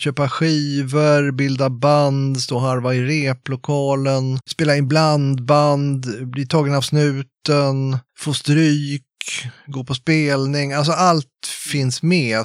köpa skivor, bilda band, stå och harva i replokalen, spela in blandband, bli tagen av snuten, få stryk, gå på spelning. Alltså allt finns med.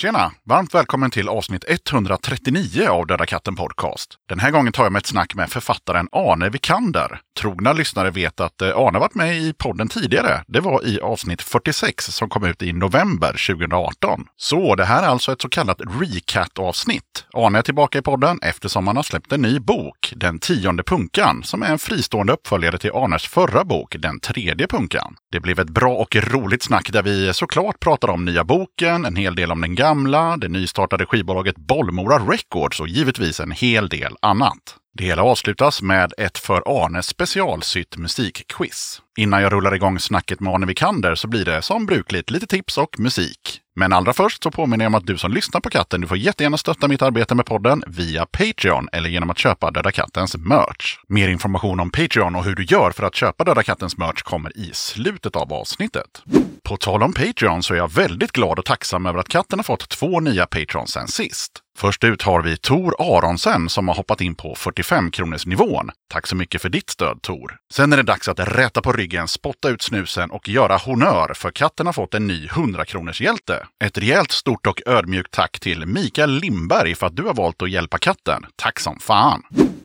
Tjena! Varmt välkommen till avsnitt 139 av Döda katten Podcast. Den här gången tar jag med ett snack med författaren Arne Vikander. Trogna lyssnare vet att eh, Arne varit med i podden tidigare. Det var i avsnitt 46 som kom ut i november 2018. Så det här är alltså ett så kallat recat-avsnitt. Arne är tillbaka i podden eftersom han har släppt en ny bok, Den tionde punkan, som är en fristående uppföljare till Arnes förra bok, Den tredje punkan. Det blev ett bra och roligt snack där vi såklart pratar om nya boken, en hel del om den gamla, det nystartade skivbolaget Bollmora Records och givetvis en hel del annat. Det hela avslutas med ett för Arne specialsytt musikquiz. Innan jag rullar igång snacket med Arne Vikander så blir det som brukligt lite tips och musik. Men allra först så påminner jag om att du som lyssnar på katten, du får jättegärna stötta mitt arbete med podden via Patreon eller genom att köpa Döda Kattens merch. Mer information om Patreon och hur du gör för att köpa Döda Kattens merch kommer i slutet av avsnittet. På tal om Patreon så är jag väldigt glad och tacksam över att katten har fått två nya Patrons sen sist. Först ut har vi Tor Aronsen som har hoppat in på 45 kronors nivån. Tack så mycket för ditt stöd Tor. Sen är det dags att räta på ryggen, spotta ut snusen och göra honör för katten har fått en ny 100 kronors hjälte. Ett rejält stort och ödmjukt tack till Mikael Lindberg för att du har valt att hjälpa katten. Tack som fan!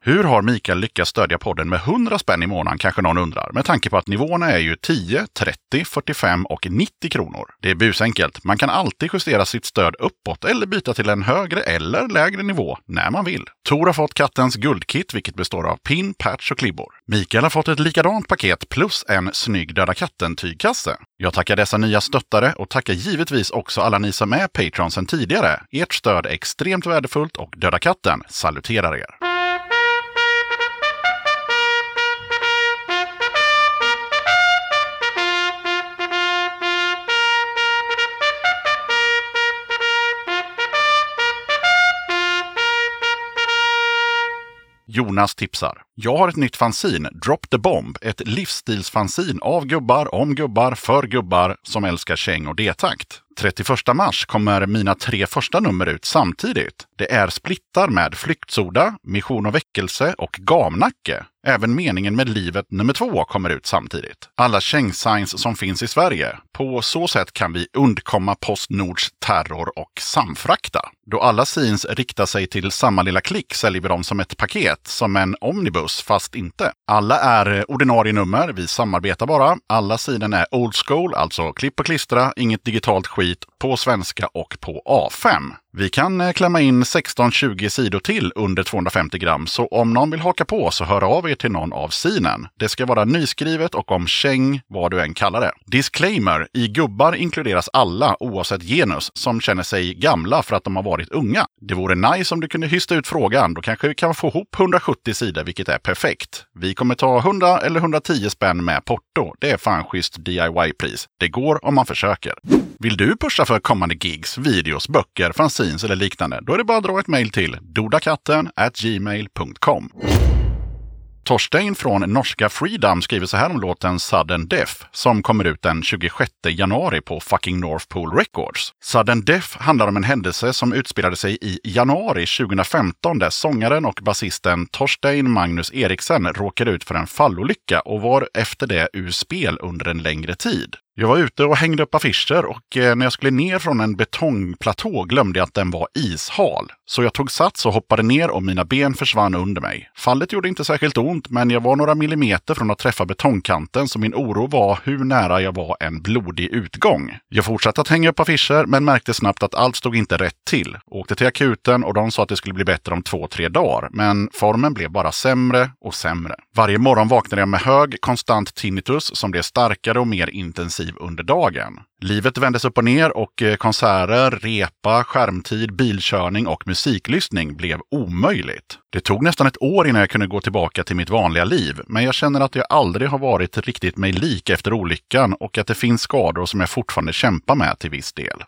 Hur har Mikael lyckats stödja podden med 100 spänn i månaden kanske någon undrar, med tanke på att nivåerna är ju 10, 30, 45 och 90 kronor. Det är busenkelt. Man kan alltid justera sitt stöd uppåt eller byta till en högre eller lägre nivå när man vill. Tor har fått kattens guldkit, vilket består av pin, patch och klibbor. Mikael har fått ett likadant paket plus en snygg Döda katten-tygkasse. Jag tackar dessa nya stöttare och tackar givetvis också alla ni som är Patreon sedan tidigare. Ert stöd är extremt värdefullt och Döda katten saluterar er. Jonas tipsar. Jag har ett nytt fanzin, Drop the Bomb. Ett livsstilsfanzin av gubbar, om gubbar, för gubbar som älskar käng och D-takt. 31 mars kommer mina tre första nummer ut samtidigt. Det är splittar med Flyktsoda, Mission och väckelse och Gamnacke. Även Meningen med livet nummer två kommer ut samtidigt. Alla kängsigns som finns i Sverige. På så sätt kan vi undkomma Postnords terror och samfrakta. Då alla scenes riktar sig till samma lilla klick säljer vi dem som ett paket, som en omnibus, fast inte. Alla är ordinarie nummer, vi samarbetar bara. Alla sidorna är old school, alltså klipp och klistra, inget digitalt skit, på svenska och på A5. Vi kan eh, klämma in 16-20 sidor till under 250 gram, så om någon vill haka på så hör av er till någon av sinen. Det ska vara nyskrivet och om käng, vad du än kallar det. Disclaimer! I gubbar inkluderas alla, oavsett genus, som känner sig gamla för att de har varit unga. Det vore nice om du kunde hysta ut frågan. Då kanske vi kan få ihop 170 sidor, vilket är perfekt. Vi kommer ta 100 eller 110 spänn med porto. Det är fan schysst DIY-pris. Det går om man försöker. Vill du pusha för kommande gigs, videos, böcker, fanzines eller liknande? Då är det bara att dra ett mejl till dodakatten gmail.com. Torstein från norska Freedom skriver så här om låten Sudden Death som kommer ut den 26 januari på fucking North Pole Records. Sudden Death handlar om en händelse som utspelade sig i januari 2015 där sångaren och basisten Torstein Magnus Eriksen råkade ut för en fallolycka och var efter det ur spel under en längre tid. Jag var ute och hängde upp affischer och eh, när jag skulle ner från en betongplatå glömde jag att den var ishal. Så jag tog sats och hoppade ner och mina ben försvann under mig. Fallet gjorde inte särskilt ont, men jag var några millimeter från att träffa betongkanten så min oro var hur nära jag var en blodig utgång. Jag fortsatte att hänga upp affischer, men märkte snabbt att allt stod inte rätt till. Åkte till akuten och de sa att det skulle bli bättre om två, tre dagar. Men formen blev bara sämre och sämre. Varje morgon vaknade jag med hög, konstant tinnitus som blev starkare och mer intensiv under dagen. Livet vändes upp och ner och eh, konserter, repa, skärmtid, bilkörning och musiklyssning blev omöjligt. Det tog nästan ett år innan jag kunde gå tillbaka till mitt vanliga liv, men jag känner att jag aldrig har varit riktigt mig lik efter olyckan och att det finns skador som jag fortfarande kämpar med till viss del.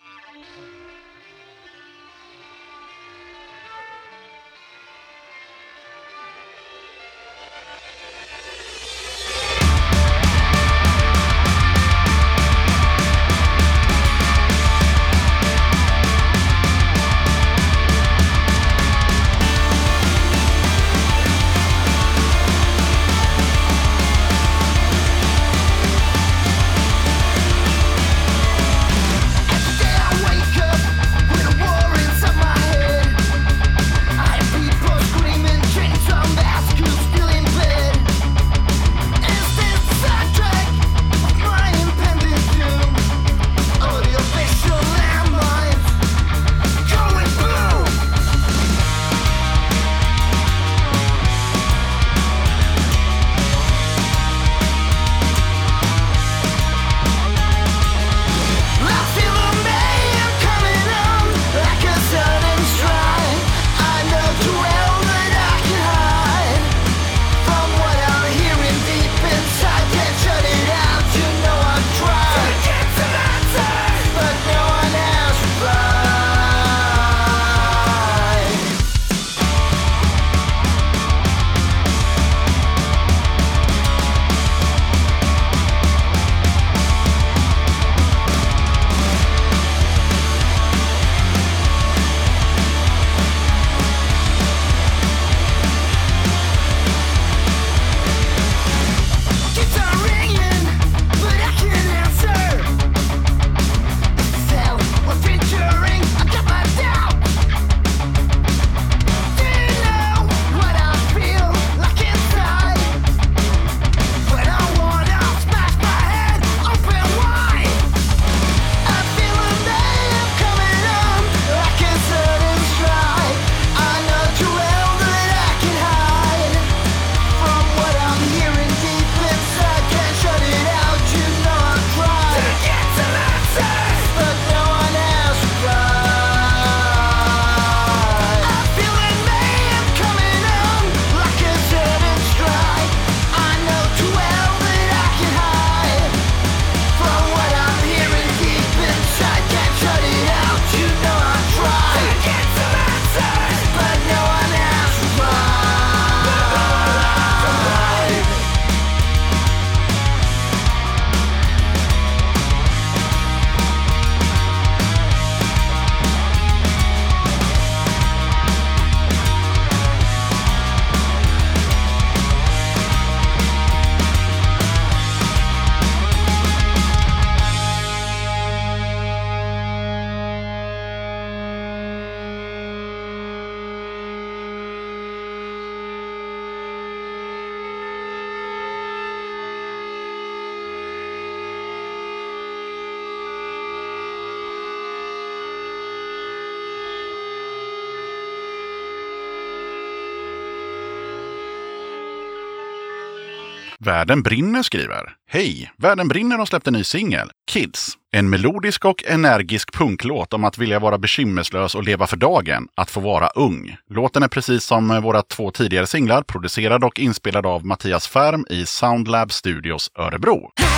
Världen brinner skriver. Hej! Världen brinner har släppt en ny singel, Kids. En melodisk och energisk punklåt om att vilja vara bekymmerslös och leva för dagen, att få vara ung. Låten är precis som våra två tidigare singlar, producerad och inspelad av Mattias Färm i Soundlab Studios Örebro. Hey!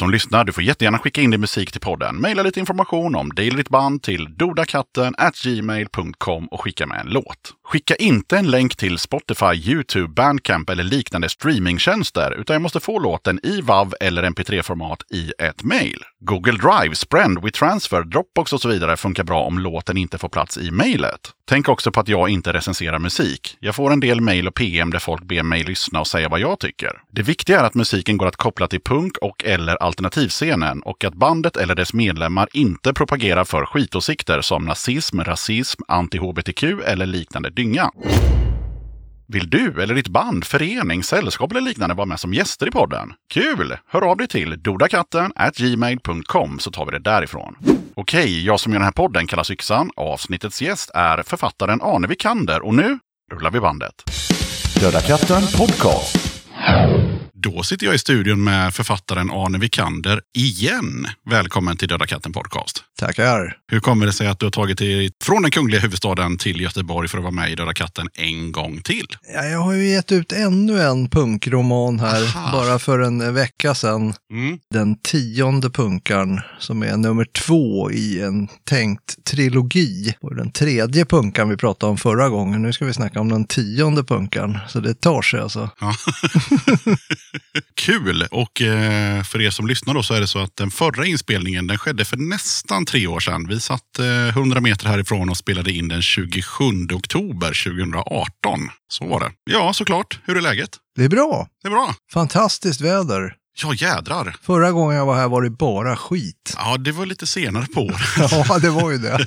Som lyssnar, du får jättegärna skicka in din musik till podden. Maila lite information om dig eller ditt band till dodakatten gmail.com och skicka med en låt. Skicka inte en länk till Spotify, YouTube, Bandcamp eller liknande streamingtjänster, utan jag måste få låten i WAV eller MP3-format i ett mail. Google Drive, Sprend, WeTransfer, Dropbox och så vidare funkar bra om låten inte får plats i mejlet. Tänk också på att jag inte recenserar musik. Jag får en del mejl och PM där folk ber mig lyssna och säga vad jag tycker. Det viktiga är att musiken går att koppla till punk och eller alternativscenen och att bandet eller dess medlemmar inte propagerar för skitåsikter som nazism, rasism, anti-hbtq eller liknande dynga. Vill du eller ditt band, förening, sällskap eller liknande vara med som gäster i podden? Kul! Hör av dig till dodakatten gmail.com så tar vi det därifrån. Okej, jag som gör den här podden kallas Yxan. Avsnittets gäst är författaren Arne Vikander och nu rullar vi bandet. Döda katten podcast. Då sitter jag i studion med författaren Arne Vikander igen. Välkommen till Döda katten podcast. Tackar. Hur kommer det sig att du har tagit dig från den kungliga huvudstaden till Göteborg för att vara med i Döda katten en gång till? Ja, jag har ju gett ut ännu en punkroman här Aha. bara för en vecka sedan. Mm. Den tionde punkaren som är nummer två i en tänkt trilogi. Och den tredje punkaren vi pratade om förra gången. Nu ska vi snacka om den tionde punkaren. Så det tar sig alltså. Ja. Kul! Och eh, för er som lyssnar då så är det så att den förra inspelningen den skedde för nästan tre år sedan. Vi satt eh, 100 meter härifrån och spelade in den 27 oktober 2018. Så var det. Ja, såklart. Hur är läget? Det är bra. Det är bra. Fantastiskt väder. Ja, jädrar. Förra gången jag var här var det bara skit. Ja, det var lite senare på året. Ja, det var ju det.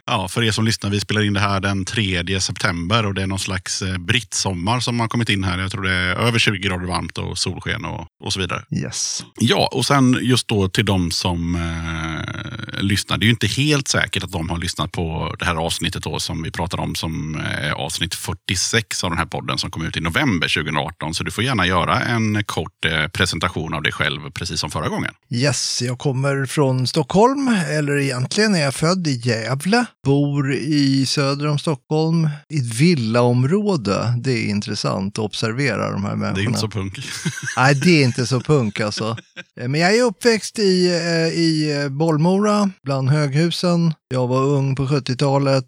Ja, för er som lyssnar, vi spelar in det här den 3 september och det är någon slags eh, brittsommar som har kommit in här. Jag tror det är över 20 grader varmt och solsken och, och så vidare. Yes. Ja, och sen just då till de som eh, lyssnar. Det är ju inte helt säkert att de har lyssnat på det här avsnittet då, som vi pratar om som är avsnitt 46 av den här podden som kom ut i november 2018. Så du får gärna göra en kort eh, presentation av dig själv, precis som förra gången. Yes, jag kommer från Stockholm, eller egentligen är jag född i Gävle. Bor i söder om Stockholm, i ett villaområde. Det är intressant att observera de här människorna. Det är inte så punk. Nej, det är inte så punk alltså. Eh, Men jag är uppväxt i, eh, i Bollmora, bland höghusen. Jag var ung på 70-talet,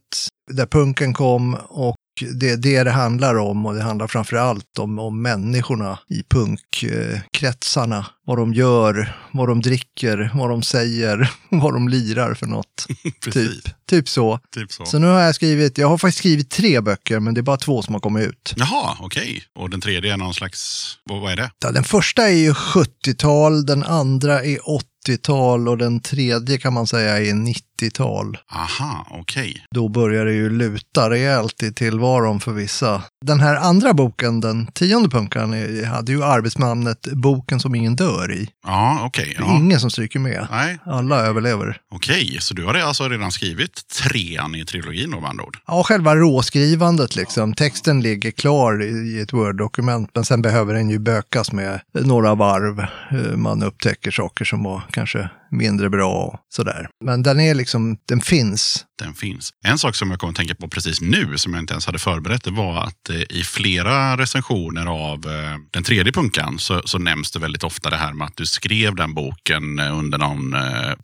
där punken kom och det är det det handlar om och det handlar framför allt om, om människorna i punkkretsarna. Vad de gör, vad de dricker, vad de säger, vad de lirar för något. Typ, typ så. Typ så. Så nu har jag skrivit, jag har faktiskt skrivit tre böcker men det är bara två som har kommit ut. Jaha, okej. Och den tredje är någon slags, vad, vad är det? Ja, Den första är ju 70-tal, den andra är 80-tal och den tredje kan man säga är 90-tal. Aha, okej. Då börjar det ju luta rejält i tillvaron för vissa. Den här andra boken, den tionde punkaren, är- hade ju arbetsnamnet Boken som ingen dör i. Ja, okej. Är Ja. ingen som stryker med. Nej, Alla överlever. okej. Så du har alltså redan skrivit trean i trilogin då med andra ord? Ja, själva råskrivandet liksom. Texten ligger klar i ett Word-dokument, men sen behöver den ju bökas med några varv. Eh, Man upptäcker saker som var kanske mindre bra och sådär. Men den är liksom, den finns. Den finns. En sak som jag kom att tänka på precis nu, som jag inte ens hade förberett, det var att eh, i flera recensioner av eh, den tredje punkan så, så nämns det väldigt ofta det här med att du skrev den boken eh, under någon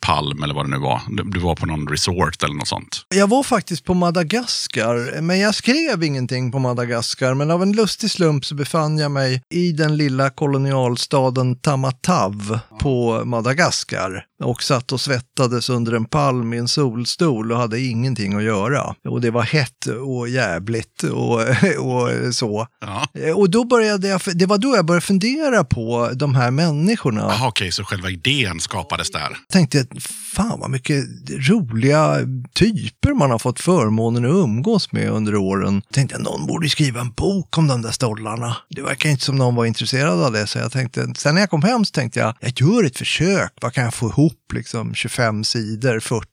palm eller vad det nu var. Du, du var på någon resort eller något sånt. Jag var faktiskt på Madagaskar, men jag skrev ingenting på Madagaskar. Men av en lustig slump så befann jag mig i den lilla kolonialstaden Tamatav på Madagaskar. Och satt och svettades under en palm i en solstol och hade ingenting att göra. Och det var hett och jävligt och, och så. Ja. Och då började jag, det var då jag började fundera på de här människorna. Aha, okej, så själva idén skapades där. tänkte att fan vad mycket roliga typer man har fått förmånen att umgås med under åren. Tänkte jag någon borde skriva en bok om de där stollarna. Det verkar inte som någon var intresserad av det. Så jag tänkte, sen när jag kom hem så tänkte jag, jag gör ett försök. Vad kan jag få ihop? Liksom 25 sidor, 40.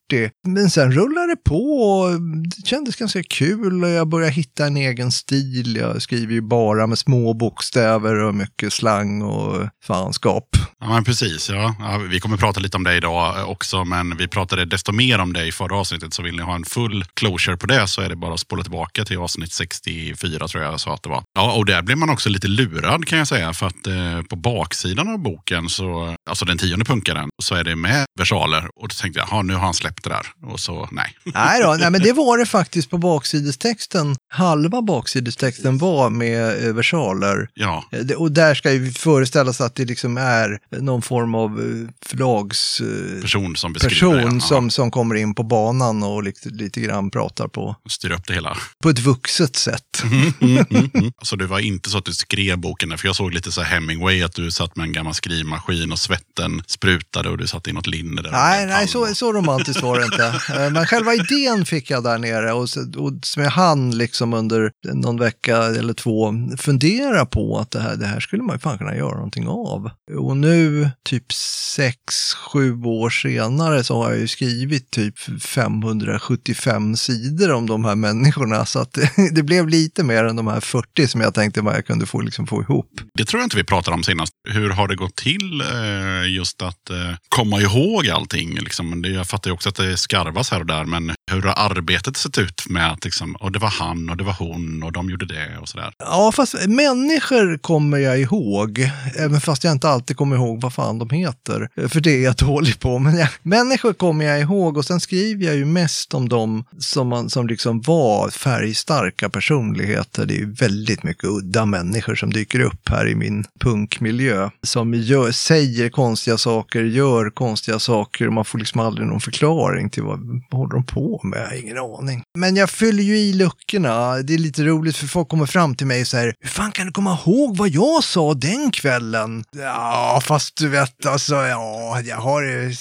Men sen rullade det på och det kändes ganska kul och jag började hitta en egen stil. Jag skriver ju bara med små bokstäver och mycket slang och fanskap. Ja, men precis. Ja. Ja, vi kommer prata lite om det idag också, men vi pratade desto mer om det i förra avsnittet. Så vill ni ha en full closure på det så är det bara att spola tillbaka till avsnitt 64 tror jag jag sa att det var. Ja, och där blir man också lite lurad kan jag säga. För att eh, på baksidan av boken, så, alltså den tionde punkaren, så är det med versaler. Och då tänkte jag, "Jaha, nu har han släppt det där. Och så, nej. Nej då, nej men det var det faktiskt på baksidestexten. Halva baksidestexten var med eh, versaler. Ja, Eh, det- Och där ska ju föreställas att det liksom är någon form av eh, förlagsperson person som beskriver det. person Ja, som, som kommer in på banan och lite, lite grann pratar på, styr upp det hela. på ett vuxet sätt. Mm, mm, mm, mm. Så det var inte så att du skrev boken, där, för jag såg lite så här Hemingway, att du satt med en gammal skrivmaskin och svetten sprutade och du satt i något linne där. Nej, nej så, så romantiskt var det inte. Eh, Men själva idén fick jag där nere och, och som jag hann liksom under någon vecka eller två fundera på att det här, det här skulle man ju fan kunna göra någonting av. Och nu, typ sex, sju år senare, så har jag ju skrivit typ 575 sidor om de här människorna. Så att det, det blev lite mer än de här 40 som jag tänkte vad jag kunde få, liksom få ihop. Det tror jag inte vi pratade om senast. Hur har det gått till eh, just att eh, komma ihåg allting? Liksom? Jag fattar ju också att det skarvas här och där, men hur har arbetet sett ut med att liksom, och det var han och det var hon och de gjorde det och sådär? Ja, fast människor kommer jag ihåg, även fast jag inte alltid kommer ihåg vad fan de heter. För det är jag dålig på. Men jag, människor kommer jag ihåg och sen skriver jag ju mest om dem som, man, som liksom var färgstarka personligheter. Det är ju väldigt mycket udda människor som dyker upp här i min punkmiljö. Som gör, säger konstiga saker, gör konstiga saker och man får liksom aldrig någon förklaring till vad, vad håller de på på med. Jag har ingen aning. Men jag fyller ju i luckorna. Det är lite roligt för folk kommer fram till mig och här, Hur fan kan du komma ihåg vad jag sa den kvällen? Ja, fast du vet, alltså, ja, jag har ju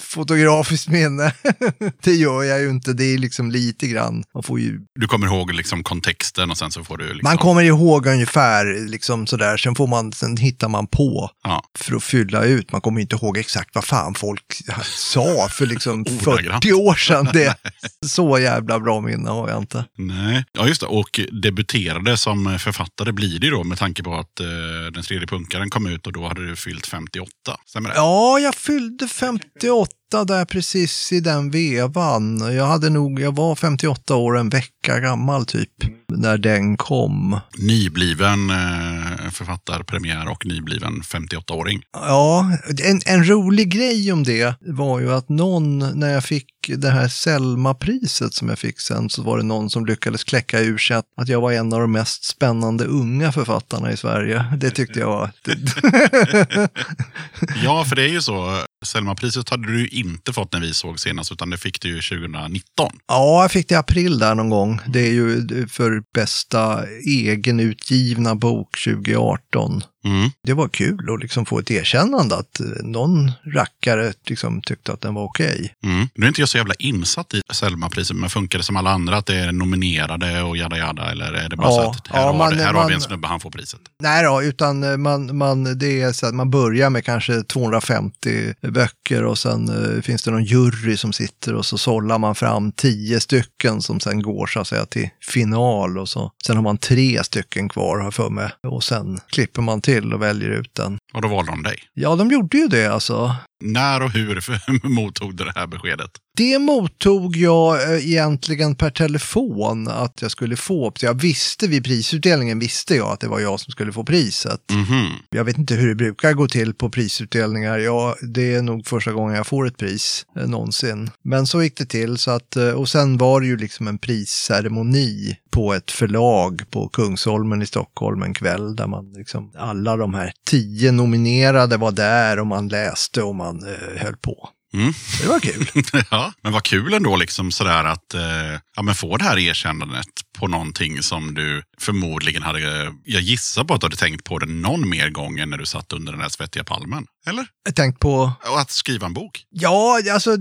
fotografiskt minne. det gör jag ju inte, det är liksom lite grann. Man får ju Du kommer ihåg liksom kontexten och sen så får du... Liksom... Man kommer ihåg ungefär liksom sådär, sen, får man, sen hittar man på Ja. för att fylla ut. Man kommer inte ihåg exakt vad fan folk sa för liksom Ordagrant. 40 år sedan. Det, så jävla bra minne har jag inte. Nej, ja just det. Och debuterade som författare blir det ju då med tanke på att eh, den tredje punkaren kom ut och då hade du fyllt 58. Stämmer det? Ja, jag fyllde 58 what där precis i den vevan. Jag hade nog, jag var 58 år, en vecka gammal typ, när den kom. Nybliven eh, författarpremiär och nybliven 58-åring. Ja, en, en rolig grej om det var ju att någon, när jag fick det här Selma-priset som jag fick sen, så var det någon som lyckades kläcka ur sig att, att jag var en av de mest spännande unga författarna i Sverige. Det tyckte jag var... Ja, för det är ju så. Selma-priset hade du inte fått när vi såg senast, utan det fick du ju 2019. Ja, jag fick det i april där någon gång. Det är ju för bästa egenutgivna bok 2018. Mm. Det var kul att liksom få ett erkännande att eh, någon rackare liksom tyckte att den var okej. Mm. Nu är inte jag så jävla insatt i Selma-priset, men funkar det som alla andra att det är nominerade och jada jada? Eller är det bara Ja, så att här, ja, har, man- det, här har man- vi en snubbe, han får priset? Nej då, utan eh, man, man, det är så att man börjar med kanske 250 böcker och sen eh, finns det någon jury som sitter och så sållar man fram 10 stycken som sen går så att säga till final och så. Sen har man tre stycken kvar har för mig och sen klipper man till och väljer ut den. Och då valde de dig. Ja, de gjorde ju det alltså. När och hur mottog du det här beskedet? Det mottog jag eh, egentligen per telefon att jag skulle få. Så jag visste vid prisutdelningen visste jag att det var jag som skulle få priset. Mhm. Jag vet inte hur det brukar gå till på prisutdelningar. Ja, det är nog första gången jag får ett pris eh, någonsin. Men så gick det till. Så att, eh, och sen var det ju liksom en prisceremoni på ett förlag på Kungsholmen i Stockholm en kväll där man liksom, alla de här tio nominerade var där och man läste och man eh, höll på. Mm. Det var kul. ja, men vad kul ändå liksom sådär att eh, ja, men få det här erkännandet på någonting som du förmodligen hade, jag gissar på att du hade tänkt på det någon mer gång än när du satt under den där svettiga palmen. Eller? Jag tänkte på Och att skriva en bok. Ja, alltså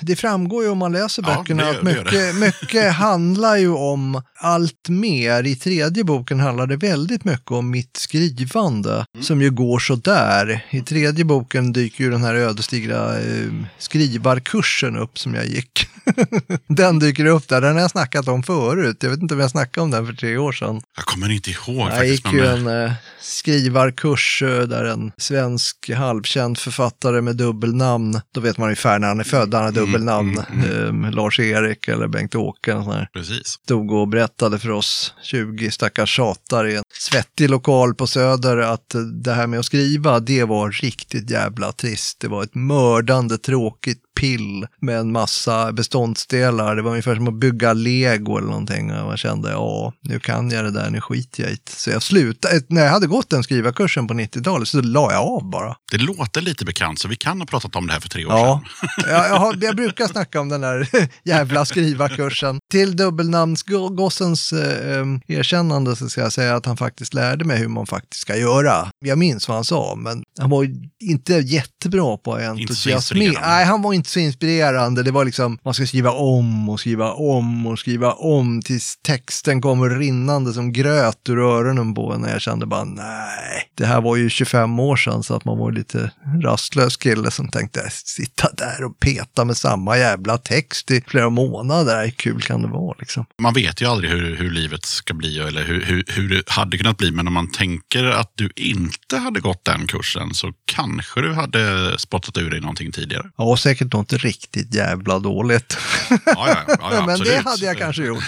det- framgår ju om man läser Ja, böckerna det gör- att mycket, mycket handlar ju om allt mer. I tredje boken handlar det väldigt mycket om mitt skrivande som ju går så där. I tredje boken dyker ju den här ödesdigra eh, skrivarkursen upp som jag gick. den dyker upp där, den har jag snackat om förut. Jag vet inte om jag snackade om den för tre år sedan. Jag kommer inte ihåg Jag faktiskt. gick Men, ju en eh, skrivarkurs eh, där en svensk halvkänd författare med dubbelnamn, då vet man ungefär när han är född, han har dubbelnamn, mm, eh, Lars-Erik eller Bengt-Åke. Precis. stod och berättade för oss 20 stackars tjatar i en svettig lokal på Söder att det här med att skriva, det var riktigt jävla trist. Det var ett mördande tråkigt pill med en massa beståndsdelar. Det var ungefär som att bygga lego eller någonting. Och man kände, ja, nu kan jag det där, nu skiter jag i det. Så jag slutade, när jag hade gått den skrivarkursen på 90-talet så la jag av bara. Det låter lite bekant, så vi kan ha pratat om det här för tre år Ja, sedan. jag, jag, har, jag brukar snacka om den där jävla skrivarkursen. Till dubbelnamnsgossens eh, erkännande så ska jag säga att han faktiskt lärde mig hur man faktiskt ska göra. Jag minns vad han sa, men han var inte jättebra på entusiasm. Nej, han var inte så inspirerande. Det var liksom, man ska skriva om och skriva om och skriva om tills texten kommer rinnande som gröt ur öronen på en. Och jag kände bara, nej, det här var ju 25 år sedan så att man var lite rastlös kille som tänkte sitta där och peta med samma jävla text i flera månader. Hur kul kan det vara liksom? Man vet ju aldrig hur, hur livet ska bli eller hur, hur, hur det hade kunnat bli. Men om man tänker att du inte hade gått den kursen så kanske du hade spottat ur dig någonting tidigare. Ja, säkert något riktigt jävla dåligt. Ja, ja, ja, Men det hade jag kanske gjort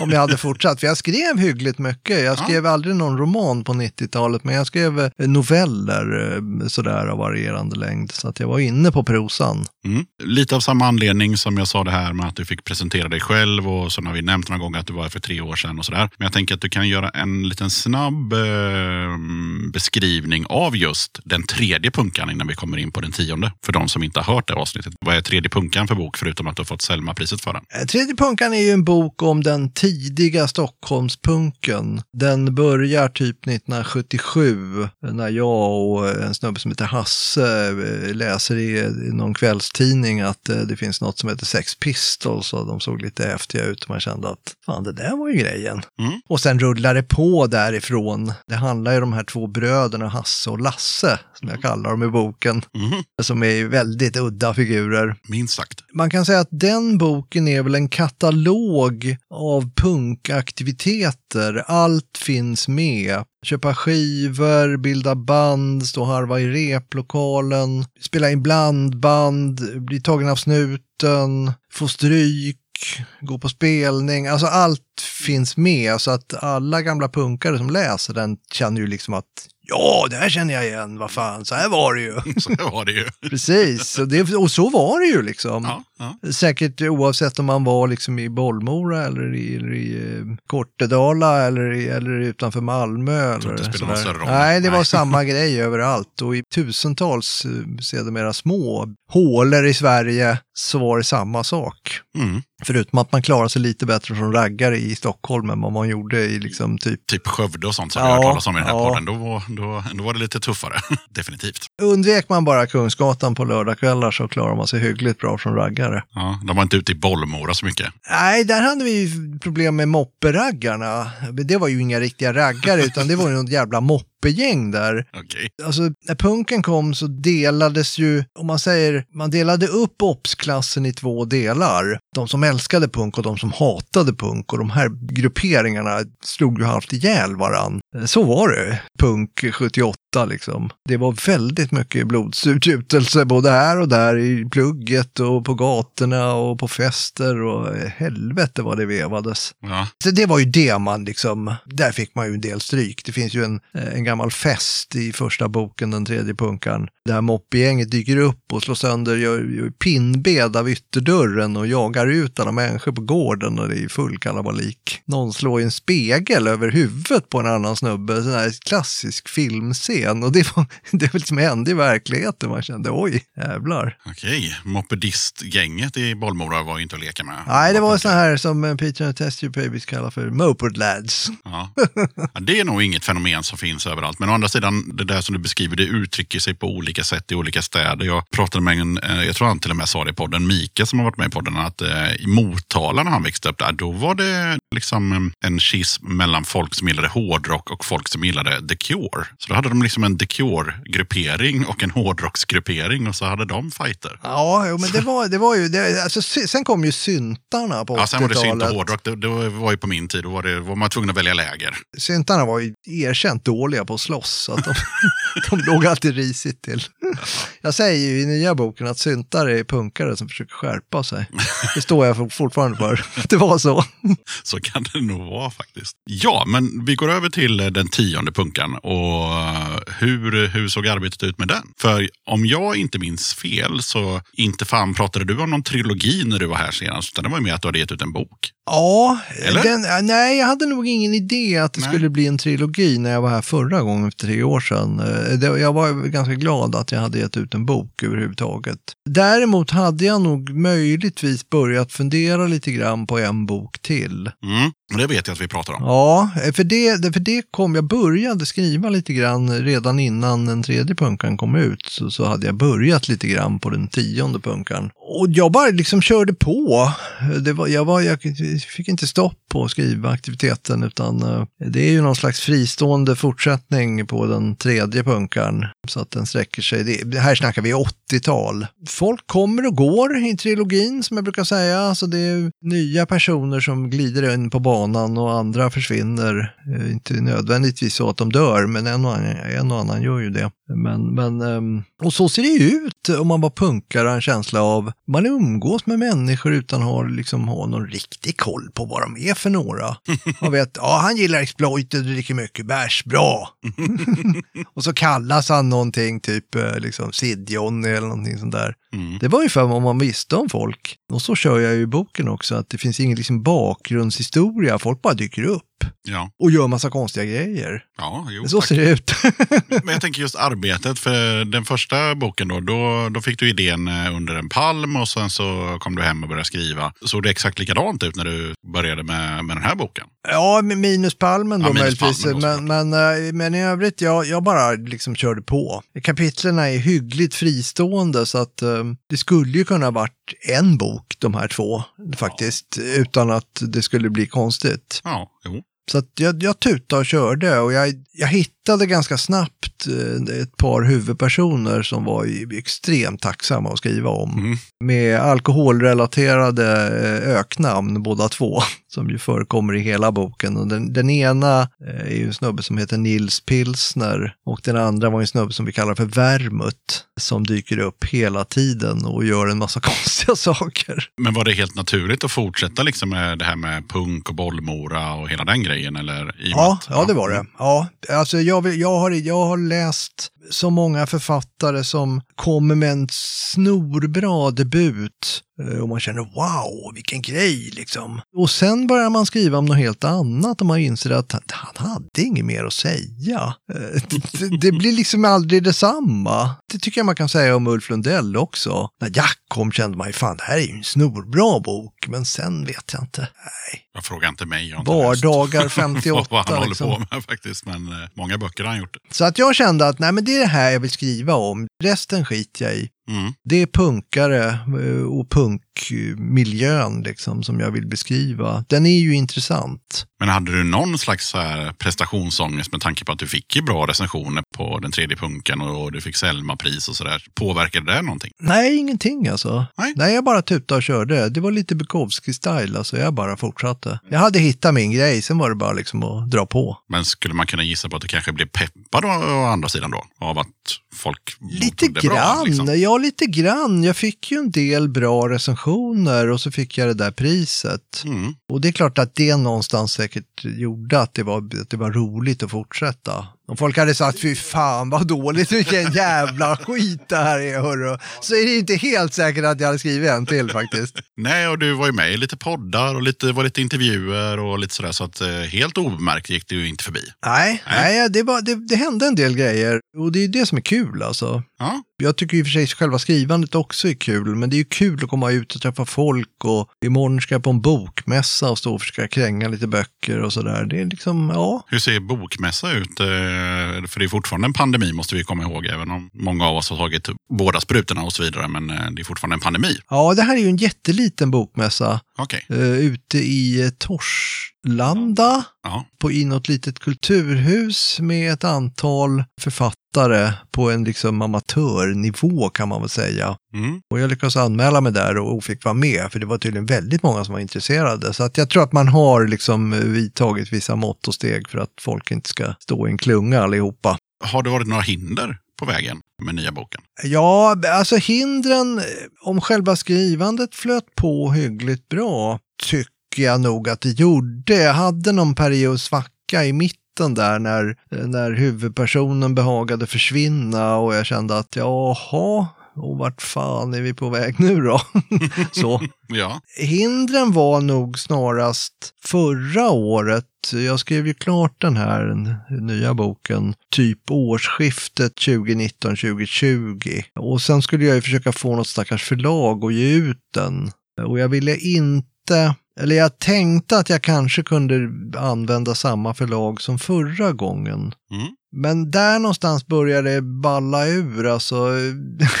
om jag hade fortsatt. För jag skrev hyggligt mycket. Jag skrev aldrig någon roman på 90-talet, men jag skrev eh, noveller eh, sådär av varierande längd. Så att jag var inne på prosan. Mm. Lite av samma anledning som jag sa det här med att du fick presentera dig själv och så har vi nämnt några gånger att du var här för tre år sedan och sådär. Men jag tänker att du kan göra en liten snabb eh, beskrivning av just den tredje punkan innan vi kommer in på den tionde. För de som inte har hört det avsnittet. Vad är tredje punkan för bok förutom att du har fått Selma-priset för den? Eh, Tredje punkan är ju en bok om den tidiga Stockholmspunken. Den börjar typ 1977 när jag och en snubbe som heter Hasse eh, läser i någon blues-tidning att eh, det finns något som heter Sex Pistols och de såg lite häftiga ut och man kände att fan det där var ju grejen. Mm. Och sen rullar det på därifrån. Det handlar ju om de här två bröderna Hasse och Lasse, som jag kallar dem i boken, Mhm. som är väldigt udda figurer. Minst sagt. Man kan säga att den boken är väl en katalog av punkaktiviteter. Allt finns med. Köpa skivor, bilda band, stå och harva i replokalen, spela in blandband, bli tagen av snuten, få stryk, gå på spelning. Alltså allt finns med så att alla gamla punkare som läser den känner ju liksom att ja, det här känner jag igen, vad fan, så här var det ju. Så det var det ju. Precis, och, det, och så var det ju liksom. Ja, ja. Säkert oavsett om man var liksom i Bollmora eller i, eller i eh, Kortedala eller, i, eller utanför Malmö. Eller inte det spelar någon större roll. Nej, det var Nej. samma grej överallt och i tusentals eh, sedermera små hålor i Sverige så var det samma sak. Mm. Förutom att man klarade sig lite bättre som raggare i Stockholm än vad man gjorde i liksom typ Typ Skövde och sånt som Ja, vi har talas om i den här ja. podden. Då, då, då var det lite tuffare. Definitivt. Undvek man bara Kungsgatan på lördagskvällar så klarar man sig hyggligt bra som raggare. Ja, de var inte ute i Bollmora så mycket. Nej, där hade vi problem med mopperaggarna. Det var ju inga riktiga raggare utan det var ju något jävla moppegäng där. Okej. Alltså när punken kom så delades ju, om man säger, man delade upp obsklassen i två delar. De som älskade punk och de som hatade punk och de här grupperingarna slog ju halvt ihjäl varann. Så var det, punk 78 liksom. Det var väldigt mycket blodsutgjutelse både här och där i plugget och på gatorna och på fester och helvete vad det vevades. Ja. Så det var ju det man liksom, där fick man ju en del stryk. Det finns ju en, eh, en gammal fest i första boken, den tredje punkan, där moppegänget dyker upp och slår sönder, gör, gör pinnbed av ytterdörren och jagar ut alla människor på gården och det är full kalabalik. Någon slår en spegel över huvudet på en annan snubbe, sån här klassisk filmscen och det var det var liksom hände i verkligheten. Man kände oj, jävlar. Okej, mopedistgänget i Bollmora var ju inte att leka med. Nej, det var så här som eh, Peter and Test Tube Babies kallar för moped lads. Ja. Ja, det är nog inget fenomen som finns överallt. Men å andra sidan, det där som du beskriver, det uttrycker sig på olika sätt i olika städer. Jag pratade med en, eh, jag tror han till och med sa det i podden, Mika som har varit med i podden, att eh, i Motala när han växte upp där, då var det liksom en schism mellan folk som gillade hårdrock och folk som gillade The Cure. Så då hade de liksom en The Cure-gruppering och en hårdrocksgruppering och så hade de fighter. Ja, jo, men det var, det var ju, det, alltså, sen kom ju syntarna på Ja, sen var det synt och 80-talet. hårdrock. Det, det var ju på min tid. Då var, det, var man tvungen att välja läger. Syntarna var ju erkänt dåliga på att slåss, så att de, de låg alltid risigt till. Jag säger ju i nya boken att syntare är punkare som försöker skärpa sig. Det står jag for- fortfarande för. Det var så. Så kan det nog vara faktiskt. Ja, men vi går över till eh, den tionde punkan. Och eh, hur, eh, hur såg arbetet ut med den? För om jag inte minns fel så inte fan pratade du om någon trilogi när du var här senast. Utan det var ju mer att du hade gett ut en bok. Ja, Eller? den, äh, nej, jag hade nog ingen idé att det Nej. skulle bli en trilogi när jag var här förra gången för tre år sedan. Eh, jag var ganska glad att jag hade gett ut en bok överhuvudtaget. Däremot hade jag nog möjligtvis börjat fundera lite grann på en bok till. Mm. Och Det vet jag att vi pratar om. Ja, för det, det- för det kom, jag började skriva lite grann redan innan den tredje punkan kom ut. Så, så hade jag börjat lite grann på den tionde punkan. Och jag bara liksom körde på. Det var, jag, var, jag fick inte stopp på skrivaktiviteten utan eh, det är ju någon slags fristående fortsättning på den tredje punkan. Så att den sträcker sig, det, här snackar vi 80-tal. Folk kommer och går i trilogin som jag brukar säga. Alltså det är nya personer som glider in på banan och andra försvinner. Eh, inte nödvändigtvis så att de dör, men en och annan, en och annan gör ju det. Men, men, ehm, och så ser det ju ut om man var punkare, en känsla av man umgås med människor utan att liksom, ha någon riktig koll på vad de är för några. Man vet, ja han gillar exploited och dricker mycket bärs, bra. och så kallas han någonting, typ eh, liksom Sid-Johnny eller någonting sånt där. Mm. Det var ungefär vad man visste om folk. Och så kör jag ju i boken också, att det finns ingen liksom bakgrundshistoria, folk bara dyker upp Ja, och gör massa konstiga grejer. ja jo, Så tack. ser det ut. Men jag tänker just arbetet. För den första boken då, då, då fick du idén eh, under en palm och sen så kom du hem och började skriva. Såg det exakt likadant ut när du började med, med den här boken? Ja, med minuspalmen då Ja, minus möjligtvis. palmen då, men, men, eh, men i övrigt, jag, jag bara liksom körde på. Kapitlerna är hyggligt fristående så att eh, det skulle ju kunna ha varit en bok, de här två, faktiskt, utan att det skulle bli konstigt. Ja, jo. Så att jag, jag tutade och körde och jag, jag hittade ganska snabbt eh, ett par huvudpersoner som var extremt tacksamma att skriva om. Mm. Med alkoholrelaterade eh, öknamn båda två, som ju förekommer i hela boken. Och den, den ena eh, är ju en snubbe som heter Nils Pilsner och den andra var en snubbe som vi kallar för Vermut, som dyker upp hela tiden och gör en massa konstiga saker. Men var det helt naturligt att fortsätta liksom med det här med punk och bollmora och hela den grejen? Eller, i Ja, ja, det var det. Ja, alltså jag, vill, jag, har, jag har läst så många författare som kommer med en snorbra debut eh, och man känner wow, vilken grej liksom. Och sen börjar man skriva om något helt annat och man inser att han, hade inget mer att säga. Eh, Det, det blir liksom aldrig detsamma. Det tycker jag man kan säga om Ulf Lundell också. När Jack kom kände man ju fan, det här är ju en snorbra bok, men sen vet jag inte. Nej. Jag frågar inte mig. Jag inte Vardagar 58 vad han liksom. håller på med faktiskt. Men eh, många böcker har han gjort. Så att jag kände att nej, men det det här jag vill skriva om. Resten skiter jag i. Mm. Det är punkare eh, och punkmiljön liksom, som jag vill beskriva. Den är ju intressant. Men hade du någon slags så här prestationsångest med tanke på att du fick ju bra recensioner på den tredje punken och du fick Selma-pris och sådär. Påverkade det någonting? Nej, ingenting alltså. Nej. jag bara tutade och körde. Det var lite Bukowski-style, alltså jag bara fortsatte. Jag hade hittat min grej, sen var det bara liksom att dra på. Men skulle man kunna gissa på att du kanske blev peppad å, å andra sidan då? Av att folk Lite det bra, grann, liksom? ja lite grann. Jag fick ju en del bra recensioner och så fick jag det där priset. Mm. Och det är klart att det någonstans säkert gjorde att det var, att det var roligt att fortsätta. Om folk hade sagt fy fan vad dåligt, vilken jävla skit det här är hörru. Så är det inte helt säkert att jag hade skrivit en till faktiskt. Nej, och du var ju med i lite poddar och lite, var lite intervjuer och lite sådär. Så att eh, helt obemärkt gick det ju inte förbi. Nej, Nej. nej det, var, det, det hände en del grejer och det är det som är kul alltså. Ja, Jag tycker i och för sig själva skrivandet också är kul, men det är ju kul att komma ut och träffa folk och imorgon ska jag på en bokmässa och stå och försöka kränga lite böcker och sådär. Det är liksom, ja. hur ser bokmässa ut? Eh, För det är fortfarande en pandemi måste vi komma ihåg. Även om många av oss har tagit båda sprutorna och så vidare. Men eh, det är fortfarande en pandemi. Ja, det här är ju en jätteliten bokmässa Okej. eh, ute i eh, Torslanda Ja. på inåt litet kulturhus med ett antal författare på en liksom amatörnivå kan man väl säga. Mm. Och jag lyckades anmäla mig där och fick vara med, för det var tydligen väldigt många som var intresserade. Så att jag tror att man har liksom vidtagit vissa mått och steg för att folk inte ska stå i en klunga allihopa. Har det varit några hinder på vägen med nya boken? Ja, alltså hindren, eh, om själva skrivandet flöt på hyggligt bra, tycker jag nog att det gjorde. Jag hade någon period svacka i mitten där när, när huvudpersonen behagade försvinna och jag kände att jaha, och vart fan är vi på väg nu då? Så. Ja. Hindren var nog snarast förra året. Jag skrev ju klart den här nya boken typ årsskiftet 2019-2020. Och sen skulle jag ju försöka få något stackars förlag att ge ut den. Och jag ville inte, eller jag tänkte att jag kanske kunde använda samma förlag som förra gången. Mm. Men där någonstans började det balla ur. Alltså,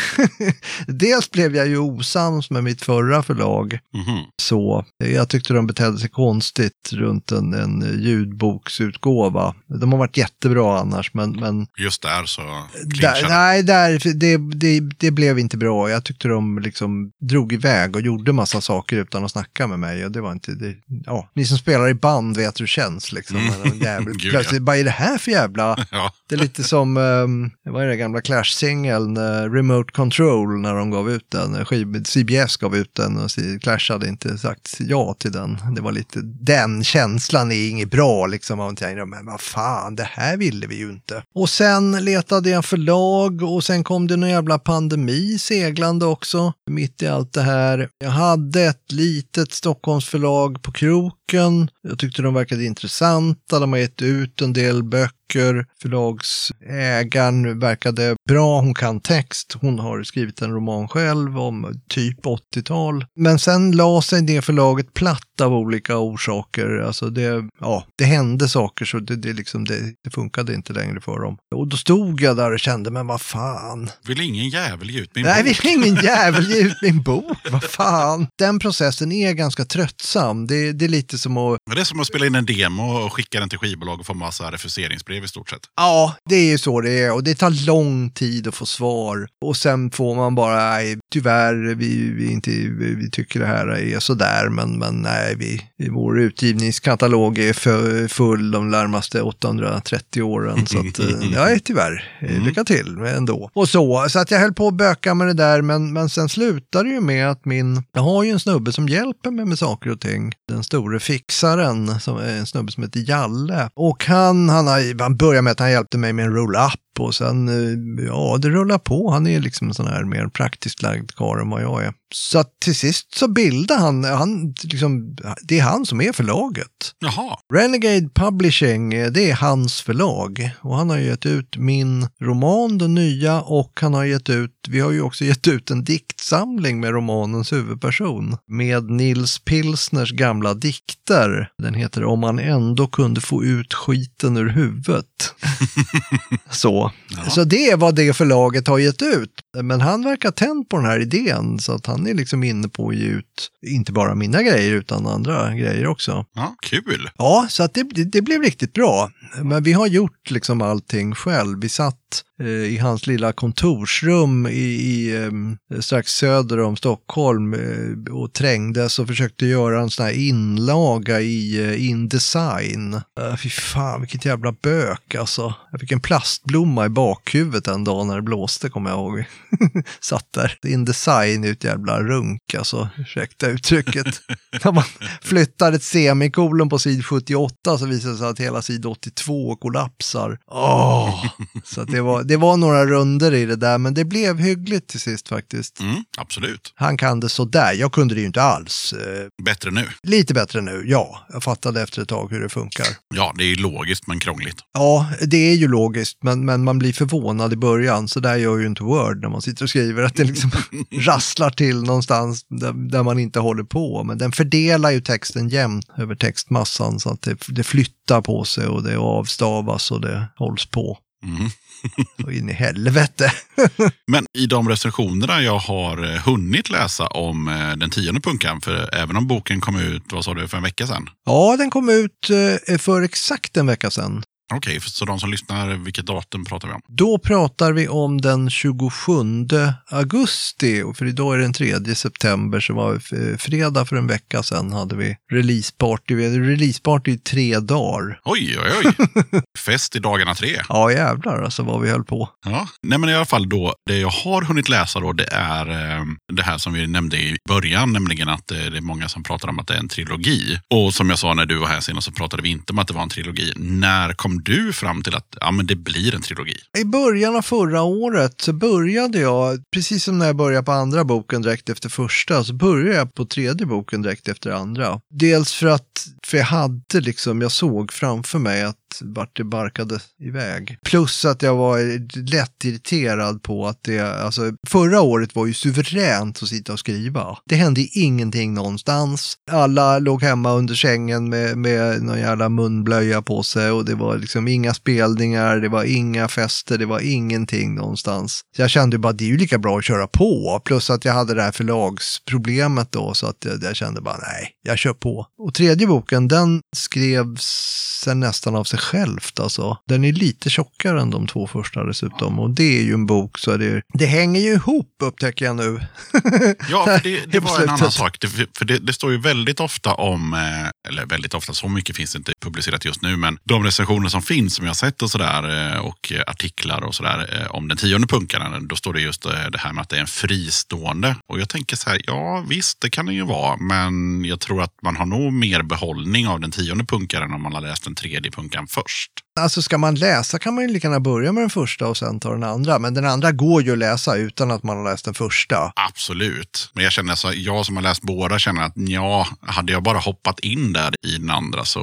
dels blev jag ju osams med mitt förra förlag. Mhm. Så jag tyckte de betedde sig konstigt runt en, en ljudboksutgåva. De har varit jättebra annars, men, men Just där så där, nej, där, det, det, det blev inte bra. Jag tyckte de liksom drog iväg och gjorde massa saker utan att snacka med mig. Och det var inte, det, ja, ni som spelar i band vet hur det känns liksom. Mm. Jävel Gud, ja. plötsligt, vad är det här för jävla Ja. det är lite som, um, vad är det gamla Clash-singeln, uh, Remote Control, när de gav ut den. CBS gav ut den och Clash hade inte sagt ja till den. Det var lite, den känslan är inget bra liksom. Man tänkte, men vad fan, det här ville vi ju inte. Och sen letade jag förlag och sen kom det någon jävla pandemi seglande också, mitt i allt det här. Jag hade ett litet Stockholmsförlag på krok kroken. Jag tyckte de verkade intressanta, de har gett ut en del böcker. Förlagsägaren verkade bra, hon kan text. Hon har skrivit en roman själv om typ 80-tal. Men sen la sig det förlaget platt av olika orsaker. Alltså det, ja, det hände saker så det, det, liksom, det, det funkade inte längre för dem. Och då stod jag där och kände, men vad fan. Vill ingen jävel ge ut min Nej, bok? vill ingen jävel ge ut min bok? Vad fan. Den processen är ganska tröttsam. Det, det är lite som att Men Det är som att spela in en demo och skicka den till skivbolag och få massa refuseringsbrev i stort sett. Ja, det är ju så det är och det tar lång tid att få svar. Och sen får man bara, nej, tyvärr, vi, vi, inte, vi, tycker det här är sådär, men, men nej, vi, vår utgivningskatalog är för, full de närmaste 830 åren. Så att, eh, nej, tyvärr, Eh, lycka till ändå. Och så, så att jag höll på att böka med det där, men, men sen slutade det ju med att min, jag har ju en snubbe som hjälper mig med saker och ting. Den store fixaren, som är en snubbe som heter Jalle. Och han, han, har, han började med att han hjälpte mig med en roll-up och sen, eh, ja, det rullar på. Han är liksom en sån här mer praktiskt lagd karl än vad jag är. Så att till sist så bildade han, han liksom, det är han som är förlaget. Jaha, Renegade Publishing, eh, det är hans förlag. Och han har gett ut min roman, den nya, och han har gett ut, vi har ju också gett ut en diktsamling med romanens huvudperson. Med Nils Pilsners gamla dikter. Den heter Om man ändå kunde få ut skiten ur huvudet. Så. Ja. så det är vad det förlaget har gett ut. Men han verkar tänd på den här idén så att han är liksom inne på att ge ut inte bara mina grejer utan andra grejer också. ja, kul. Ja, så att det, det, det blev riktigt bra. Men vi har gjort liksom allting själv. Vi satt i hans lilla kontorsrum i, i, eh, strax söder om Stockholm eh, och trängdes och försökte göra en sån här inlaga i eh, InDesign. Fy fan, vilket jävla bök alltså. Jag fick en plastblomma i bakhuvudet en dag när det blåste, kommer jag ihåg. satt där. InDesign är ett jävla runk, alltså. Ursäkta uttrycket. när man flyttar ett semikolon på sid 78 så visar det sig att hela sid 82 kollapsar. Åh! Så att det, var, det var några runder i det där, men det blev hyggligt till sist faktiskt. Mm, absolut. Han kan det sådär, jag kunde det ju inte alls. Eh, Bättre nu. lite bättre nu, ja. Jag fattade efter ett tag hur det funkar. Ja, det är ju logiskt men krångligt. Ja, det är ju logiskt, men, men man blir förvånad i början. Så där gör ju inte Word när man sitter och skriver, att det liksom rasslar till någonstans där, där man inte håller på. Men den fördelar ju texten jämnt över textmassan så att det, det flyttar på sig och det avstavas och det hålls på. Mm. Och in i helvete. Men i de recensionerna jag har eh, hunnit läsa om eh, den tionde punkan, för även om boken kom ut, vad sa du, för en vecka sedan? Ja, den kom ut eh, för exakt en vecka sedan. Okej, så de som lyssnar, vilket datum pratar vi om? Då pratar vi om den 27 augusti, och för idag är det den 3 september, så var f- fredag för en vecka sedan hade vi releaseparty. Vi hade releaseparty i tre dagar. Oj, oj, oj. Fest i dagarna tre. Ja jävlar alltså vad vi höll på. Ja, nej men i alla fall då, det jag har hunnit läsa då, det är eh, det här som vi nämnde i början, nämligen att eh, det är många som pratar om att det är en trilogi. Och som jag sa när du var här senast så pratade vi inte om att det var en trilogi. När kom du fram till att ja, men det blir en trilogi? I början av förra året så började jag, precis som när jag började på andra boken direkt efter första, så började jag på tredje boken direkt efter andra. Dels för att, för jag hade liksom, jag såg framför mig att vart det barkade iväg. Plus att jag var lätt irriterad på att det, alltså förra året var ju suveränt att sitta och skriva. Det hände ingenting någonstans. Alla låg hemma under sängen med, med någon jävla munblöja på sig och det var liksom inga spelningar, det var inga fester, det var ingenting någonstans. Så jag kände bara, det är ju lika bra att köra på. Plus att jag hade det här förlagsproblemet då, så att jag, jag kände bara, nej, jag kör på. Och tredje boken, den skrevs sen nästan av sig självt alltså. Den är lite tjockare än de två första dessutom. Och det är ju en bok så det, det hänger ju ihop upptäcker jag nu. Ja, för det, det var en annan sak. Det, för det, det står ju väldigt ofta om, eh, eller väldigt ofta, så mycket finns inte publicerat just nu, men de recensioner som finns som jag har sett och sådär eh, och artiklar och sådär eh, om den tionde punkaren, då står det just det här med att det är en fristående. Och jag tänker så här, ja visst, det kan det ju vara, men jag tror att man har nog mer behållning av den tionde punkaren om man har läst den tredje punkaren först. Alltså ska man läsa kan man ju lika gärna börja med den första och sen ta den andra. Men den andra går ju att läsa utan att man har läst den första. Absolut. Men jag känner så, jag som har läst båda känner att ja, hade jag bara hoppat in där i den andra så,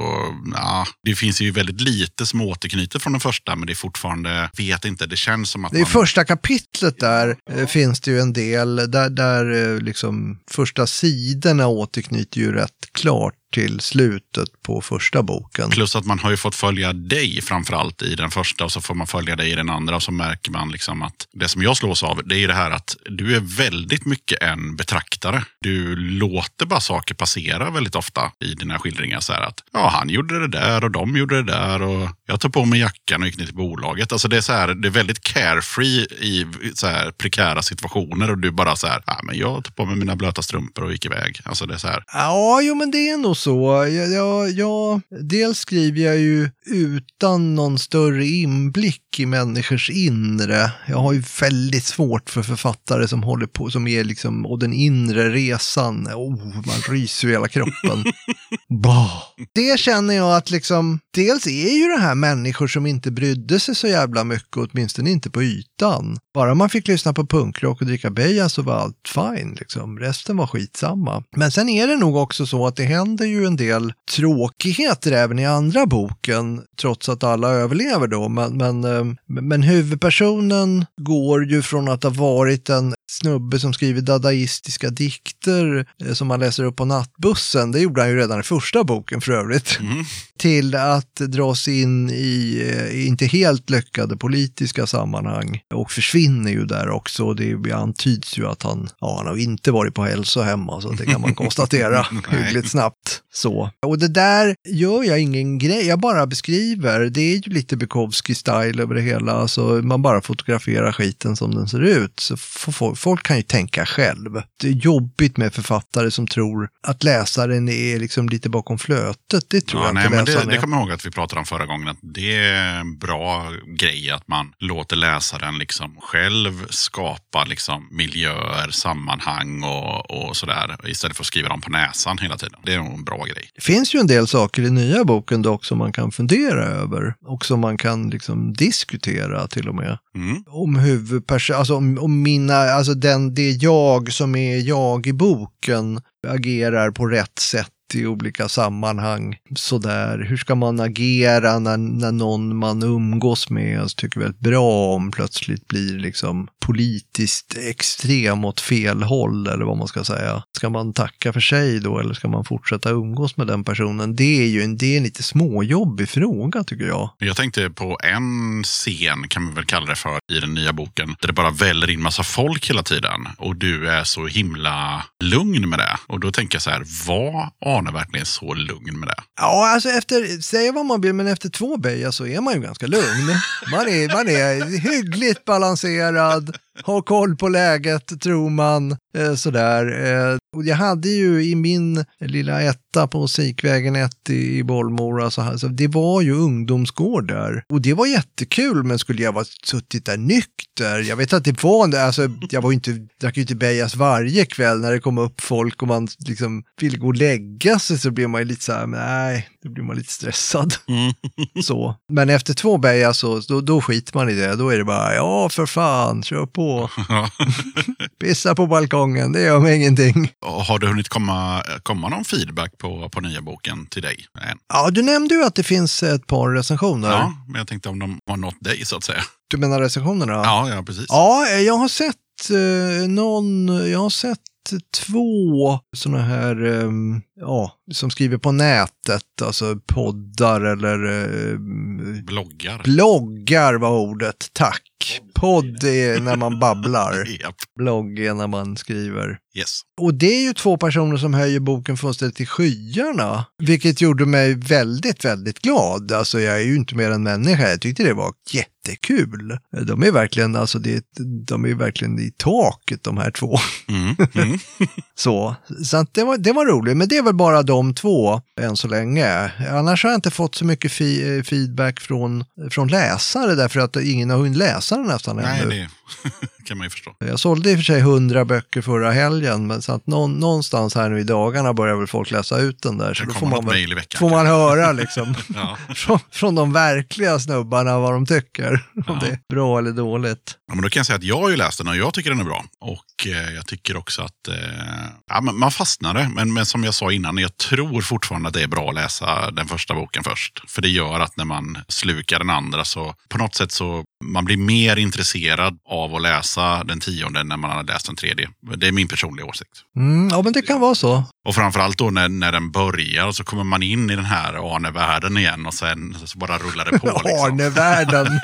ja, det finns ju väldigt lite som återknyter från den första, men det är fortfarande, vet inte, det känns som att Det är man... första kapitlet där eh, finns det ju en del, där, där eh, liksom första sidorna återknyter ju rätt klart till slutet på första boken. Plus att man har ju fått följa dig framförallt i den första och så får man följa dig i den andra och så märker man liksom att det som jag slås av det är ju det här att du är väldigt mycket en betraktare. Du låter bara saker passera väldigt ofta i dina skildringar. Så här att ja, han gjorde det där och de gjorde det där och jag tog på mig jackan och gick ner till bolaget. Alltså det är så här, det är väldigt carefree i så här prekära situationer och du bara så här, ja, men jag tog på mig mina blöta strumpor och gick iväg. Alltså det är så här, Ja, jo men det är nog så. Jag, jag, jag, dels skriver jag ju utan någon större inblick i människors inre. Jag har ju väldigt svårt för författare som håller på, som är liksom, och den inre resan, oh, man ryser i hela kroppen. bah. Det känner jag att liksom, dels är ju det här människor som inte brydde sig så jävla mycket, åtminstone inte på ytan. Bara man fick lyssna på punkrock och dricka beja så var allt fine, liksom. Resten var skitsamma. Men sen är det nog också så att det händer ju en del tråkigheter även i andra boken, trots att alla överlever då. Men, men, eh, men huvudpersonen går ju från att ha varit en snubbe som skriver dadaistiska dikter eh, som man läser upp på nattbussen, det gjorde han ju redan i första boken för övrigt, mm. till att dras in i eh, inte helt lyckade politiska sammanhang och försvinner ju där också. Det antyds ju att han, ja, han har inte varit på hälsohem, alltså det kan man konstatera hyggligt snabbt. Så. Och det där gör jag ingen grej, jag bara beskriver. Det är ju lite Bukowski-style över det hela, alltså man bara fotograferar skiten som den ser ut. Så folk, kan ju tänka själv. Det är jobbigt med författare som tror att läsaren är liksom lite bakom flötet. Det tror Ja, jag nej, inte men det, det kommer jag ihåg att vi pratade om förra gången. Att det är en bra grej att man låter läsaren liksom själv skapa liksom miljöer, sammanhang och, och sådär. Istället för att skriva dem på näsan hela tiden. Det är nog en bra grej. Det finns ju en del saker i nya boken dock som man kan fundera över och som man kan liksom diskutera till och med. Mm. Om huvudpersonen, alltså om, om mina, alltså den, det jag som är jag i boken agerar på rätt sätt i olika sammanhang. Sådär, hur ska man agera när, när någon man umgås med och tycker väldigt bra om plötsligt blir liksom politiskt extrem åt fel håll eller vad man ska säga. Ska man tacka för sig då eller ska man fortsätta umgås med den personen? Det är ju en, det är en lite småjobbig fråga tycker jag. Jag tänkte på en scen, kan man väl kalla det för, i den nya boken. Där det bara väller in massa folk hela tiden. Och du är så himla lugn med det. Och då tänker jag så här, Vad Arne verkligen så lugn med det? Ja, alltså efter, säga vad man vill, men efter två böjar så är man ju ganska lugn. Man är, man är hyggligt balanserad, har koll på läget, tror man. Eh, sådär. Eh, och jag hade ju i min lilla etta på Sikvägen 1 i, i Bollmora, så här, så det var ju ungdomsgård där. Och det var jättekul, men skulle jag vara suttit där nykter, jag vet att det var, alltså jag var ju inte, drack ju inte bejas varje kväll när det kom upp folk och man liksom ville gå och lägga sig så blev man ju lite så här, nej, då blir man lite stressad. så. Men efter två beja så, då, då skiter man i det, då är det bara, ja för fan, kör på. Pissa på balkongen, det gör mig ingenting. Och Har det hunnit komma, komma någon feedback på, på nya boken till dig? Än? Ja, du nämnde ju att det finns ett par recensioner. Ja, men jag tänkte om de har nått dig så att säga. Du menar recensionerna? Ja, ja precis. Ja, jag har sett eh, någon, jag har sett två sådana här, eh, ja, som skriver på nätet, alltså poddar eller eh, Bloggar. bloggar var ordet, tack. Podd är när man babblar, Japp. blogg är när man skriver. Yes. Och det är ju två personer som höjer boken fullständigt till skyarna, vilket gjorde mig väldigt, väldigt glad. Alltså jag är ju inte mer än människa, jag tyckte det var jättekul. De är verkligen, alltså det, de är verkligen i taket de här två. Mm. Mm. Så, så det, var, det var roligt, men det är väl bara de två än så länge. Annars har jag inte fått så mycket eh, feedback från, från läsare därför att ingen har hunnit läsa den nästan Nej, ännu. kan man ju förstå. Jag sålde i och för sig hundra böcker förra helgen, men så att någon, någonstans här nu i dagarna börjar väl folk läsa ut den där. Så då får man, väl, veckan. får man höra liksom Ja. från, från de verkliga snubbarna vad de tycker. Om Ja. det är bra eller dåligt. Ja, men då kan jag säga att jag har ju läst den och jag tycker den är bra. Och eh, jag tycker också att eh, ja, men man fastnade. Men, men som jag sa innan, jag tror fortfarande att det är bra att läsa den första boken först. För det gör att när man slukar den andra så på något sätt så man blir mer intresserad av att läsa den tionde när man har läst den tredje. Det är min personliga åsikt. Mm, ja, men det kan vara så. Och framförallt då när, när den börjar så kommer man in i den här Arne-världen igen och sen så bara rullar det på. Liksom. Arne-världen.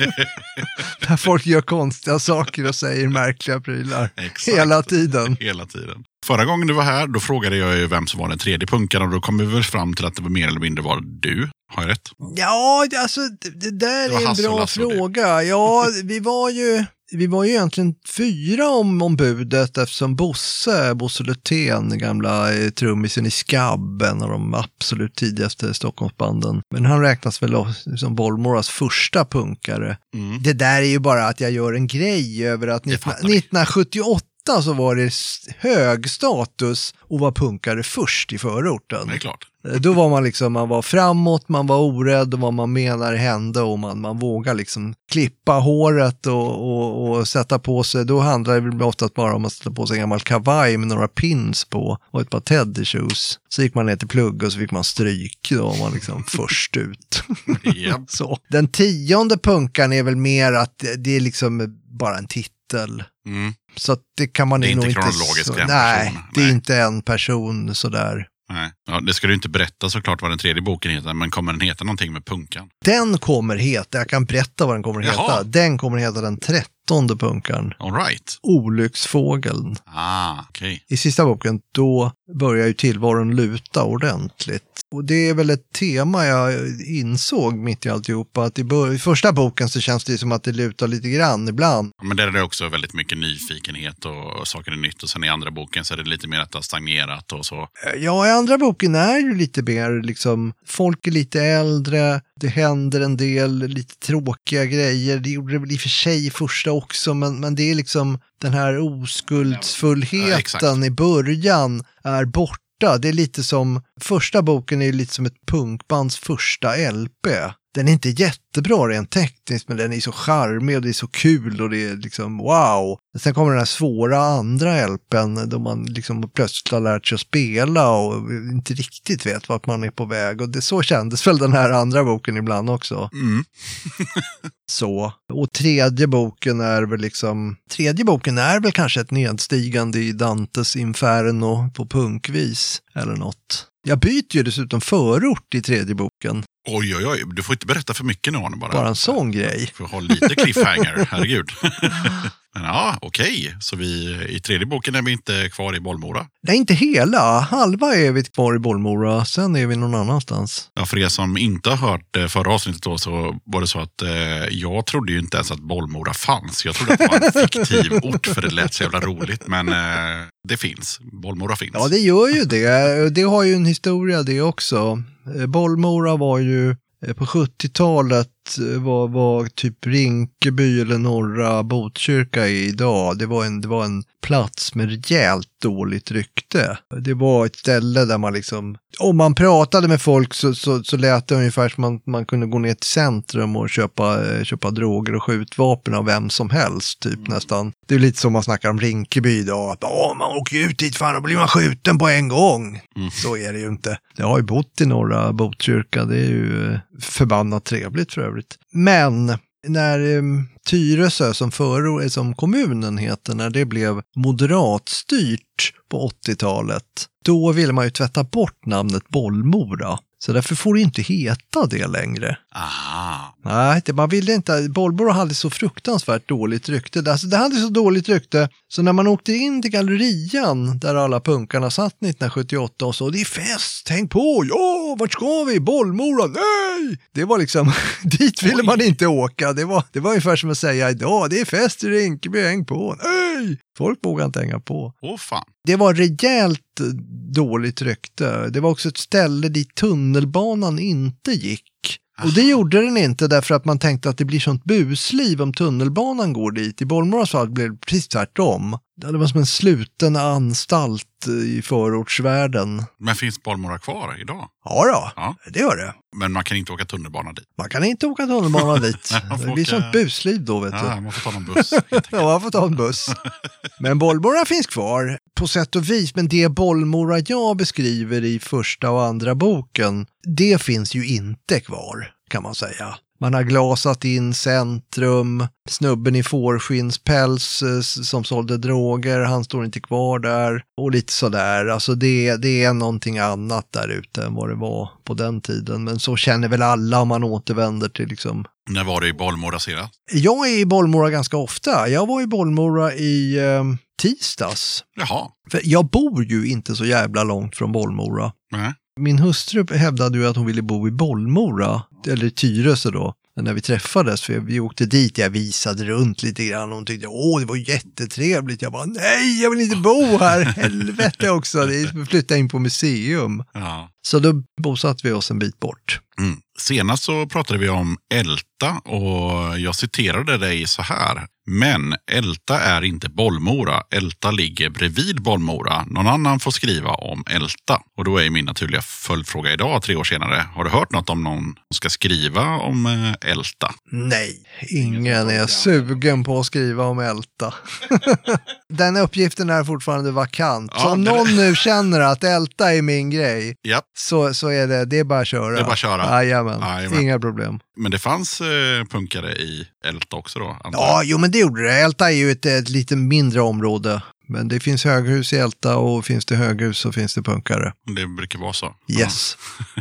Där folk gör konstiga saker och säger märkliga prylar. Exakt. Hela tiden. Hela tiden. Förra gången du var här, då frågade jag ju vem som var den tredje punkaren och då kom vi väl fram till att det var mer eller mindre var du. Har jag rätt? Ja, alltså det, där Det är en bra det. fråga. Ja, vi var ju... Vi var ju egentligen fyra om, om budet eftersom Bosse, Bosse Lutén, den gamla eh, trummisen i Skabb, en av de absolut tidigaste Stockholmsbanden. Men han räknas väl som Bollmoras första punkare. Mm. Det där är ju bara att jag gör en grej över att 19, fattar vi. 1978 så var det hög status att vara punkare först i förorten. Det är klart. Eh, Då var man liksom, man var framåt, man var orädd och vad man menar hände och man, man vågar liksom klippa håret och, och, och sätta på sig, då handlar det väl oftast bara om att sätta på sig en gammal kavaj med några pins på och ett par teddy shoes. Så gick man ner till plugg och så fick man stryk, då var man liksom först ut. Ja. Så. Den tionde punkan är väl mer att det- det är liksom bara en titel. Mm. Så det kan man Det är nog inte inte... kronologiskt så, nej, person. det är Nej. inte en person sådär. Nej. Ja, det ska du inte berätta såklart vad den tredje boken heter, men kommer den heta någonting med punkan? Den kommer heta, jag kan berätta vad den kommer heta. Jaha. Den kommer heta den trettonde punkaren. All right. Olycksfågeln. Ah, okej. I sista boken, då börjar ju tillvaron luta ordentligt. Och det är väl ett tema jag insåg mitt i alltihopa. Att i, i första boken så känns det som att det lutar lite grann ibland. Ja, Men där är det också väldigt mycket nyfikenhet och, och saker är nytt. Och sen i andra boken så är det lite mer att det har stagnerat och så. Ja, i andra boken är ju lite mer liksom, folk är lite äldre, det händer en del lite tråkiga grejer. Det gjorde det väl i och för sig i första också, men, men det är liksom den här Ja, oskuldsfullheten exakt. i början är borta. Det är lite som, första boken är lite som ett punkbands första LP. Den är inte jättebra rent tekniskt, men den är så charmig och det är så kul och det är liksom wow. Sen kommer den här svåra andra LPn då man liksom plötsligt har lärt sig att spela och inte riktigt vet vart man är på väg. Och det, så kändes väl den här andra boken ibland också. Mm. Så. Och tredje boken är väl liksom, tredje boken är väl kanske ett nedstigande i Dantes Inferno på punkvis eller något. Jag byter ju dessutom förort i tredje boken. Oj, oj, oj. Du får inte berätta för mycket nu, Arne. Bara, Bara en sån grej. Du får ha lite cliffhanger, herregud. Men ja, okej. Så vi, i tredje boken är vi inte kvar i Bollmora. Nej, inte hela. Halva är vi kvar i Bollmora, sen är vi någon annanstans. Ja, för er som inte har hört eh, förra avsnittet då, så var det så att eh, jag trodde ju inte ens att Bollmora fanns. Jag trodde att det var en fiktiv ort för det lät så jävla roligt. Men eh, det finns. Bollmora finns. Ja, det gör ju det. Det har ju en historia det också. Eh, Bollmora var ju eh, på 70-talet eh, var, var typ Rinkeby eller norra Botkyrka är idag. Det var, en, det var en plats med rejält dåligt rykte. Det var ett ställe där man liksom, om man pratade med folk så, så, så lät det ungefär som man, man kunde gå ner till centrum och köpa, eh, köpa droger och skjutvapen av vem som helst, typ nästan. Det är lite som man snackar om Rinkeby idag, att "Åh, man åker ut dit, fan, då blir man skjuten på en gång. Mm. Så är det ju inte. Jag har ju bott i norra Botkyrka, det är ju eh, förbannat trevligt för övrigt. Men när eh, Tyresö som, för, eh, som kommunen heter, när det blev moderatstyrt på 80-talet, då ville man ju tvätta bort namnet Bollmora. Så därför får det inte heta det längre. Ah, Nej, det, man ville inte. Bollmora hade så fruktansvärt dåligt rykte. Alltså, det hade så dåligt rykte, så när man åkte in till gallerian där alla punkarna satt 1978 och så, det är fest, häng på, ja, vart ska vi, Bollmora, nej! Det var liksom, dit ville Oj. man inte åka. Det var, det var ungefär som att säga idag, det är fest i Rinkeby, häng på, nej! Folk vågar inte hänga på. åh fan. Det var rejält eh, dåligt rykte. Det var också ett ställe dit tunnelbanan inte gick. Och det gjorde den inte därför att man tänkte att det blir sånt busliv om tunnelbanan går dit. I Bollmoras fall blev det precis tvärtom. Det var som en sluten anstalt i förortsvärlden. Men finns Bollmora kvar idag? Ja då, Ja. det gör det. Men man kan inte åka tunnelbana dit. Man kan inte åka tunnelbana dit. Det blir åka- sånt busliv då vet du. Ja, man får ta någon buss. Ja, man får ta en buss. Men Bollmora finns kvar på sätt och vis. Men det Bollmora jag beskriver i första och andra boken, det finns ju inte kvar kan man säga. Man har glasat in centrum, snubben i fårskinnspäls eh, som sålde droger, han står inte kvar där och lite sådär. Alltså det, det är någonting annat där ute än vad det var på den tiden. Men så känner väl alla om man återvänder till liksom När var det i Bollmora senast? jag är i Bollmora ganska ofta. Jag var i Bollmora i eh, tisdags. Jaha. För jag bor ju inte så jävla långt från Bollmora. Nej. Min hustru hävdade ju att hon ville bo i Bollmora, eller Tyresö då, när vi träffades. För vi åkte dit, jag visade runt lite grann och hon tyckte åh det var jättetrevligt. Jag bara nej, jag vill inte bo här, helvete också. Det är som att flytta in på museum. Ja. Så då bosatte vi oss en bit bort. Mm. Senast så pratade vi om Älta och jag citerade dig så här. Men Älta är inte Bollmora. Älta ligger bredvid Bollmora. Någon annan får skriva om Älta. Och då är min naturliga följdfråga idag, tre år senare. Har du hört något om någon som ska skriva om eh, Älta? Nej, ingen är sugen på att skriva om Älta. Den uppgiften är fortfarande vakant. Ja, så om det- någon nu känner att Älta är min grej, så, så är det, det är bara att köra. Det är bara att köra. Jajamän, Jajamän. inga problem. men det fanns eh, punkare i Älta också då? Ja, jo men det gjorde det. Älta är ju ett, ett lite mindre område. Men det finns höghus i Älta och finns det höghus så finns det punkare. Det brukar vara så. Ja. Yes.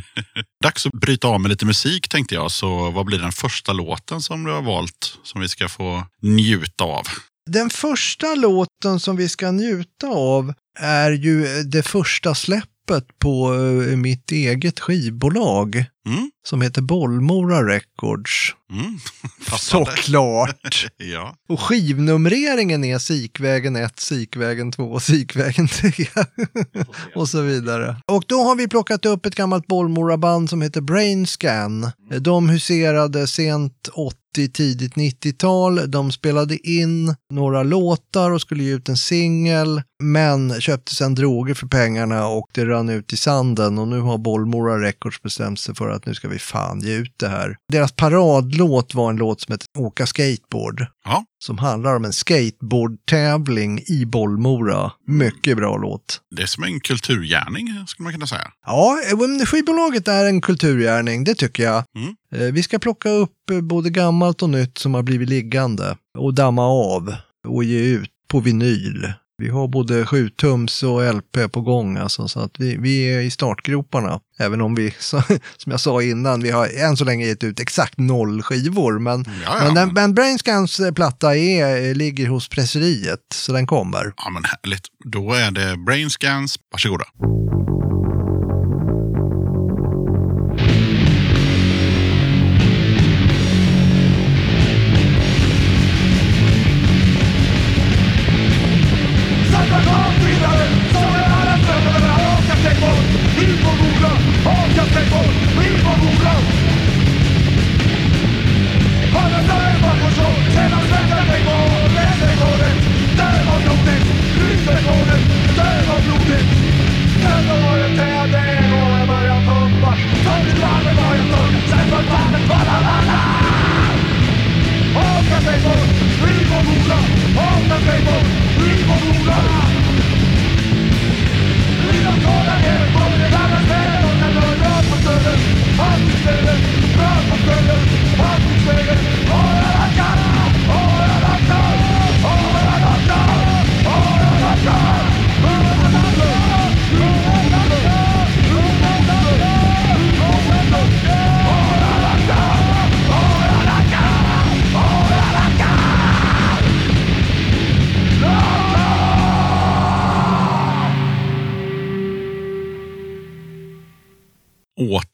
Dags att bryta av med lite musik tänkte jag. Så vad blir den första låten som du har valt som vi ska få njuta av? Den första låten som vi ska njuta av är ju det första släppet på eh, mitt eget skivbolag Mm? som heter Bollmora Records. Mm. Såklart! Ja. Och skivnumreringen är Sikvägen 1, Sikvägen 2, Sikvägen 3 och så vidare. Och då har vi plockat upp ett gammalt Bollmora-band som heter Brainscan. De huserade sent 80, tidigt 90-tal. De spelade in några låtar och skulle ge ut en singel, men köpte sen droger för pengarna och det rann ut i sanden och nu har Bollmora Records bestämt sig för att nu ska vi fan ge ut det här. Deras paradlåt var en låt som heter Åka skateboard ja, som handlar om en skateboardtävling i Bollmora. Mycket bra låt. det är som en kulturgärning skulle man kunna säga. Ja, skivbolaget är en kulturgärning, det tycker jag. Mm. Eh, Vi ska plocka upp eh, både gammalt och nytt som har blivit liggande och damma av och ge ut på vinyl. Vi har både 7-tums och LP på gång, alltså, så att vi, vi är i startgroparna. Även om vi, som jag sa innan, vi har än så länge gett ut exakt noll skivor. Men, Ja, ja, men, den, men- Brainscans eh, platta är, ligger hos presseriet, så den kommer. Ja, men härligt. Då är det Brainscans. Varsågoda. Santa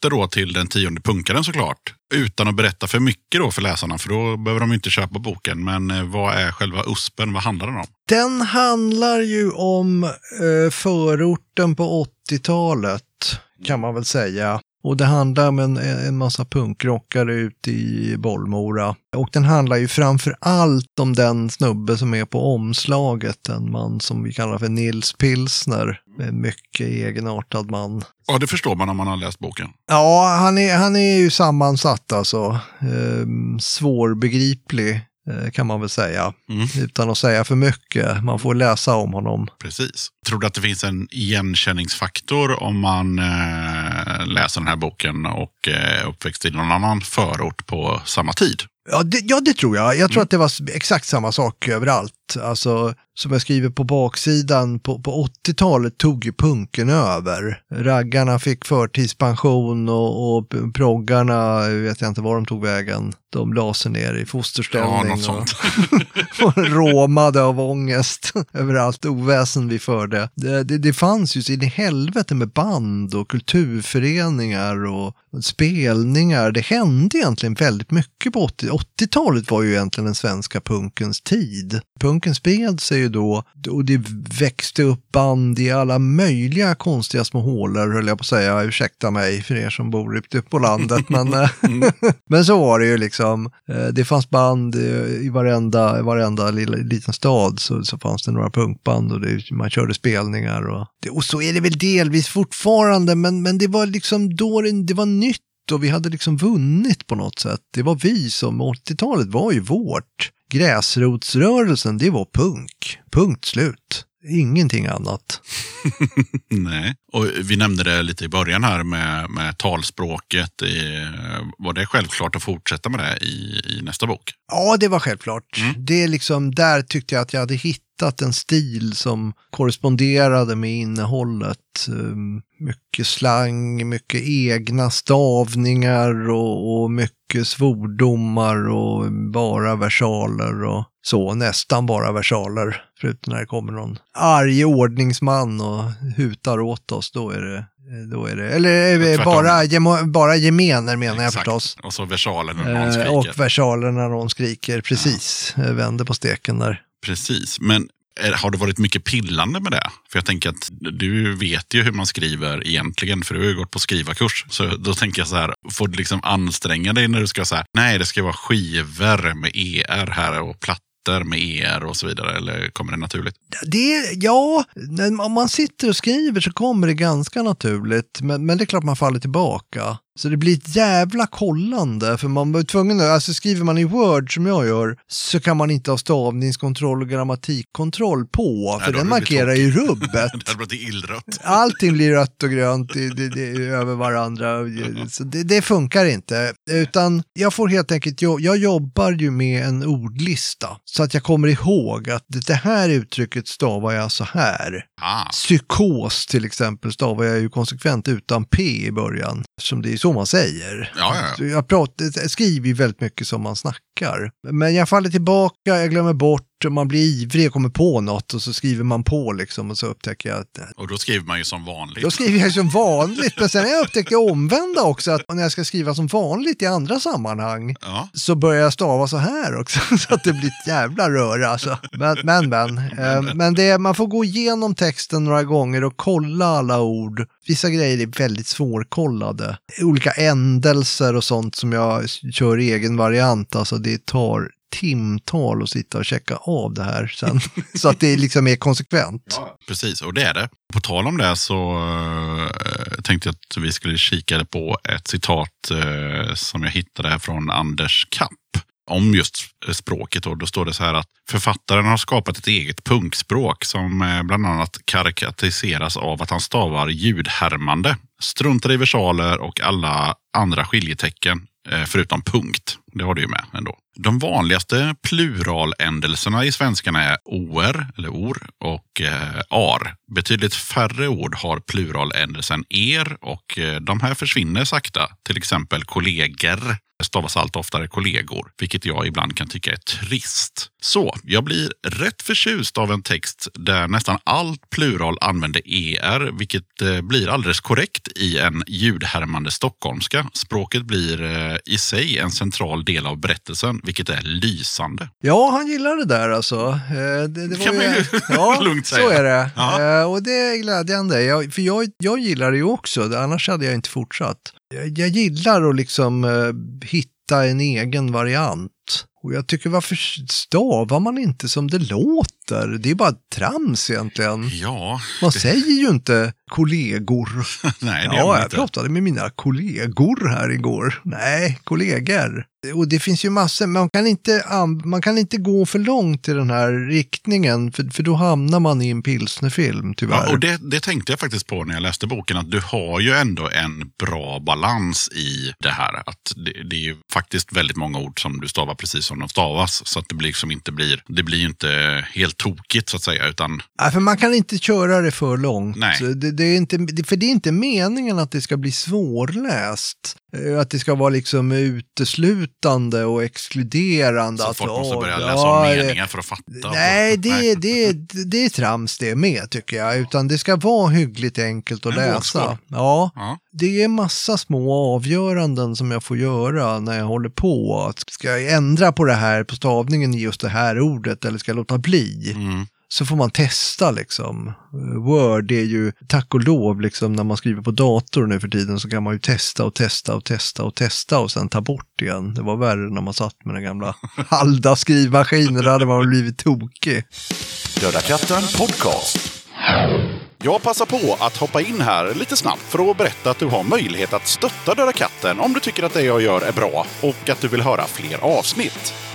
Åter då till den tionde punkaren såklart. Utan att berätta för mycket då för läsarna, för då behöver de inte köpa boken. Men eh, vad är själva USPen? Vad handlar den om? Den handlar ju om eh, förorten på 80-talet kan man väl säga. Och det handlar om en, en massa punkrockare ute i Bollmora. Och den handlar ju framför allt om den snubbe som är på omslaget. En man som vi kallar för Nils Pilsner. En mycket egenartad man. Ja, det förstår man om man har läst boken. Ja, han är, han är ju sammansatt alltså. Ehm, svårbegriplig kan man väl säga. Mm. Utan att säga för mycket. Man får läsa om honom. Precis. Tror du att det finns en igenkänningsfaktor om man eh, läser den här boken och eh, uppväxt i någon annan förort på samma tid? Ja det, ja, det tror jag. Jag tror att det var exakt samma sak överallt. Alltså, som jag skriver på baksidan, på, på 80-talet tog ju punken över. Raggarna fick förtidspension och, och proggarna, vet jag inte var de tog vägen. De la sig ner i Ja, fosterställning något och, sånt. och råmade av ångest över allt oväsen vi förde. Det, det, det fanns ju så in i helvete med band och kulturföreningar och spelningar. Det hände egentligen väldigt mycket på 80-talet, 80-talet var ju egentligen den svenska punkens tid. Punken spred sig ju då och det växte upp band i alla möjliga konstiga små hålor höll jag på att säga. Ursäkta mig för er som bor ute på landet. men, eh, men så var det ju liksom. Eh, Det fanns band eh, i varenda, varenda lilla, liten stad så, så fanns det några punkband och det, man körde spelningar. Och, och så är det väl delvis fortfarande men, men det var liksom då det, det var nytt och vi hade liksom vunnit på något sätt. Det var vi som, 80-talet var ju vårt. Gräsrotsrörelsen, det var punk. Punkt slut. Ingenting annat. Nej. Och vi nämnde det lite i början här med, med talspråket. I, var det självklart att fortsätta med det i, i nästa bok? Ja, det var självklart. Mm. Det är liksom, där tyckte jag att jag hade hittat en stil som korresponderade med innehållet. Um, mycket slang, mycket egna stavningar och, och mycket svordomar och bara versaler och så, nästan bara versaler. Förutom när det kommer någon arg ordningsman och hutar åt oss, då är det, då är det eller eh, bara, bara gemener menar jag Exakt. förstås. Och så versalen när någon Eh, skriker. och versaler när någon skriker, precis. Eh, Vänder på steken där. Precis, men är, har det varit mycket pillande med det? För jag tänker att du vet ju hur man skriver egentligen, för du har ju gått på skrivarkurs. Så då tänker jag så här, får du liksom anstränga dig när du ska säga nej det ska vara skivor med ER här och plattor med ER och så vidare, eller kommer det naturligt? Det, ja, när- om man sitter och skriver så kommer det ganska naturligt. Men, men det är klart man faller tillbaka. Så det blir ett jävla kollande, för man var tvungen att, alltså skriver man i Word som jag gör, så kan man inte ha stavningskontroll och grammatikkontroll på, Nej, för den markerar ju rubbet. Det. Allting blir rött och grönt det, det, det, över varandra. Så det, det funkar inte. Utan jag får helt enkelt, jo- jag jobbar ju med en ordlista. Så att jag kommer ihåg att det här uttrycket stavar jag så här. Ah, Psykos till exempel stavar jag ju konsekvent utan P i början. Som det är så man säger. ja, ja. Jag, pratar, jag skriver ju väldigt mycket som man snackar. Men jag faller tillbaka, jag glömmer bort, man blir ivrig och kommer på något och så skriver man på liksom och så upptäcker jag att Och då skriver man ju som vanligt. då skriver jag som vanligt, men sen har jag upptäckt det omvända också, att när jag ska skriva som vanligt i andra sammanhang Ja, så börjar jag stava så här också, så att det blir ett jävla rör alltså. Men, men, men, eh, men det, man får gå igenom texten några gånger och kolla alla ord. Vissa grejer är väldigt svårkollade. Olika ändelser och sånt som jag kör i egen variant, alltså det tar timtal att sitta och checka av det här sen. så att det liksom är konsekvent. precis. Och det är det. På tal om det så eh, tänkte jag att vi skulle kika på ett citat eh, som jag hittade från Anders Kapp om just språket. Och då står det så här att författaren har skapat ett eget punkspråk som eh, bland annat karaktäriseras av att han stavar ljudhärmande, struntar i versaler och alla andra skiljetecken eh, förutom punkt. Det har du ju med ändå. De vanligaste pluraländelserna i svenskarna är OR, eller OR, och eh, AR. Betydligt färre ord har pluraländelsen ER och eh, de här försvinner sakta. Till exempel kollegor stavas allt oftare kollegor, vilket jag ibland kan tycka är trist. Så, jag blir rätt förtjust av en text där nästan allt plural använder ER, vilket eh, blir alldeles korrekt i en ljudhärmande stockholmska. Språket blir eh, i sig en central del av berättelsen, vilket är lysande. Ja, han gillar det där alltså. Eh, Det, det var kan man ju ja, lugnt så säga. är det. Ja. Och det är glädjande. Jag, för jag, jag gillar det ju också, annars hade jag inte fortsatt. Jag, jag gillar att liksom eh, hitta en egen variant. Och jag tycker varför stavar man inte som det låter? Det är bara trams egentligen. Ja, Man säger ju inte kollegor. nej det Ja, jag inte. pratade med mina kollegor här igår. Nej, kollegor. Och det finns ju massor, man kan inte, an- man kan inte gå för långt i den här riktningen, för, för då hamnar man i en pilsnerfilm tyvärr. Ja, och det, det tänkte jag faktiskt på när jag läste boken, att du har ju ändå en bra balans i det här. Att det, det är ju faktiskt väldigt många ord som du stavar precis som de stavas. Så att det blir liksom inte blir, det blir ju inte helt tokigt så att säga. Utan Nej, för man kan inte köra det för långt. Nej. Det, det är inte, för det är inte meningen att det ska bli svårläst. Eh, Att det ska vara liksom uteslutande och exkluderande. så att, folk måste "Åh, börja ja, läsa om det- meningar för att fatta. Nej, det, Nej. Det, det är trams det med tycker jag. Utan det ska vara hyggligt enkelt att En läsa. Ja, Ja. det är massa små avgöranden som jag får göra när jag håller på. Att Ska jag ändra på det här på stavningen i just det här ordet eller ska jag låta bli? Mm. Så får man testa liksom. Word är ju, tack och lov, liksom när man skriver på dator nu för tiden så kan man ju testa och testa och testa och testa och sen ta bort igen. Det var värre när man satt med den gamla Halda skrivmaskinen, då hade man blivit tokig. Döda katten podcast. Jag passar på att hoppa in här lite snabbt för att berätta att du har möjlighet att stötta Döda katten om du tycker att det jag gör är bra och att du vill höra fler avsnitt.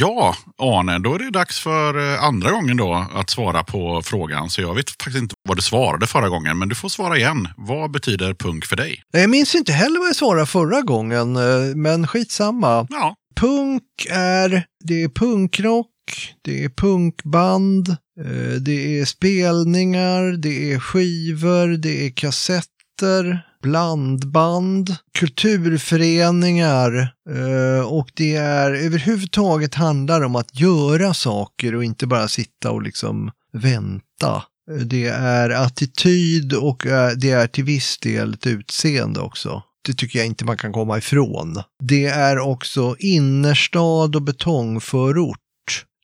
Ja, Arne, då är det dags för eh, andra gången då att svara på frågan. Så jag vet faktiskt inte vad du svarade förra gången, men du får svara igen. Vad betyder punk för dig? Jag minns inte heller vad jag svarade förra gången, eh, men skitsamma. Ja, Punk är, det är punkrock, det är punkband, eh, det är spelningar, det är skivor, det är kassetter, blandband, kulturföreningar eh, och det är överhuvudtaget handlar om att göra saker och inte bara sitta och liksom vänta. Det är attityd och eh, det är till viss del ett utseende också. Det tycker jag inte man kan komma ifrån. Det är också innerstad och betongförort.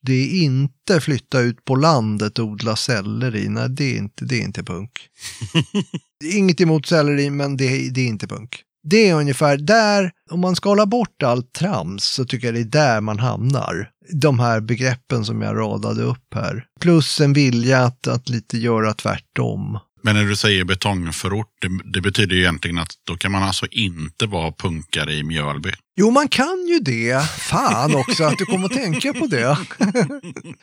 Det är inte flytta ut på landet och odla selleri. Nej, det är inte, det är inte punk. Inget emot selleri, men det, det är inte punk. Det är ungefär där, om man skalar bort allt trams så tycker jag det är där man hamnar. De här begreppen som jag radade upp här. Plus en vilja att, att lite göra tvärtom. Men när du säger betongförort, det, det betyder ju egentligen att då kan man alltså inte vara punkare i Mjölby. Jo, man kan ju det. Fan också att du kommer att tänka på det.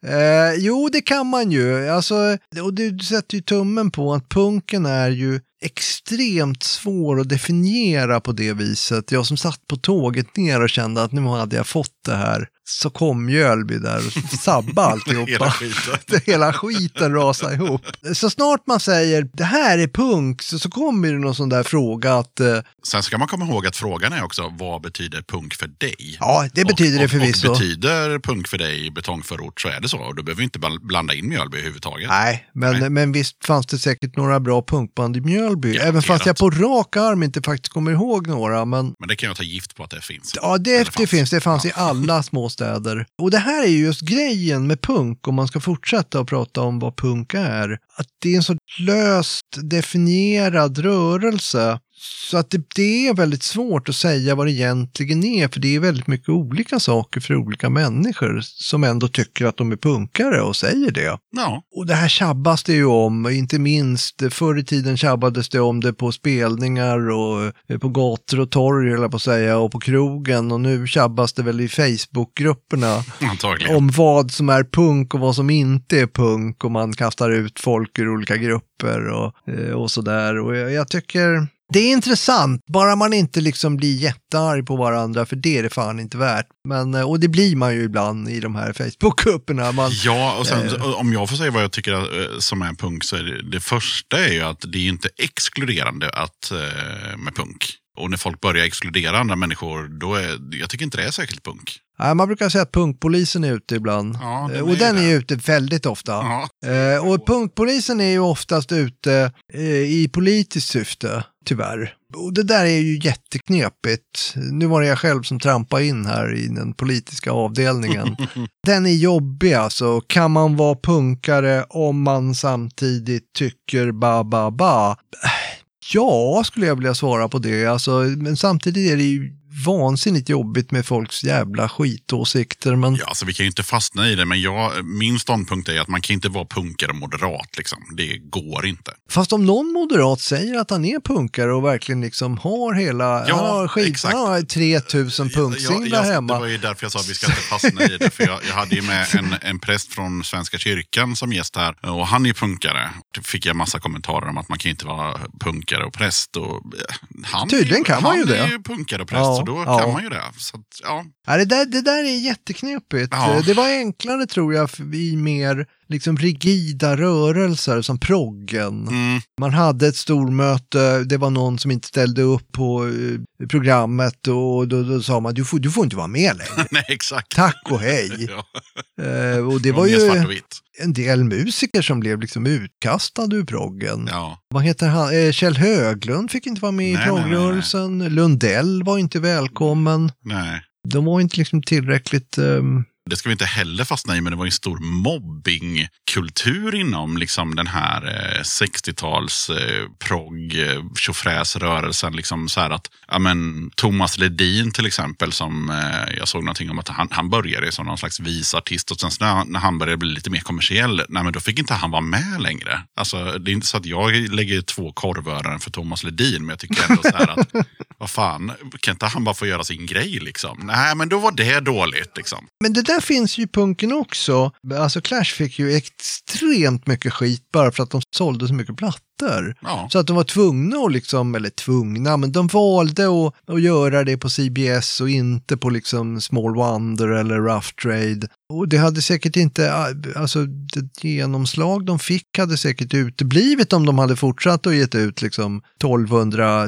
eh, jo, det kan man ju. Alltså, och du sätter ju tummen på att punken är ju extremt svår att definiera på det viset. Jag som satt på tåget ner och kände att nu hade jag fått det här. Så kom Mjölby där och sabbade alltihopa. Hela skiten. Hela skiten rasar ihop. Så snart man säger det här är punk så, så kommer det någon sån där fråga att eh, Sen ska man komma ihåg att frågan är också, vad betyder punk för dig? ja, det betyder och, det förvisso. Och, och betyder punk för dig betongförort så är det så. Och du behöver inte bl- blanda in Mjölby överhuvudtaget. Nej, men, Nej. men visst fanns det säkert några bra punkband i Mjölby. Garanterat. Även fast jag på rak arm inte faktiskt kommer ihåg några. Men Men det kan jag ta gift på att det finns. ja, det, det fanns. finns. Det fanns i Ja. alla små städer. Och det här är ju just grejen med punk, om man ska fortsätta att prata om vad punk är. Att det är en så löst definierad rörelse så att det, det är väldigt svårt att säga vad det egentligen är, för det är väldigt mycket olika saker för olika människor som ändå tycker att de är punkare och säger det. Ja, Och det här tjabbas det ju om, inte minst förr i tiden tjabbades det om det på spelningar och eh, på gator och torg, eller på att säga, och på krogen. Och nu tjabbas det väl i Facebookgrupperna antagligen. om vad som är punk och vad som inte är punk. Och man kastar ut folk ur olika grupper och, eh, och sådär. Och jag, jag tycker det är intressant, bara man inte liksom blir jättearg på varandra, för det är det fan inte värt. Men, eh, och det blir man ju ibland i de här Facebookgrupperna. Ja, och sen Eh. om jag får säga vad jag tycker eh, som är punk så är det, det första är ju att det är inte exkluderande att, eh, med punk. Och när folk börjar exkludera andra människor, då är, jag tycker inte det är särskilt punk. Nej, man brukar säga att punkpolisen är ute ibland. Ja, den Eh, är och den det. är ute väldigt ofta. Ja, Eh, och punkpolisen är ju oftast ute eh, i politiskt syfte, tyvärr. Och det där är ju jätteknepigt. Nu var det jag själv som trampade in här i den politiska avdelningen. den är jobbig alltså. Kan man vara punkare om man samtidigt tycker ba ba ba? Ja, skulle jag vilja svara på det. Alltså, men samtidigt är det ju vansinnigt jobbigt med folks jävla skitåsikter. Men ja alltså vi kan ju inte fastna i det, men jag, min ståndpunkt är att man kan inte vara punkare och moderat. Liksom. Det går inte. Fast om någon moderat säger att han är punkare och verkligen liksom har hela, Ja, han har skit, exakt. han har 3000 Ja, punksinglar hemma. Det var ju därför jag sa att vi ska inte fastna i det. För jag, jag hade ju med en, en präst från Svenska kyrkan som gäst här. Och han är punkare. Då fick jag massa kommentarer om att man kan inte vara punkare och präst. Och, eh, han Tydligen kan man han ju det. är ju punkare och präst, Ja, så då ja. kan man ju det. Så att, ja. Ja, det, där, det där är jätteknepigt. Ja. Det var enklare tror jag i mer liksom rigida rörelser som proggen. Mm, Man hade ett stormöte, det var någon som inte ställde upp på eh, programmet och då, då sa man du får, du får inte vara med längre. nej, exakt. Tack och hej. Ja, Eh, och det var ju en del musiker som blev liksom utkastade ur proggen. Ja. Vad heter han? Eh, Kjell Höglund fick inte vara med Nej, i proggrörelsen. Lundell var inte välkommen. Nej. De var inte liksom tillräckligt... ehm, det ska vi inte heller fastna i, men det var en stor mobbingkultur inom liksom den här 60-tals eh, eh progg, eh, tjofräsrörelsen. Liksom så att, ja, men, Thomas Ledin till exempel, som eh, jag såg någonting om att han, han började som någon slags visartist och sen när, när han började bli lite mer kommersiell, nej, men då fick inte han vara med längre. Alltså, det är inte så att jag lägger två korvören för Thomas Ledin, men jag tycker ändå så här att, vad fan, kan inte han bara få göra sin grej liksom? Nej, men då var det dåligt liksom. Men det där finns ju punken också. Alltså Clash fick ju extremt mycket skit bara för att de sålde så mycket plattor. Ja. Så att de var tvungna att liksom, eller tvungna, men de valde att, att göra det på CBS och inte på liksom Small Wonder eller Rough Trade. Och det hade säkert inte, alltså det genomslag de fick hade säkert uteblivit om de hade fortsatt att gett ut liksom 1200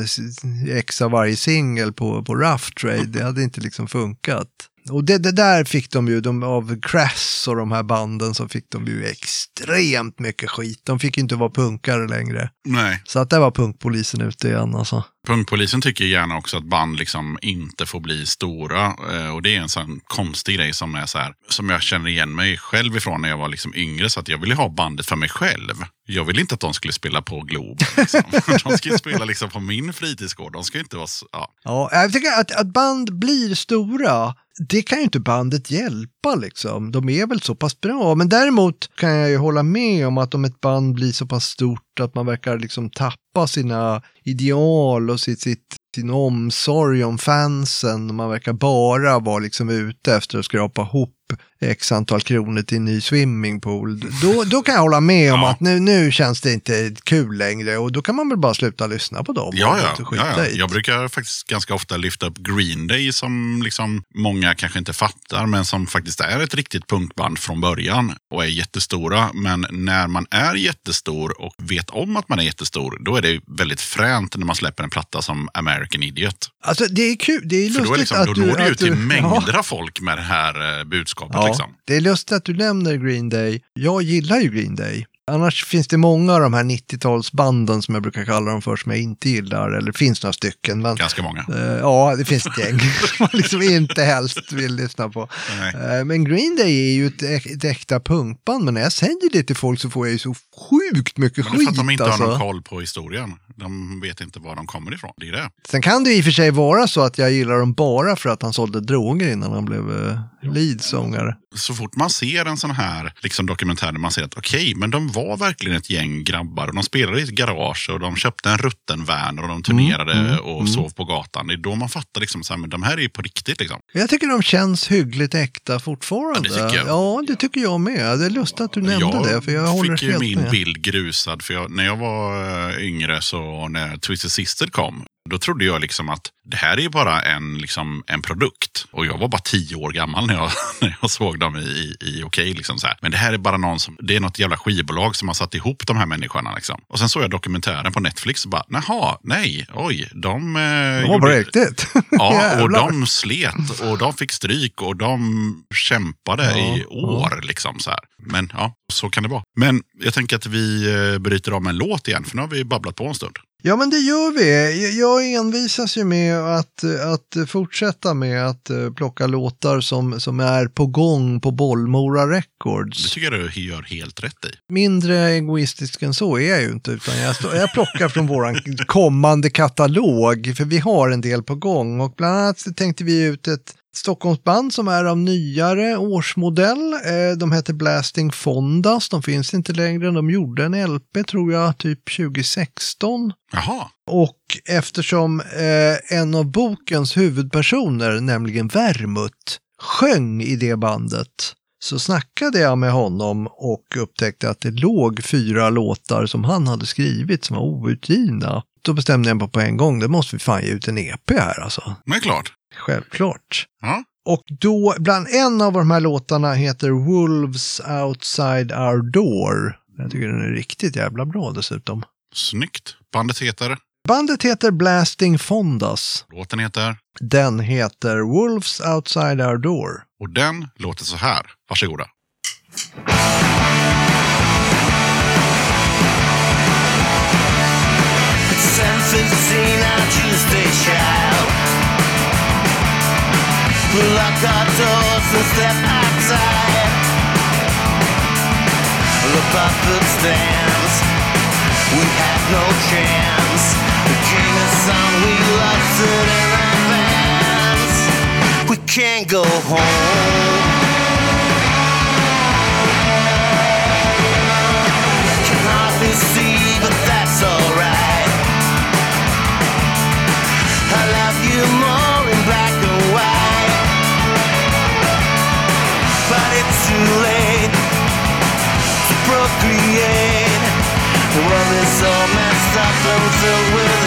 ex av varje singel på, på Rough Trade. Det hade inte liksom funkat. Och det, det där fick de ju, de, av Crass och de här banden så fick de ju extremt mycket skit. De fick inte vara punkare längre. Nej. Så att där var punkpolisen ute igen alltså. Punkpolisen tycker gärna också att band liksom inte får bli stora. Eh, och det är en sån konstig grej som är så här, som jag känner igen mig själv ifrån när jag var liksom yngre. Så att jag ville ha bandet för mig själv. Jag ville inte att de skulle spela på Globen. Liksom. de skulle spela liksom på min fritidsgård. De ska inte vara så, ja. Ja, jag tycker att, att band blir stora, det kan ju inte bandet hjälpa liksom. De är väl så pass bra. Men däremot kan jag ju hålla med om att om ett band blir så pass stort att man verkar liksom tappa sina ideal och sitt, sitt, sin omsorg om fansen. Och man verkar bara vara liksom ute efter att skrapa ihop x antal kronor till en ny swimmingpool. Då, då kan jag hålla med om Ja. att nu, nu känns det inte kul längre och då kan man väl bara sluta lyssna på dem. Ja, ja, ja, ja. Jag brukar faktiskt ganska ofta lyfta upp Green Day som liksom många kanske inte fattar, men som faktiskt är ett riktigt punkband från början och är jättestora. Men när man är jättestor och vet om att man är jättestor, då är det väldigt fränt när man släpper en platta som American Idiot. Alltså det är kul, det är För då, är lustigt liksom, att då du... når du ut att till du- mängder av folk med det här eh, budskapet. Ja, Liksom. det är lustigt att du nämner Green Day. Jag gillar ju Green Day. Annars finns det många av de här 90-talsbanden som jag brukar kalla dem för som jag inte gillar. Eller det finns några stycken. Men, Ganska många. eh, ja, det finns ett gäng som man liksom inte helst vill lyssna på. Eh, Men Green Day är ju ett, ett äkta punkband, men när jag säger det till folk så får jag ju så sjukt mycket Men det är för skit. att de inte alltså. har någon koll på historien. De vet inte var de kommer ifrån. Det är det. Sen kan det i och för sig vara så att jag gillar dem bara för att han sålde droger innan han blev eh, leadsångare. Så fort man ser en sån här liksom, dokumentär där man ser att okej, men de var verkligen ett gäng grabbar och de spelade i ett garage och de köpte en rutten van och de turnerade Mm, och sov på gatan. Det är då man fattar liksom så här, men de här är ju på riktigt liksom. Jag tycker de känns hyggligt äkta fortfarande. Ja, det tycker jag. Ja, det tycker jag med. Det är lustigt att du nämnde det, för jag håller fick ju min med. bild grusad. För jag, när jag var eh, yngre, så när Twisted Sister kom, då trodde jag liksom att det här är ju bara en, liksom, en produkt. Och jag var bara tio år gammal när jag, när jag såg dem i, i, i Okej. liksom så här. Men det här är bara någon som, det är något jävla skivbolag som har satt ihop de här människorna. Liksom. Och sen såg jag dokumentären på Netflix och bara, jaha, nej, oj, de... Eh, var gjorde- på riktigt. Ja, och de slet och de fick stryk och de kämpade Ja, i år. Liksom, så här. Men ja, så kan det vara. Men jag tänker att vi eh, bryter av med en låt igen, för nu har vi babblat på en stund. Ja, men det gör vi. Jag envisas ju med att, att fortsätta med att eh, plocka låtar som, som är på gång på Bollmora Det Records. tycker jag du gör helt rätt i. Mindre egoistisk än så är jag ju inte, utan jag, stå, jag plockar från vår kommande katalog, för vi har en del på gång. Och bland annat tänkte vi ut ett Stockholmsband som är av nyare årsmodell. Eh, De heter Blasting Fondas, de finns inte längre. De gjorde en LP tror jag, typ 2016. Jaha, Och eftersom eh, en av bokens huvudpersoner, nämligen Vermut, sjöng i det bandet så snackade jag med honom och upptäckte att det låg fyra låtar som han hade skrivit som var outgivna. Då bestämde jag mig på en gång, det måste vi fan ge ut en EP här alltså. men klart. Självklart. Ja. Och då, bland en av de här låtarna heter Wolves Outside Our Door. Jag tycker den är riktigt jävla bra dessutom. Snyggt. Bandet heter, Bandet heter Blasting Fondas. låten heter, Den heter Wolves Outside Our Door. och den låter så här. Varsågoda. It's lock our doors and step outside. The stands. We have no chance. The game is on. We lost it in advance. We can't go home. Messed up and filled with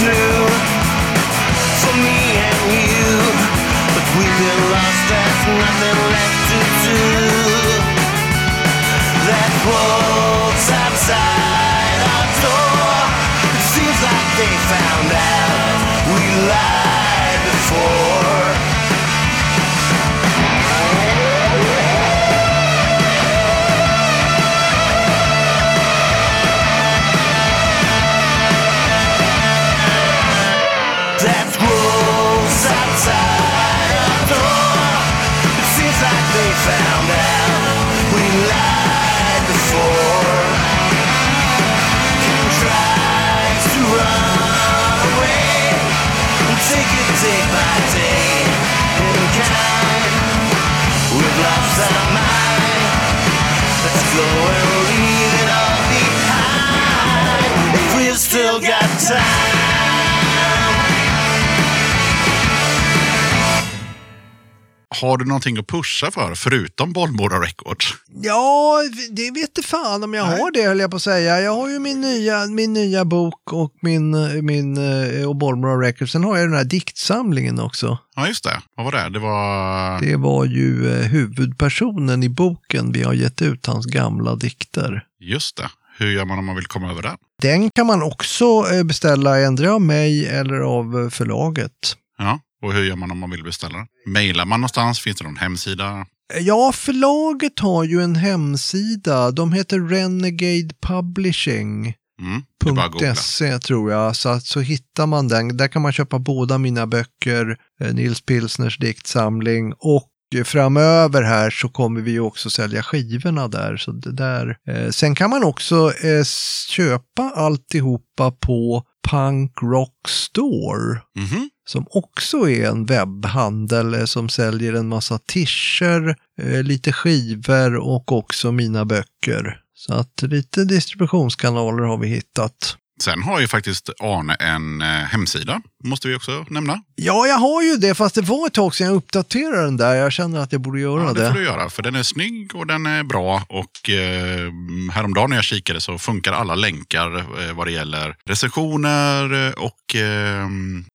new for me and you. But we've been lost, there's nothing left to do. That wolves outside our door. It seems like they found out we lied still got time. har du någonting att pusha för förutom Bollmora Records? Ja, det vet fan om jag Nej. har det höll jag på att säga. Jag har ju min nya, min nya bok och min, min eh, och Bollmora Records. Sen har jag den här diktsamlingen också. Ja, just det. Vad var det? Det var... Det var ju eh, huvudpersonen i boken. Vi har gett ut hans gamla dikter. Just det. Hur gör man om man vill komma över den? Den kan man också eh, beställa ändå av mig eller av förlaget. Ja. Och hur gör man om man vill beställa den? Mailar man någonstans? Finns det någon hemsida? Ja, förlaget har ju en hemsida. De heter Renegade Publishing. Mm. .se tror jag, så, att, så hittar man den. Där kan man köpa båda mina böcker, eh, Nils Pilsners diktsamling och framöver här så kommer vi också sälja skivorna där. Så där. Eh, sen kan man också eh, köpa alltihopa på Punk Rock Store. Mhm. Som också är en webbhandel eh, som säljer en massa tischer, eh, lite skivor och också mina böcker. Så att lite distributionskanaler har vi hittat. Sen har ju faktiskt Arne en eh, hemsida, måste vi också nämna. Ja, jag har ju det, fast det var ett tag sedan jag uppdaterade den där. Jag känner att jag borde göra Ja, det det. får du göra, för den är snygg och den är bra. Och eh, häromdagen när jag kikade så funkar alla länkar eh, vad det gäller recensioner eh, och eh,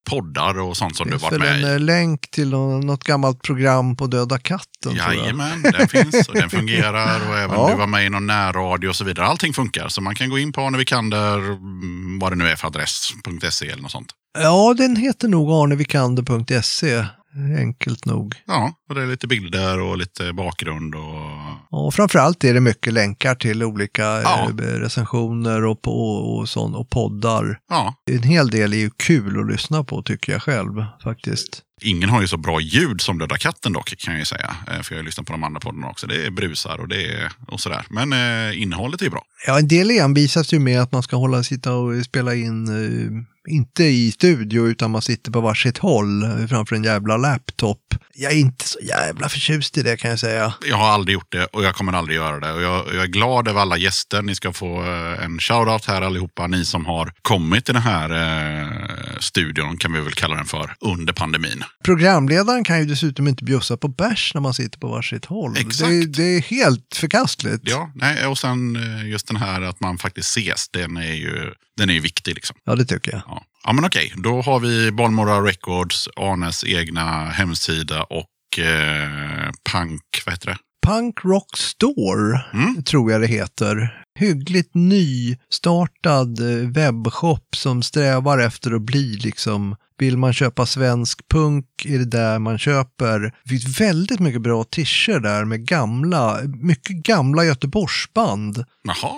poddar och sånt som Det du finns varit med en i. eh, länk till nå- något gammalt program på Döda katten. Jajamän, den finns och den fungerar och även Ja. du var med i någon närradio och så vidare. Allting funkar, så man kan gå in på Arne Vikander, vad det nu är för adress, .se eller något sånt. Ja, den heter nog arnevikander.se. Enkelt nog. Ja, och det är lite bilder och lite bakgrund och Och framförallt är det mycket länkar till olika Ja. eh, recensioner och, på, och, sånt, och poddar. ja, En hel del är ju kul att lyssna på tycker jag själv faktiskt. Ingen har ju så bra ljud som Döda katten dock kan jag ju säga. Eh, För jag har ju lyssnat på de andra poddarna också. Det är brusar och det är och sådär. Men eh, innehållet är ju bra. Ja, en del envisas ju med att man ska hålla, sitta och spela in, eh, inte i studio, utan man sitter på varsitt håll framför en jävla laptop. Jag är inte så jävla förtjust i det kan jag säga. Jag har aldrig gjort det och jag kommer aldrig göra det. Och jag, jag är glad över alla gäster. Ni ska få eh, en shoutout här allihopa. Ni som har kommit till den här eh, studion, kan vi väl kalla den för, under pandemin. Programledaren kan ju dessutom inte bjussa på bärs när man sitter på varsitt håll. Exakt. Det, det är helt förkastligt. Ja, nej, och sen eh, just den här att man faktiskt ses, den är ju, den är ju viktig. Liksom. Ja, det tycker jag. Ja. ja, men okej. Då har vi Bollmora Records, Arnes egna hemsida och eh, Punk, vad heter det? Punk Rock Store Mm. tror jag det heter. Hyggligt nystartad eh, webbshop som strävar efter att bli liksom vill man köpa svensk punk är det där man köper. Det finns väldigt mycket bra tischer där med gamla, mycket gamla Göteborgsband.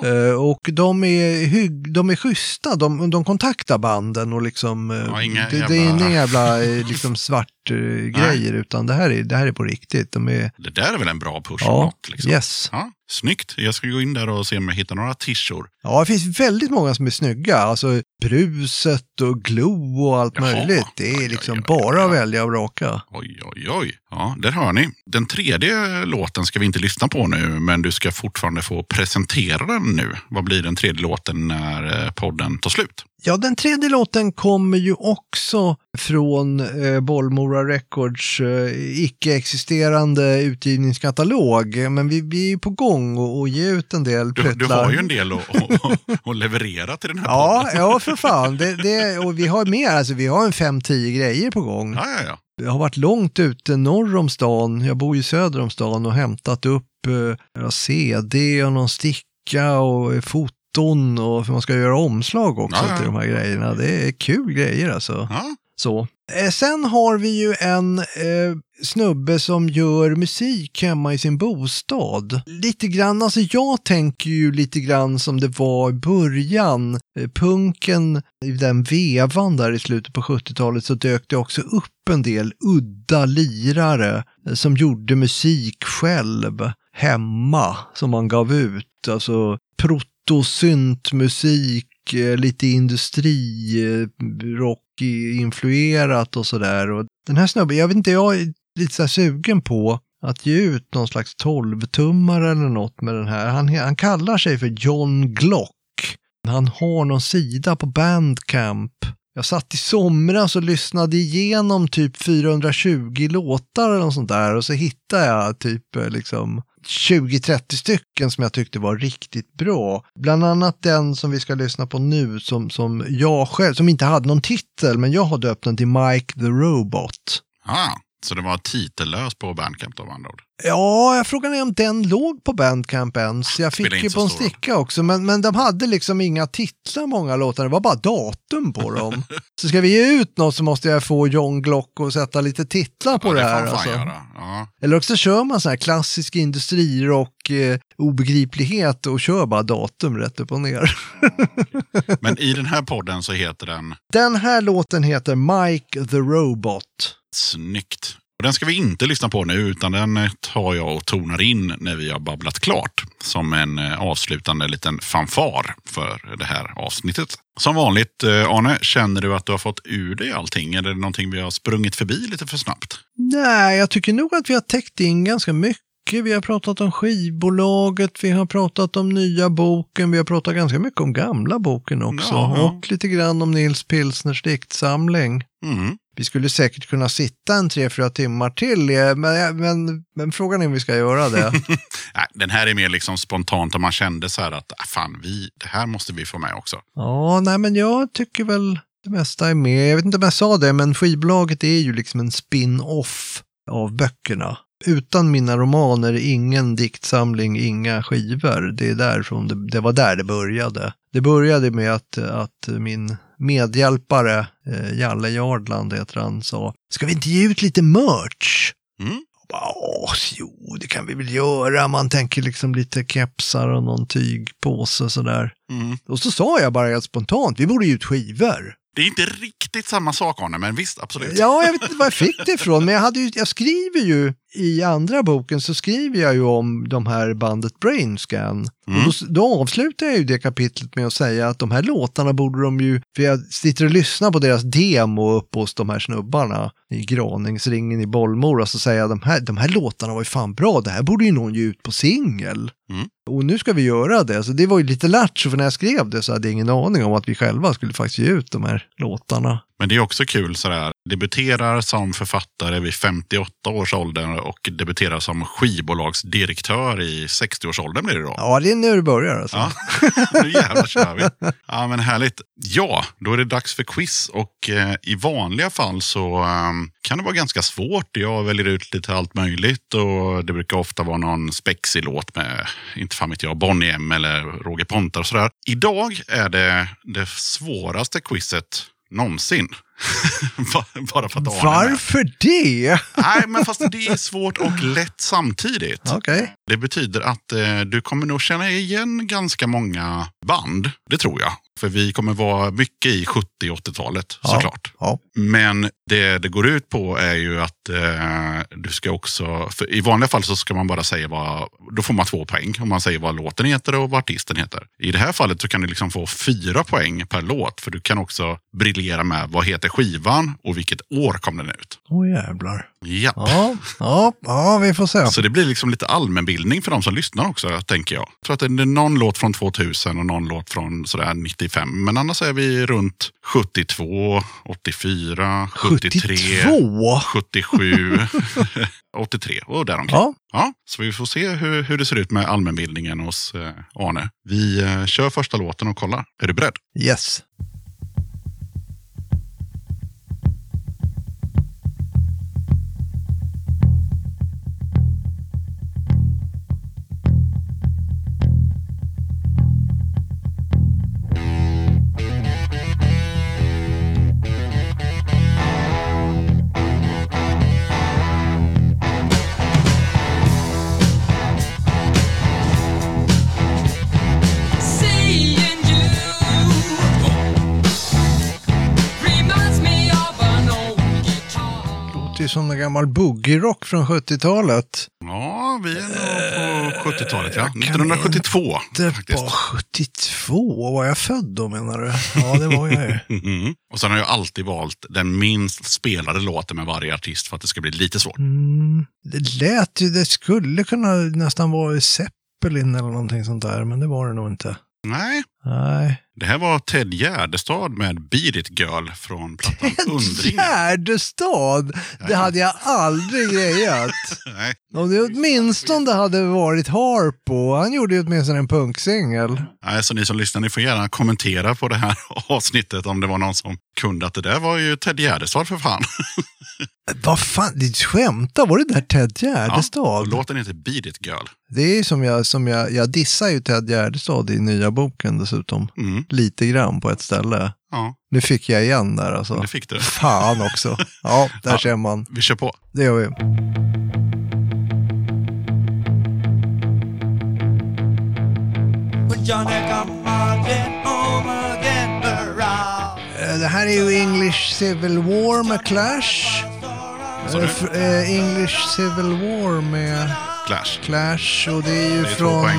Eh, och de är, hygg, de är schyssta, de, de kontaktar banden och liksom, eh, Ja, det, det är jävla- inga jävla eh, liksom svart eh, grejer utan det här, är, det här är på riktigt. De är, Det där är väl en bra push? ja, liksom. yes. Ja, snyggt. Jag ska gå in där och se om jag hittar några tishor. Ja, det finns väldigt många som är snygga. Alltså bruset och glow och allt Jaha. möjligt. Det är liksom bara att välja och vraka. Oj, oj, oj. Ja, där hör ni. Den tredje låten ska vi inte lyssna på nu, men du ska fortfarande få presentera den nu. Vad blir den tredje låten när eh, podden tar slut? Ja, den tredje låten kommer ju också från eh, Bollmora Records eh, icke-existerande utgivningskatalog. Men vi, vi är ju på gång och, och ge ut en del Du, du har ju en del att leverera till den här Ja, podden. ja, för fan. Det, det, och vi har mer, alltså vi har en fem tio grejer på gång. Ja, ja, ja. Jag har varit långt ute norr om stan, jag bor ju söder om stan och hämtat upp eh, CD och någon sticka och foton och för man ska göra omslag också Ja, ja. till de här grejerna. Det är kul grejer alltså. ja. Så. Eh, sen har vi ju en eh, snubbe som gör musik hemma i sin bostad. Lite grann, alltså jag tänker ju lite grann som det var i början. Eh, punken, i den vevan där i slutet på 70-talet så dök det också upp en del udda lirare eh, som gjorde musik själv hemma som man gav ut. Alltså protosyntmusik, lite industri, rock influerat och sådär. Och den här snubben, jag vet inte, jag är lite så här sugen på att ge ut någon slags 12-tummare eller något med den här. Han, han kallar sig för John Glock. Han har någon sida på Bandcamp Jag satt i somras och lyssnade igenom typ 420 låtar eller något sånt där och så hittade jag typ eh, liksom 20-30 stycken som jag tyckte var riktigt bra. Bland annat den som vi ska lyssna på nu som, som jag själv, som inte hade någon titel, men jag har döpt den till Mike the Robot. Ah, så det var titellös på Bandcamp då med andra ord. Ja, jag frågar är om den låg på Bandcamp ens. Jag fick ju på en sticka också, men, men de hade liksom inga titlar många låtar, det var bara datum på dem. så ska vi ge ut något så måste jag få John Glock och sätta lite titlar på ja, det, det här. alltså. Ja. Eller också kör man så här klassisk industrirock, eh, obegriplighet och kör bara datum rätt upp och ner. Men i den här podden så heter den Den här låten heter Mike the Robot. Snyggt. Och den ska vi inte lyssna på nu, utan den eh, tar jag och tonar in när vi har babblat klart. Som en eh, avslutande liten fanfar för det här avsnittet. Som vanligt, eh, Arne, känner du att du har fått ur dig allting? Eller är det någonting vi har sprungit förbi lite för snabbt? Nej, jag tycker nog att vi har täckt in ganska mycket. Vi har pratat om skivbolaget, vi har pratat om nya boken, vi har pratat ganska mycket om gamla boken också. Ja, ja. Och lite grann om Nils Pilsners diktsamling. Mm. Vi skulle säkert kunna sitta en tre, fyra timmar till, eh, men, men, men frågan är om vi ska göra det. Den här är mer liksom spontant om man kände så här att ah, fan, vi, det här måste vi få med också. Ja, nej men jag tycker väl det mesta är med. Jag vet inte om jag sa det, men skivbolaget är ju liksom en spin-off av böckerna. Utan mina romaner, ingen diktsamling, inga skivor. Det, är därifrån det, det var där det började. Det började med att, att min medhjälpare, eh, Jalle Jardland heter han, sa Ska vi inte ge ut lite merch? Mm. Åh, jo, det kan vi väl göra. Man tänker liksom lite kepsar och någon tygpåse sådär. Mm. Och så sa jag bara helt spontant, vi borde ge ut skivor. Det är inte riktigt samma sak, Arne, men visst, absolut. Ja, jag vet inte var jag fick det ifrån, men jag, hade ju, jag skriver ju i andra boken så skriver jag ju om de här bandet Brainscan. Mm. Och då, då avslutar jag ju det kapitlet med att säga att de här låtarna borde de ju, för jag sitter och lyssnar på deras demo uppe hos de här snubbarna i Graningsringen i Bollmora, så säger jag de här, de här låtarna var ju fan bra, det här borde ju någon ge ut på singel. Mm. Och nu ska vi göra det. Så det var ju lite lattjo, för när jag skrev det så hade jag ingen aning om att vi själva skulle faktiskt ge ut de här låtarna. Men det är också kul sådär. Debuterar som författare vid 58 års ålder och debuterar som skivbolagsdirektör i 60-årsåldern blir det då. Ja, det är nu det börjar alltså. Ja, nu jävlar kör vi. Ja, men härligt. Ja, då är det dags för quiz och eh, i vanliga fall så eh, kan det vara ganska svårt. Jag väljer ut lite allt möjligt och det brukar ofta vara någon spexig låt med, inte fan vet jag, Bonnie M eller Roger Pontare och sådär. Idag är det det svåraste quizet någonsin. Ba- Bara för att Arne med. Varför det? Nej, men fast det är svårt och lätt samtidigt. Okej. Det betyder att eh, du kommer nog känna igen ganska många band. Det tror jag. För vi kommer vara mycket i 70 och 80-talet Ja. såklart. Ja. Men det det går ut på är ju att eh, du ska också, i vanliga fall så ska man bara säga vad, då får man två poäng om man säger vad låten heter och vad artisten heter. I det här fallet så kan du liksom få fyra poäng per låt för du kan också briljera med vad heter skivan och vilket år kom den ut. Åh jävlar. Ja. Ja, ja, ja, vi får se. Så det blir liksom lite allmänbildning för de som lyssnar också, tänker jag. Jag tror att det är någon låt från 2000 och någon låt från sådär 95. Men annars är vi runt 72, 84, 73, 72? 77, 83 och däromkring. Ja, Ja, så vi får se hur, hur det ser ut med allmänbildningen hos eh, Arne. Vi eh, kör första låten och kollar. Är du beredd? yes. Ju som en gammal boogie-rock från 70-talet. Ja, vi är nog på 70-talet. Ja. 1972 Det faktiskt. var 72, var jag född då menar du? Ja, det var jag ju. Mhm. Och sen har jag alltid valt den minst spelade låten med varje artist för att det ska bli lite svårt. Mm, det lät ju, det skulle kunna nästan vara Zeppelin eller någonting sånt där, men det var det nog inte. Nej, Nej, Det här var Ted Gärdestad med Beat It Girl från plattan Undringen. Gärdestad! Det hade jag aldrig grejat. Nej, Om det åtminstone hade varit Harpo. Han gjorde ju åtminstone en punksingel. Nej, så ni som lyssnar, ni får gärna kommentera på det här avsnittet om det var någon som kunde att det där var ju Ted Gärdestad för fan. Vad fan, det skämtar, var det där Ted Gärdestad? och låten heter Beat It Girl. Det är ju som jag, som jag, jag dissar ju Ted Gärdestad i nya boken dessutom. Mm. Lite grann på ett ställe. Ja, Nu fick jag igen där alltså. det fick du. Fan också. Ja, där Ja. ser man. Vi kör på. Det gör vi. Eh, Det här är ju English Civil War med Clash. Eh, eh, English Civil War med Clash. Clash och det är ju Det är från,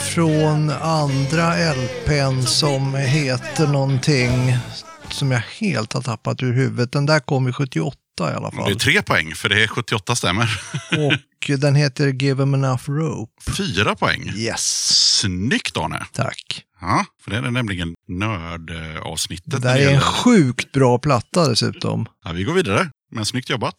från andra LPn som heter någonting som jag helt har tappat ur huvudet. Den där kom i 78 i alla Det är fall. tre poäng, för det är 78 stämmer. Och den heter Give 'em enough rope. Fyra poäng. Yes, Snyggt Arne! tack. Ja, för det är nämligen nördavsnittet. Det där är en sjukt bra platta dessutom. Ja, vi går vidare, men snyggt jobbat.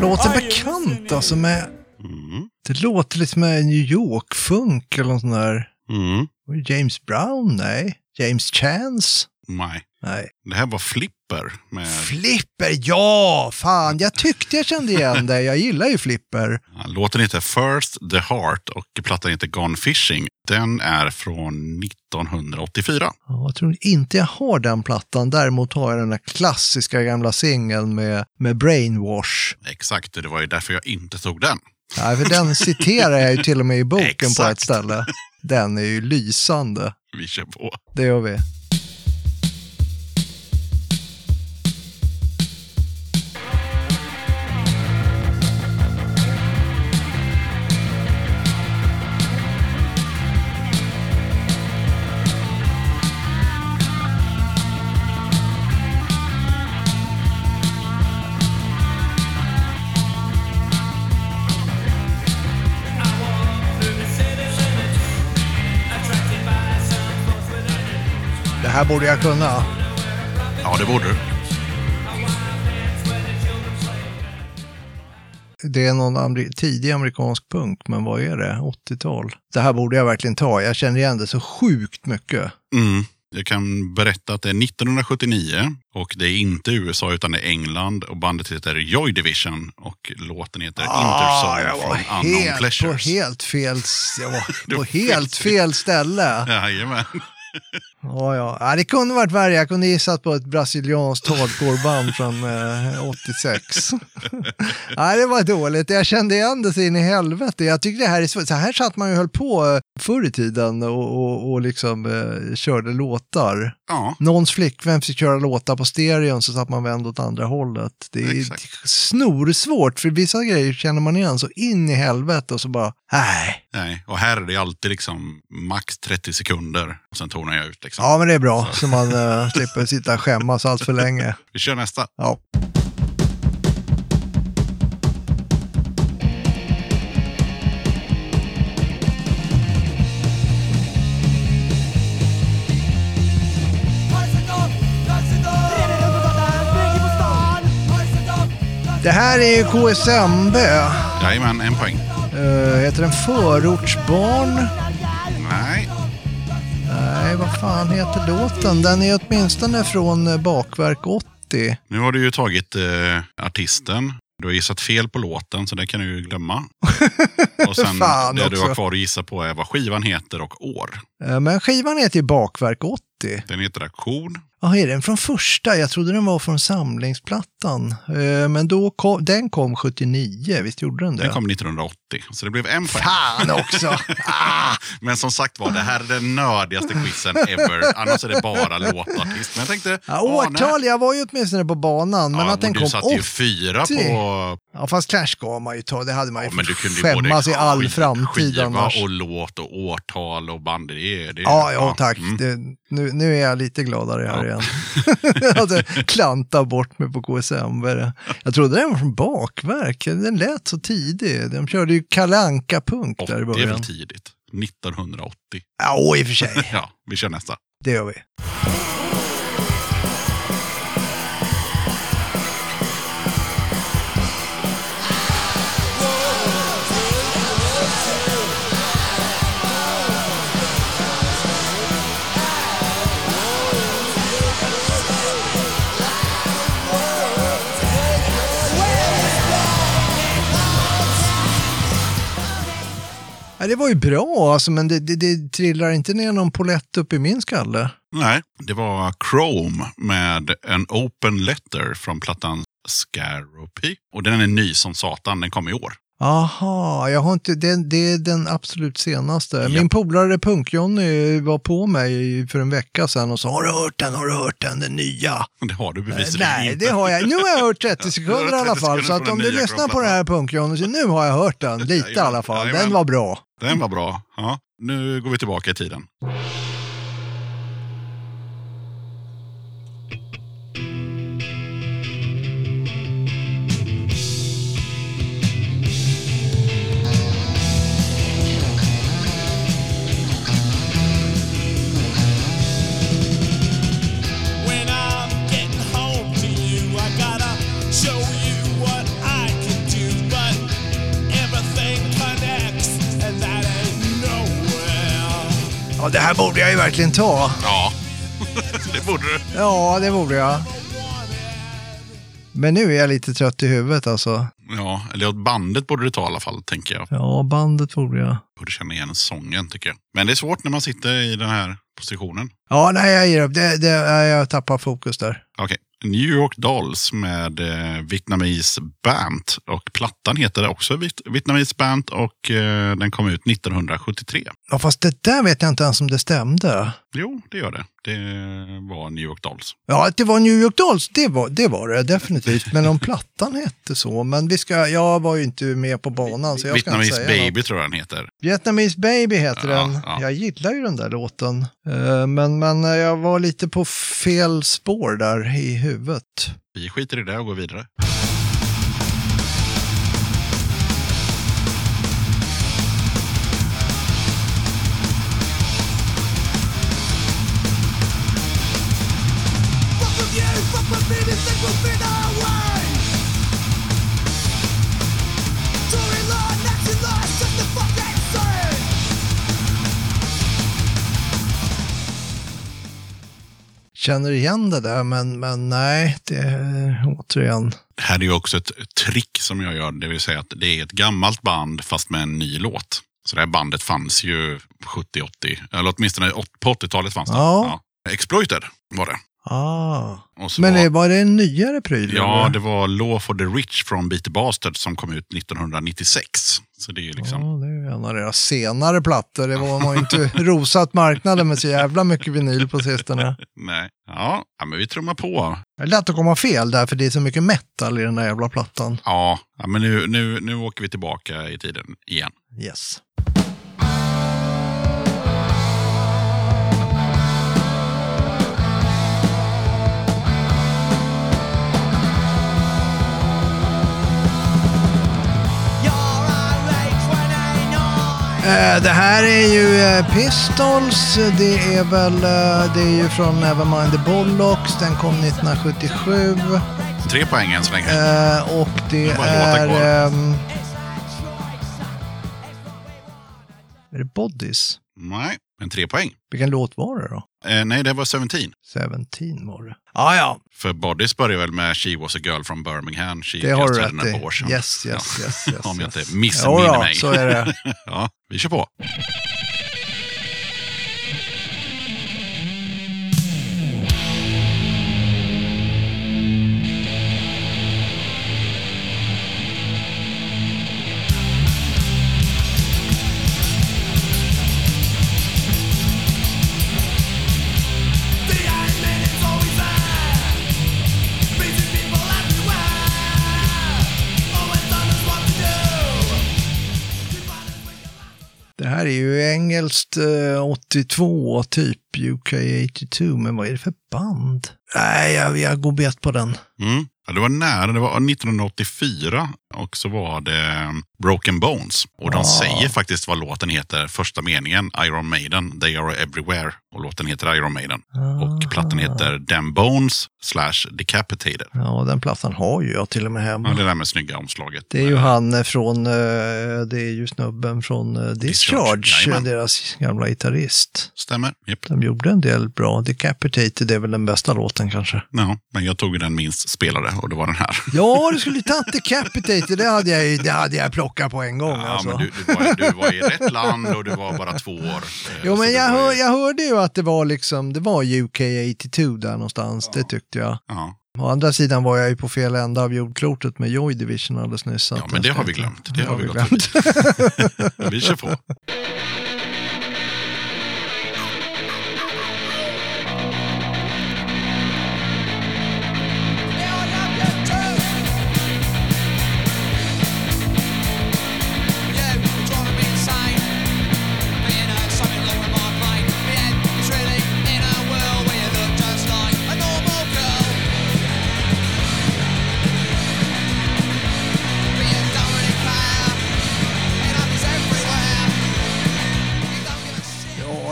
Låter bekant alltså med... Mm. Det låter lite med New York-funk eller något sånt där. Mm. James Brown? Nej. James Chance? Nej, Nej. det här var Flipper med Flipper, ja! Fan, jag tyckte jag kände igen det. Jag gillar ju Flipper. Låten heter First the Heart och plattan heter Gone Fishing. Den är från 1984. Ja, jag tror inte jag har den plattan. Däremot har jag den där klassiska gamla singeln med, med Brainwash. Exakt, det var ju därför jag inte tog den. Nej, för den citerar jag ju till och med i boken på ett ställe. Den är ju lysande. Vi kör på. Det gör vi. Här borde jag kunna. Ja, det borde du. Det är någon amer- tidig amerikansk punk, men vad är det? 80-tal? Det här borde jag verkligen ta. Jag känner igen det så sjukt mycket. Mm. Jag kan berätta att det är 1979 och det är inte USA utan det är England och bandet heter Joy Division och låten heter Ah, var från Unknown helt, på Pleasures. helt fel, jag var på helt fel ställe. Jajamän. Ja, ja. ja, det kunde varit värre. Jag kunde gissat på ett brasilianskt hardcoreband från eh, 86. Nej, det var dåligt. Jag kände igen det in i helvete. Jag tycker det här är svårt. Så här satt man ju höll på eh, förr i tiden och, och, och liksom eh, körde låtar. Ja, Någons flickvän fick köra låtar på stereon så satt man vänd åt andra hållet. Det är Exakt. snorsvårt för vissa grejer känner man igen så in i helvete och så bara, nej. nej. Och här är det alltid liksom max 30 sekunder och sen tonar jag ut. Liksom. Ja, men det är bra så man uh, slipper sitta och skämmas allt för länge. Vi kör nästa. Ja. Det här är ju KSMB. Jajamän, en poäng. Uh, heter den Förortsbarn? Nej, Nej, vad fan heter låten? Den är åtminstone från eh, Bakverk 80. nu har du ju tagit eh, artisten. Du har gissat fel på låten, så det kan du ju glömma. Och sen Fan det du har också. kvar att gissa på är vad skivan heter och år. Eh, Men skivan heter ju Bakverk 80. Den heter Aktion. Ja, är den från första? Jag trodde den var från samlingsplattan. Eh, Men då kom, den kom 79, visst gjorde den det? Den kom 1980, så det blev en poäng. Fan också! Ah! Men som sagt var, det här är den nördigaste quizen ever. Annars är det bara låtartist. Men jag tänkte... Ja, årtal, jag var ju åtminstone på banan, men Ja, att den och kom du satte ju 80. fyra på... Ja, fast Clash ska man ju ta, det hade man ju Ja, men du kunde skämmas i all framtid skiva annars. och låt och årtal och band. Det det Ja, ja, tack. Mm. Det, nu, nu är jag lite gladare här Ja. Igen. alltså, klanta bort mig på KSM. Är det? Jag trodde den var från bakverk. Den lät så tidig. De körde ju Kalle Anka-punk där i 80 är början. väl tidigt. 1980. Ja, åh, i och för sig. Ja, vi kör nästa. Det gör vi. Ja, det var ju bra, alltså, men det, det, det trillar inte ner någon polett upp i min skalle. Nej, det var Chrome med en open letter från plattan Scaropy. Och den är ny som satan, den kom i år. Aha, jag har inte, det, det är den absolut senaste. Ja. Min polare Punk-Johnny var på mig för en vecka sedan och sa Har du hört den, har du hört den, den nya? Det har du bevisligen Nej, inte. det har jag. Nu har jag hört 30 sekunder i alla 30 fall. Så att om du lyssnar på det här Punk-Johnny, så nu har jag hört den. Lite i Jajamän, alla fall. Den var bra. Den var bra. Ja, nu går vi tillbaka i tiden. Här borde jag ju verkligen ta. Ja, det borde du. Ja, det borde jag. Men nu är jag lite trött i huvudet alltså. Ja, eller bandet borde du ta i alla fall, tänker jag. Ja, bandet borde jag. Borde känna igen sången, tycker jag. Men det är svårt när man sitter i den här positionen. Ja, nej, jag ger upp. Det, det, jag tappar fokus där. Okej. New York Dolls med eh, Vietnamese Band. Och plattan heter också Viet Vietnamese Band och eh, den kom ut 1973. Ja, fast det där vet jag inte ens om det stämde. Jo, det gör det. Det var New York Dolls. Ja, att det var New York Dolls, det var det, var det definitivt. Men om plattan hette så. Men vi ska, jag var ju inte med på banan så jag ska inte Vietnamese säga Baby något. tror jag den heter. Vietnamese Baby heter Ja, den. ja. Jag gillar ju den där låten. Eh, Men, men jag var lite på fel spår där i huvudet. Vi skiter i det och går vidare. Fuck with me, this thing will fit Känner igen det där, men, men nej, det återigen. Det här är ju också ett trick som jag gör, det vill säga att det är ett gammalt band fast med en ny låt. Så det här bandet fanns ju 70-80, eller åtminstone åt- på 80-talet fanns det. Ja. Exploited var det. Ah. Men var, var, det en nyare pryl? Ja, eller? det var Law for the Rich från Beat Bastard som kom ut 1996. Så det är ju liksom... Ja, det är en av deras senare plattor. Det var man inte rosat marknaden med så jävla mycket vinyl på sistone. Nej. Ja, men vi trummar på. Det är lätt att komma fel där, för det är så mycket metal i den där jävla plattan. Ja, ja men nu, nu, nu åker vi tillbaka i tiden igen. Yes. Det här är ju eh, Pistols. Det är väl, eh, det är ju från Nevermind the Bollocks. Den kom 1977. Tre poäng än så länge. Eh, och det Det är ehm, är det Bodies? Nej, men tre poäng. Vilken låt var det då? Eh, nej, det var 17. 17 var det. Ah, ja, För Bodies börjar väl med She was a girl from Birmingham. She det har du rätt i. Yes, yes, Ja. yes. yes, Om jag yes. inte missminner Ja, mig. så är det. ja, vi kör på. Här är ju engelskt eh, 82, typ UK 82, men vad är det för band? Nej, jag, jag går bet på den. Mm. Ja, det var nära, det var 1984 och så var det Broken Bones. Och de Ah. säger faktiskt vad låten heter, första meningen, Iron Maiden, They Are Everywhere. Och låten heter Iron Maiden. Och plattan heter Them Bones slash Decapitated. Ja, den plattan har ju jag till och med hemma. Ja, det där med snygga omslaget. Det är ju han eh, från, eh, det är ju snubben från eh, Discharge, Discharge, deras gamla gitarrist. Stämmer. Japp. De gjorde en del bra. Decapitated är väl den bästa låten kanske. Ja, men jag tog ju den minst spelade och det var den här. Ja, du skulle tagit Decapitated, det hade jag, ju- det hade jag plockat på en gång Ja, alltså. men du, du, var, du var i rätt land och du var bara två år. Eh, Jo, men jag, hör, jag hörde ju att det var liksom, det var UK 82 där någonstans, det tyckte jag. Ja, Å andra sidan var jag ju på fel ända av jordklotet med Joy Division alldeles nyss. ja men det har vi glömt. Det har vi glömt. Vi kör på.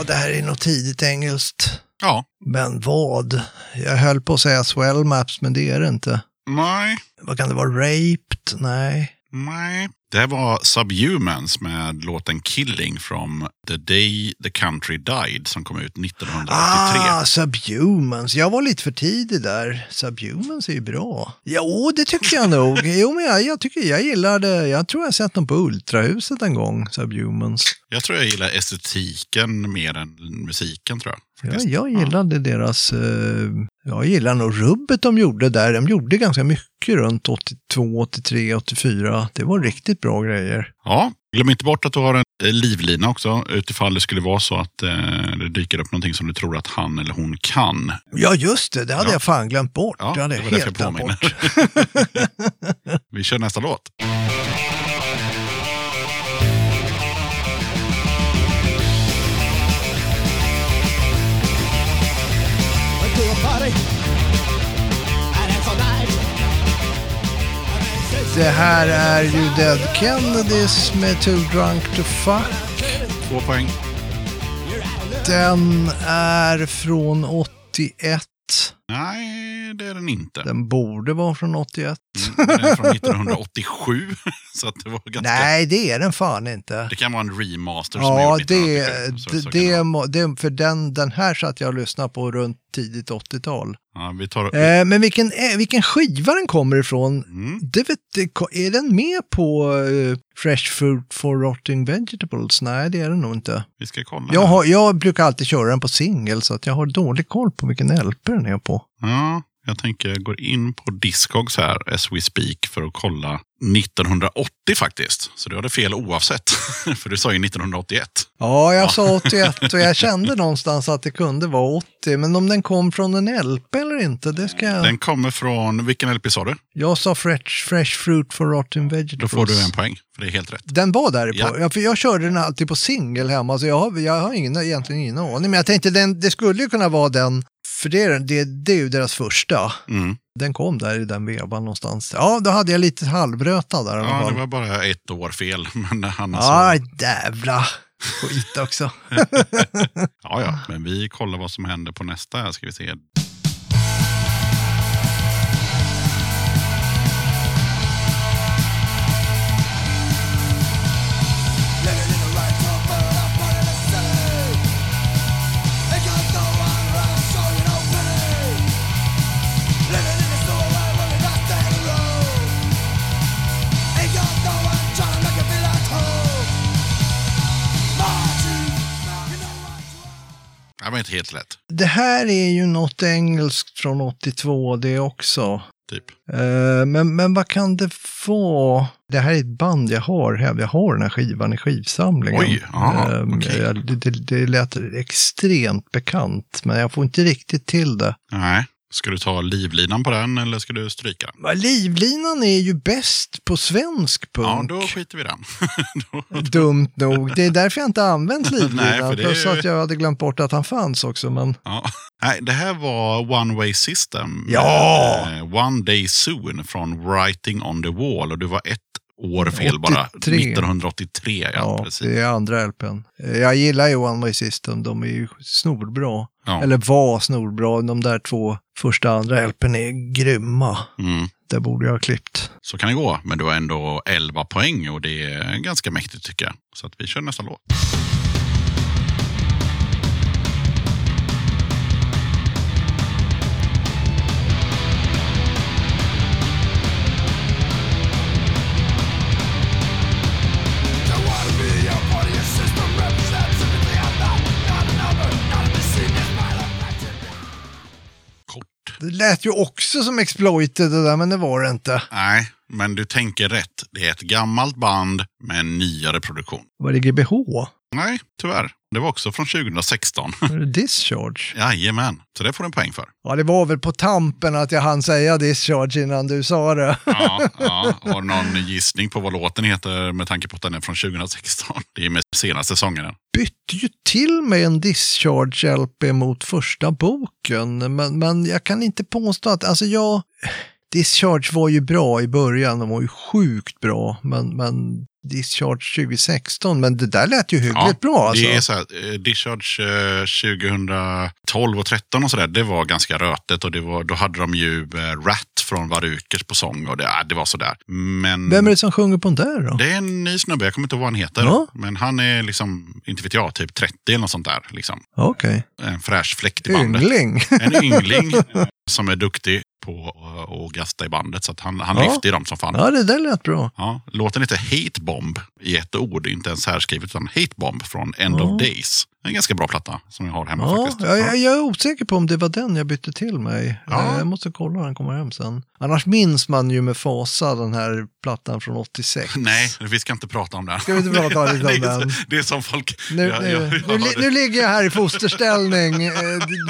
Ja, det här är nog tidigt engelskt. Ja, Men vad? Jag höll på att säga swell maps, men det är det inte. nej, Vad kan det vara? Raped? Nej. nej. Det var Subhumans med låten Killing from The Day the Country Died som kom ut 1983. Ah, Subhumans. Jag var lite för tidig där. Subhumans är ju bra. Jo, det tycker jag nog. Jo, men jag, jag tycker jag gillar det. Jag tror jag sett dem på Ultrahuset en gång, Subhumans. Jag tror jag gillar estetiken mer än musiken tror jag. Ja, jag gillade deras, eh, jag gillar nog rubbet de gjorde där. De gjorde ganska mycket runt 82, 83, 84. Det var riktigt bra grejer. Ja, glöm inte bort att du har en eh, livlina också utifall det skulle vara så att eh, det dyker upp någonting som du tror att han eller hon kan. Ja, just det. Det hade Ja. jag fan glömt bort. Ja, det hade det jag helt glömt bort. Vi kör nästa låt. Det här är ju Dead Kennedys med Too Drunk to Fuck. Två poäng. Den är från 81. Nej, det är den inte. Den borde vara från 81. Mm, Den är från 1987. Så att det var ganska... Nej, det är den fan inte. Det kan vara en remaster som är Ja, gjord det, 1985. Så- det, så det må- för den, den här satt jag och lyssnade på runt tidigt 80-tal. Ja, vi tar... Eh, men vilken, eh, vilken skiva den kommer ifrån, Mm. det vet, är den med på eh, Fresh Fruit for Rotting Vegetables? Nej, det är den nog inte. Vi ska kolla. Jag, har, jag brukar alltid köra den på singel, så att jag har dålig koll på vilken LP den är på. Ja, jag tänker jag går in på Discogs här, as we speak, för att kolla 1980 faktiskt. Så du hade fel oavsett. för du sa ju 1981. Ja, jag sa 81 och jag kände någonstans att det kunde vara 80, men om den kom från en LP eller inte, det ska jag... Den kommer från, vilken LP sa du? Jag sa fresh, fresh Fruit for Rotten Då Vegetables. får du en poäng, för det är helt rätt. Den var där. Ja. Ja. för jag körde den alltid på singel hemma, så jag har, jag har ingen, egentligen ingen aning. Men jag tänkte den, det skulle ju kunna vara den, för det, är det, det är ju deras första. Mm. Den kom där i den vevan någonstans. Ja, då hade jag lite halvröta där Ja, det var bara ett år fel. Men han Ja, så... jävla skit också. ja, ja, men vi kollar vad som händer på nästa här, ska vi se. Inte helt lätt, Det här är ju något engelskt från 82 det också. typ. Eh, men, men vad kan det vara? Det här är ett band jag har. Jag har den här skivan i skivsamlingen. Oj, ja, Ehm, okej. jag- det, det, det lät extremt bekant, men jag får inte riktigt till det. Nej, Ska du ta livlinan på den eller ska du stryka den? Livlinan är ju bäst på svensk punk. Ja, då skiter vi den. Då- Dumt nog. Det är därför jag inte använt livlinan. Nej, för det är Plus ju- att jag hade glömt bort att han fanns också. Men Ja. Nej, det här var One Way System. Ja! Eh, One Day Soon från Writing on the Wall. Och du var ett år fel bara. 83. 1983, ja, ja, precis. det är andra LPn. Jag gillar ju One Way System. De är ju snorbra. Ja. Eller var snorbra. De där två första andra LPn är grymma. Mm. Det borde jag ha klippt. Så kan det gå, men du har ändå 11 poäng och det är ganska mäktigt tycker jag. Så att vi kör nästa låt. Det lät ju också som Exploited det där, men det var det inte. Nej, men du tänker rätt. Det är ett gammalt band med en nyare produktion. Var det GBH? Nej, tyvärr. Det var också från 2016. Var det Discharge? Jajamän, så det får du en poäng för. Ja, det var väl på tampen att jag hann säga Discharge innan du sa det. Ja, ja. Har du någon gissning på vad låten heter med tanke på att den är från 2016? Det är med senaste sångaren. bytte ju till med en Discharge-LP mot första boken. Men, men jag kan inte påstå att, alltså jag... Discharge var ju bra i början, de var ju sjukt bra. Men, men Discharge 2016, men det där lät ju hyggligt bra alltså. Det är så här, eh, Discharge eh, 2012 och 13 och sådär, det var ganska rötet och det var, då hade de ju eh, Rat från Varukers på sång och det, äh, det var sådär. Men Vem är det som sjunger på den där då? det är en ny snubbe, jag kommer inte ihåg vad han heter. Ja. Men han är liksom, inte vet jag, typ 30 eller något sånt där. Liksom. Okej. En fräsch fläkt i bandet. Yngling. En yngling eh, som är duktig på att- att gasta i bandet. Så han, han Ja. lyfter ju dem som fan. ja, det där lät bra. Ja, låten heter Hate Bomb i ett ord, inte ens härskrivet, utan Hate Bomb från End Ja. of Days. En ganska bra platta som jag har hemma Ja, faktiskt. jag, jag, jag är osäker på om det var den jag bytte till mig. Ja. Eh, Jag måste kolla när den kommer hem sen. Annars minns man ju med fasa den här plattan från 86. Nej, vi ska inte prata om den. Ska vi inte prata lite om det, är, den? det är som folk... Nu, Ja, nu, nu, det- nu ligger jag här i fosterställning eh,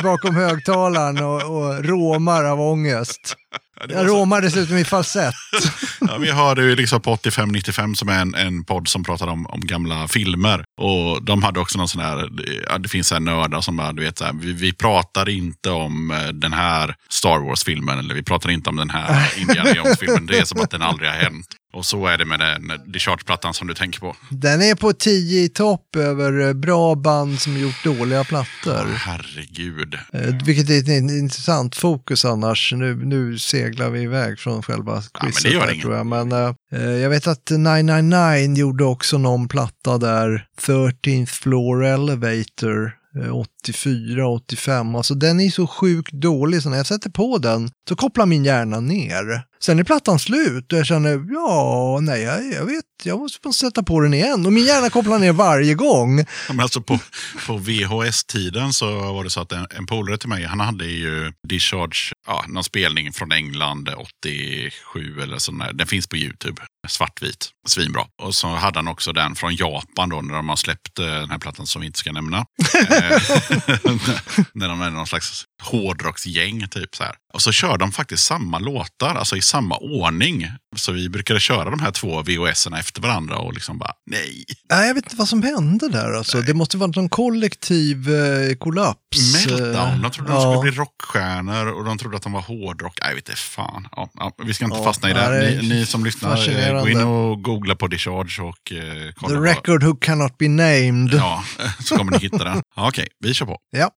bakom högtalaren och, och råmar av ångest. Ja, det Jag så- råmar dessutom i falsett. Ja, vi hörde ju liksom på 85-95 som är en, en podd som pratar om, om gamla filmer. Och de hade också någon sån här, ja, det finns här nördar som bara, du vet, så här, vi, vi pratar inte om eh, den här Star Wars-filmen eller vi pratar inte om den här Indiana Jones-filmen. Det är som att den aldrig har hänt. Och så är det med den Discharge-plattan som du tänker på. Den är på 10 i topp över eh, bra band som gjort dåliga plattor. Herregud. Eh, Vilket är ett intressant fokus annars. Nu, nu seglar vi iväg från själva men det quizet gör där, inget. tror jag. Men eh, eh, jag vet att 999 gjorde också någon platta där. 13th Floor Elevator. eh, 84, 85. Alltså den är så sjukt dålig så när jag sätter på den så kopplar min hjärna ner. Sen är plattan slut och jag känner, ja, nej, jag, jag vet, jag måste sätta på den igen. Och min hjärna kopplar ner varje gång. Ja, Men alltså på, på VHS-tiden så var det så att en, en polare till mig, han hade ju Discharge, ja, någon spelning från England 87 eller sån där. Den finns på YouTube, svartvit, svinbra. Och så hade han också den från Japan då, när de har släppt eh, den här plattan som vi inte ska nämna. Eh, när de är någon slags hårdrocksgäng typ så här. Och så kör de faktiskt samma låtar, alltså i samma ordning. Så vi brukade köra de här två VHS-erna efter varandra och liksom bara, nej. Nej, jag vet inte vad som hände där. Alltså. Det måste vara någon kollektiv eh, kollaps. Meltdown. De trodde Eh, de ja. skulle bli rockstjärnor och de trodde att de var hårdrock. Nej, jag vet inte fan. Ja, ja, vi ska inte Ja, fastna i ja, det. Ni, ni som lyssnar, eh, gå in och googla på Discharge och eh, kolla. The record who cannot be named. Ja, så kommer ni hitta den. Okej, vi kör på. Ja.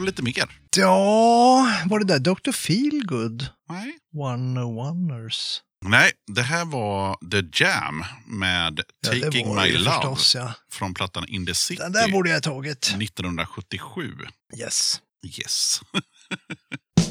Höra lite mer? ja, var det där Dr. Feelgood? Nej. One Oneers. Nej, det här var The Jam med Ja, Taking My Love förstås, ja. från plattan In the City Den där borde jag ha tagit. 1977. Yes. Yes.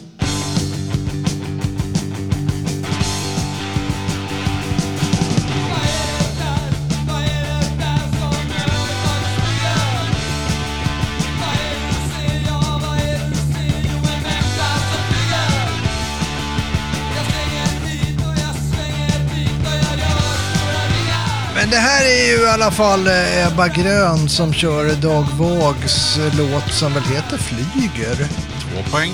det här är ju i alla fall eh, Ebba Grön som kör Dag Vågs eh, låt som väl heter Flyger. Två poäng.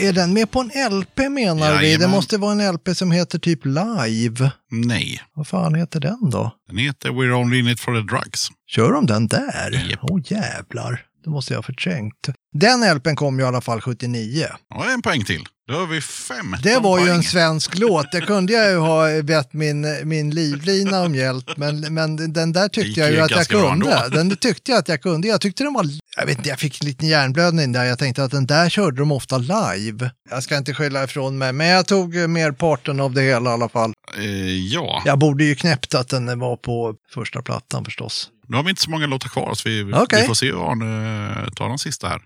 Är den med på en LP menar vi? Det Jajamän. måste vara en LP som heter typ Live. Nej. Vad fan heter den då? Den heter We're Only In It For The Drugs. Kör de den där? Åh jävlar. Det måste jag ha förträngt. Den LPn kom ju i alla fall 79. Ja, en poäng till. Då har vi fem. Det var ju poäng. en svensk låt. Det kunde jag ju ha bett min, min livlina om hjälp. Men, men den där tyckte jag ju ju att jag kunde. Den tyckte jag att jag kunde. Jag tyckte den var, jag vet inte, jag fick en liten hjärnblödning där. Jag tänkte att den där körde de ofta live. Jag ska inte skylla ifrån mig, men jag tog merparten av det hela i alla fall. Eh, ja, Jag borde ju knäppt att den var på första plattan förstås. Nu har vi inte så många låtar kvar så vi, Okej. vi får se hur Arne tar den sista här.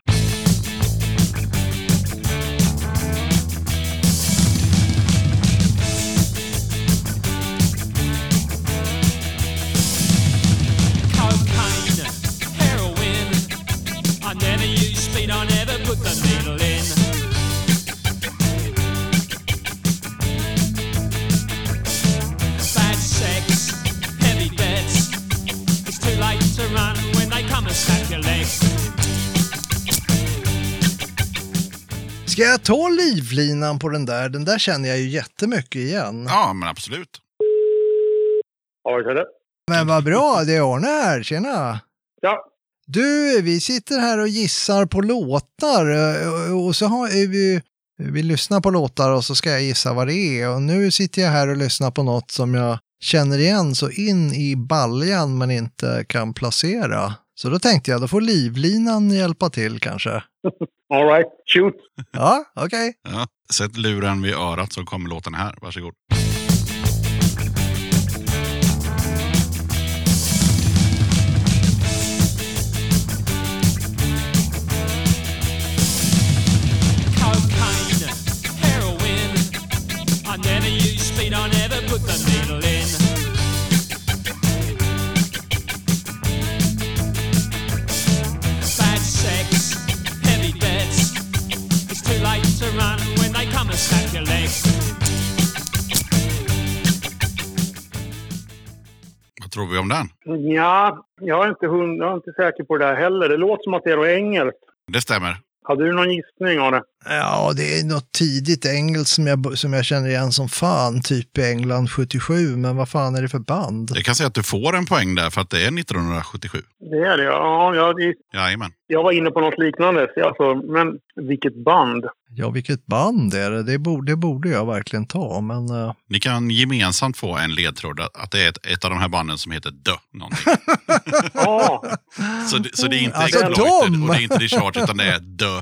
Ska jag ta livlinan på den där? Den där känner jag ju jättemycket igen. Ja, men absolut. Ja, det. Men vad bra, det är Arne här. Tjena! Ja, Du, vi sitter här och gissar på låtar eh, och så har vi, vi lyssnar på låtar och så ska jag gissa vad det är. Och nu sitter jag här och lyssnar på något som jag känner igen så in i baljan men inte kan placera. Så då tänkte jag, då får livlinan hjälpa till kanske. all right. Shoot. Ja, okej. Ja. Sätt luren vid örat så kommer låten här. Varsågod. Om den? Ja, jag är inte, hund, jag är inte säker på det där heller. Det låter som att det är något engelskt. Det stämmer. Hade du någon gissning av det? Ja, det är något tidigt engelskt som jag, som jag känner igen som fan, typ England 77. Men vad fan är det för band? Jag kan säga att du får en poäng där för att det är 1977. Det är det, ja. Jag, Jajamän. jag var inne på något liknande. så Alltså, men vilket band? Ja, vilket band är det? Det borde, det borde jag verkligen ta, men... eh, Ni kan gemensamt få en ledtråd att- det är ett, ett av de här banden som heter Dö. Någonting. Ja, Så, det- så det är inte Alltså, Exploited och det är inte The Charge utan det är Dö.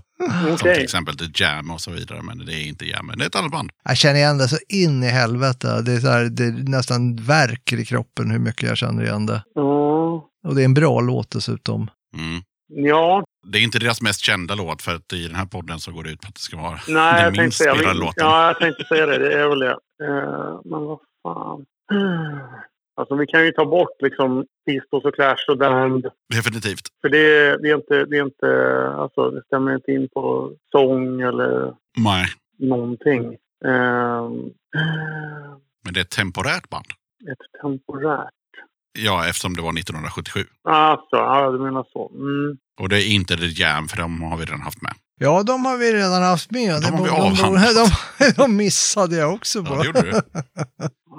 Som till exempel The Jam och så vidare. Men det är inte Jam. Men det är ett annat band. Jag känner igen det så in i helvete. Det är, så här, det är nästan verkar i kroppen hur mycket jag känner igen det. Ja. Och det är en bra låt dessutom. Mm. Ja, Det är inte deras mest kända låt för att i den här podden så går det ut på att det ska vara nej, den jag minst säga, spelade låten. ja, jag tänkte säga det. Det är väl det. Eh, men vad fan. Alltså, vi kan ju ta bort liksom Pistos och Clash och Damned. Definitivt. För det, det är inte, det är inte, alltså det stämmer inte in på sång eller Nej, någonting. Ehm, men det är ett temporärt band. ett temporärt. Ja, eftersom det var 1977. Alltså, ja du menar så. Mm. Och det är inte The Jam för de har vi redan haft med. Ja, de har vi redan haft med. De Det har vi avhandlat. de, de missade jag också på. Ja, det gjorde du.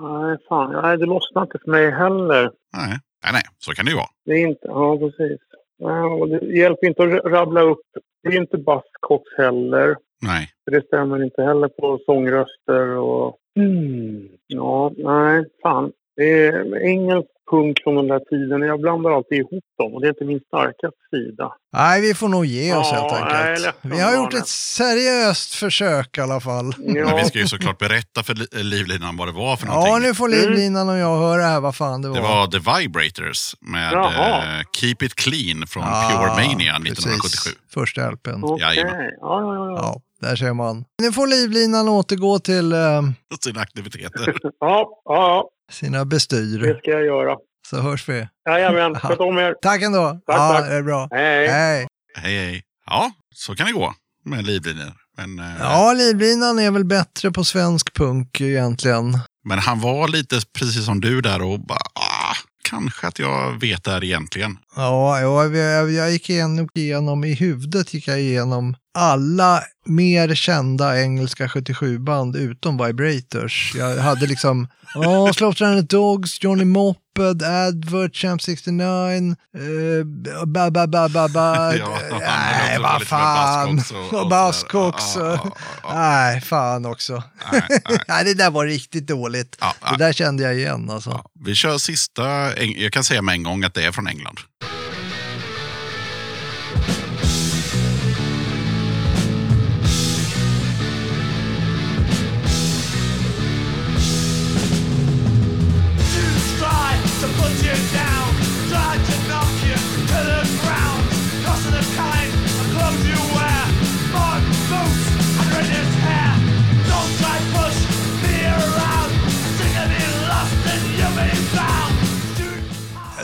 Nej, fan. Nej, det lossnar inte för mig heller. Nej. nej, nej, så kan det ju vara. Det är inte, ja precis. Ja, och det hjälper inte att rabbla upp. Det är inte Buzzcocks heller. Nej. För det stämmer inte heller på sångröster och... Mm. Ja, nej, fan. Det är engelskt punk från den där tiden. Jag blandar alltid ihop dem och det är inte min starkaste sida. Nej, vi får nog ge oss Ja, helt nej, enkelt. ledsen, Vi har gjort ett seriöst försök i alla fall. Men Ja, vi ska ju såklart berätta för li- Livlinan vad det var för någonting. Ja, nu får Livlinan och jag höra här vad fan det var. Det var The Vibrators med Jaha. eh, Keep It Clean från Ja, Pure Mania Ah, precis. 1977. Första LPn. Jajamän. Ja, ja, ja. Ja, där ser man. Nu får Livlinan återgå till eh, Sina aktiviteter. Ja, ja, sina Det bestyr. ska jag göra. Så hörs vi. Jajamän, sköt om er. Tack ändå. Tack, ja, tack. det är bra. Hej. Hej. hej, hej. Ja, så kan det gå med livlinor. Men, eh, Ja, Livlinan är väl bättre på svensk punk egentligen. men han var lite precis som du där och bara, ah, kanske att jag vet det här egentligen. Ja, jag, jag, jag gick igenom, igenom, i huvudet gick jag igenom alla mer kända engelska 77-band utom Vibrators. Jag hade liksom, ja, Slaughter Dogs, Johnny Moped, Advert, Champ 69, eh, ba, ba, ba, ba, ba. Nej, vad fan. Och- Buzzcocks. ja, ja, ja. Nej, fan också. Nej, det där var riktigt dåligt. Ja, Det där kände jag igen alltså. Ja, vi kör sista, jag kan säga med en gång att det är från England.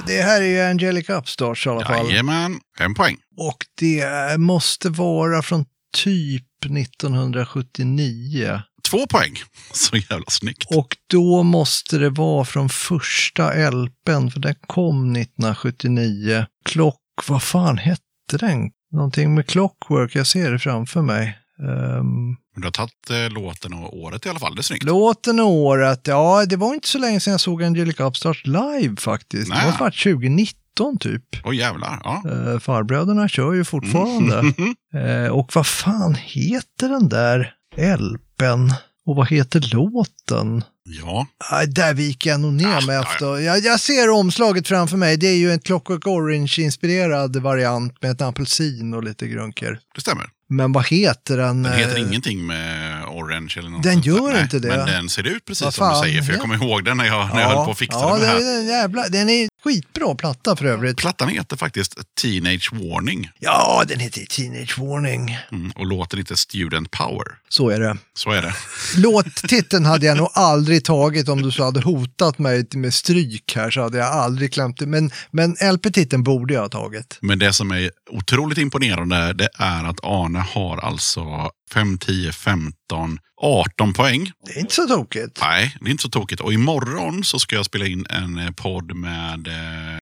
Det här är ju Angelic Upstarts i alla fall. Jajamän, en poäng. Och det måste vara från typ 1979. Två poäng. Så jävla snyggt. Och då måste det vara från första LPn, för den kom 1979. Klock, vad fan hette den? Någonting med Clockwork, jag ser det framför mig. Ehm, Du har tagit eh, låten och året i alla fall, det är snyggt. låten och året, ja det var inte så länge sedan jag såg Angelic Upstart live faktiskt. Det Nej. var faktiskt 2019 typ. Åh jävlar, ja. Uh, farbröderna kör ju fortfarande. Mm. Eh, och vad fan heter den där LPn? Och vad heter låten? Ja, Ah, där viker jag nog ner Ah, mig efter. Jag, jag ser omslaget framför mig. Det är ju en Clockwork Orange-inspirerad variant med ett apelsin och lite grunker. det stämmer. Men vad heter den? Den heter eh, ingenting med orange eller något Den sånt gör Nej, inte det. Men den ser ut precis som du säger, för jag kommer ihåg den när jag, när jag höll på att fixa ja, den här. är en jävla, den är skitbra platta för övrigt. Plattan heter faktiskt Teenage Warning Ja, den heter Teenage Warning. mm, och låten heter Student Power. Så är det. Så är det. Låttiteln hade jag nog aldrig tagit om du så hade hotat mig med stryk här så hade jag aldrig klämt det. Men, men LP-titeln borde jag ha tagit. Men det som är otroligt imponerande det är att Arne har alltså 5, 10, 15, 18 poäng. Det är inte så tokigt. Nej, det är inte så tokigt. Och imorgon så ska jag spela in en eh, podd med eh,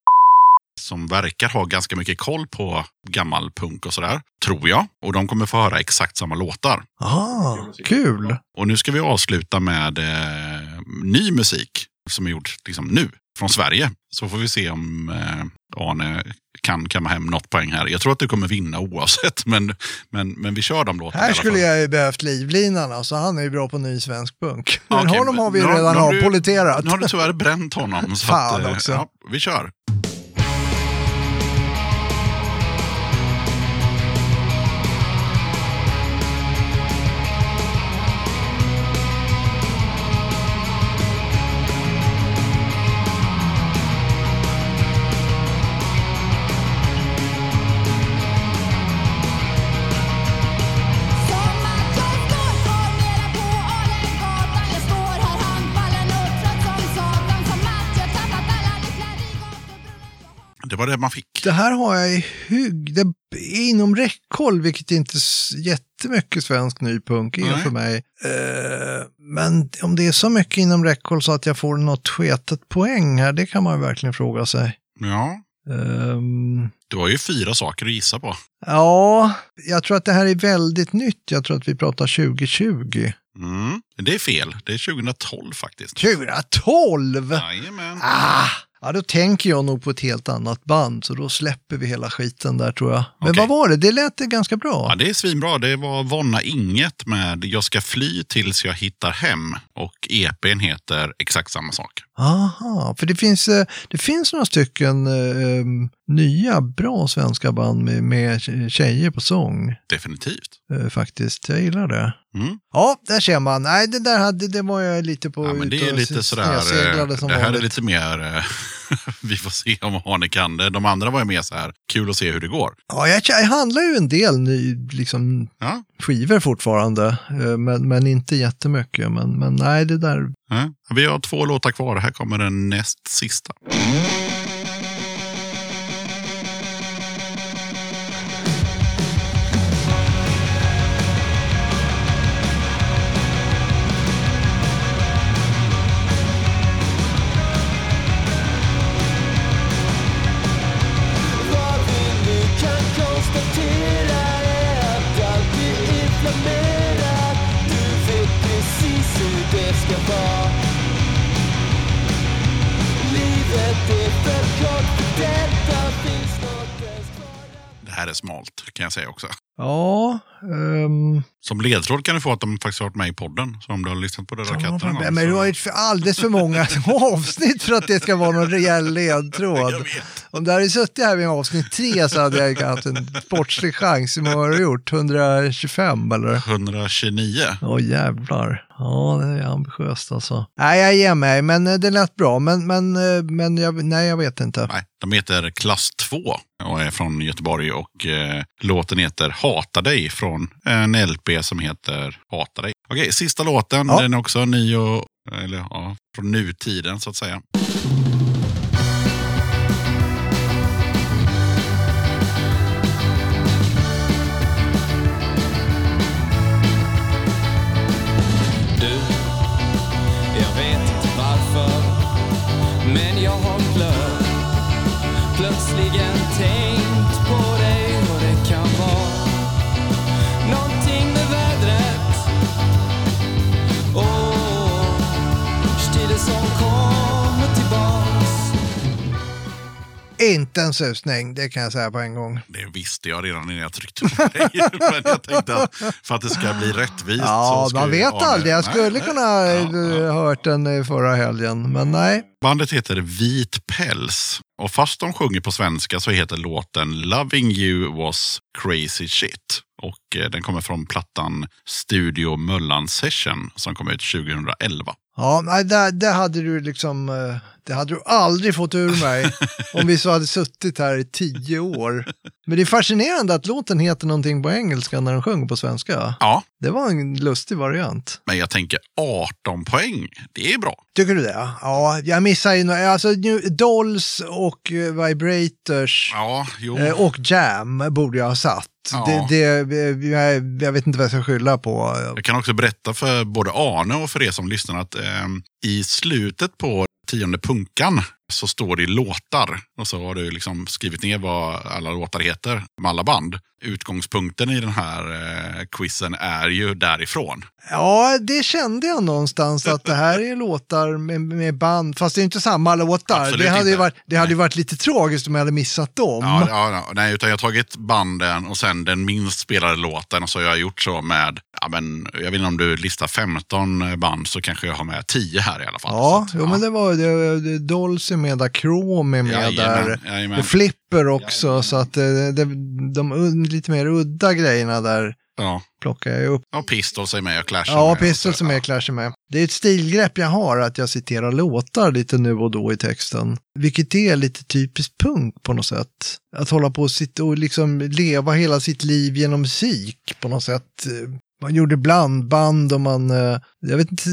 som verkar ha ganska mycket koll på gammal punk och sådär. Tror jag. Och de kommer få höra exakt samma låtar. Ah, kul. Och nu ska vi avsluta med eh, ny musik som är gjord liksom, nu från Sverige. Så får vi se om eh, Arne kan kamma hem något poäng här. Jag tror att du kommer vinna oavsett, men, men, men vi kör de låtarna Här skulle jag ju behövt livlinan, alltså han är ju bra på ny svensk punk. Men okej, honom har vi nu redan nu avpoliterat. Nu har du tyvärr bränt honom. Så Fan att, eh, också. Ja, vi kör. Var det man fick. Det här har jag i hygg. Det är inom räckhåll, vilket inte s- jättemycket svensk ny punk är Nej. för mig. Eh, men om det är så mycket inom räckhåll så att jag får något sketet poäng här, det kan man ju verkligen fråga sig. Ja, Ehm, du har ju fyra saker att gissa på. ja, jag tror att det här är väldigt nytt. Jag tror att vi pratar 2020. Mm. Det är fel. Det är 2012 faktiskt. 2012! Jajamän. Ah, Ja, då tänker jag nog på ett helt annat band, så då släpper vi hela skiten där tror jag. Men Okej. vad var det? Det lät ganska bra. Ja, det är svinbra. Det var Vonna Inget med Jag ska fly tills jag hittar hem. Och EPn heter exakt samma sak. Aha, för det finns, eh, det finns några stycken em, nya bra svenska band med, med tjejer på sång. Definitivt. eh, faktiskt. Jag gillar det. Mm. Ja, där ser man. Nej, det där hade, det var jag lite på Ja, men det är lite sådär, eh, som det här är vanligt. lite mer, eh, vi får se om Arne kan det. De andra var ju mer så här, kul att se hur det går. Ja, jag, jag handlar ju en del ny, liksom, Ja. skivor fortfarande, eh, men, men inte jättemycket. Men, men nej, det där... Ja. Vi har två låtar kvar, här kommer den näst sista. Vad jag säga också. Ja, ehm, Som ledtråd kan du få att de faktiskt har varit med i podden. Så om du har lyssnat på Döda katten någon gång men så- var ju alldeles för många avsnitt för att det ska vara någon rejäl ledtråd. Om du hade suttit här vid avsnitt tre så hade jag haft en sportslig chans. Hur många har du gjort? 125 eller? 129. Åh jävlar. Ja, det är ambitiöst alltså. Nej, jag ger mig, men eh, det lät bra. Men, men, eh, men jag, nej, jag vet inte. Nej, de heter Klass 2 och är från Göteborg och eh, låten heter Hata dig från en LP som heter Hata dig. Okej, sista låten, Ja. den är också ny och, eller ja, från nutiden så att säga. Inte en susning, det kan jag säga på en gång. Det visste jag redan innan jag tryckte på play. Men jag tänkte att för att det ska bli rättvist Ja, man vet Arne- aldrig. Jag skulle nej. kunna ha ja. hört den eh, förra helgen, men nej. Bandet heter Vit päls. Och fast de sjunger på svenska så heter låten Loving You was crazy shit. Och eh, den kommer från plattan Studio Möllan Session som kom ut 2011. Ja, nej, det, det hade du liksom, eh, det hade du aldrig fått ur mig om vi så hade suttit här i tio år. Men det är fascinerande att låten heter någonting på engelska när den sjunger på svenska. Ja, Det var en lustig variant. men jag tänker 18 poäng. Det är bra. Tycker du det? Ja, jag missar ju några, alltså nu, Dolls och eh, Vibrators Ja, eh, och Jam borde jag ha satt. Ja. Det, det, jag, jag vet inte vad jag ska skylla på. Jag kan också berätta för både Arne och för er som lyssnar att eh, i slutet på tionde punkan så står det låtar. Och så har du liksom skrivit ner vad alla låtar heter med alla band. Utgångspunkten i den här eh, quizen är ju därifrån. Ja, det kände jag någonstans att det här är låtar med, med band, fast det är inte samma låtar. Absolut det hade, ju varit, det hade ju varit lite tragiskt om jag hade missat dem. Ja, ja, ja, nej, utan jag har tagit banden och sen den minst spelade låten och så har jag gjort så med, ja, men, jag vet inte om du listar 15 band så kanske jag har med 10 här i alla fall. Ja, att, jo, men det var det, det, Dolls med där, Chrome är med Jajamän, där. jajamän. Och Flipper också, så att det, det, de ud- lite mer udda grejerna där ja. plockar jag upp. Och Pistols är med och Clash är Ja, med. Pistols Så, är med, ja. Clash är med. Det är ett stilgrepp jag har, att jag citerar låtar lite nu och då i texten. Vilket är lite typiskt punk på något sätt. Att hålla på och, sitta och liksom leva hela sitt liv genom musik på något sätt. Man gjorde blandband och man, eh, jag vet inte,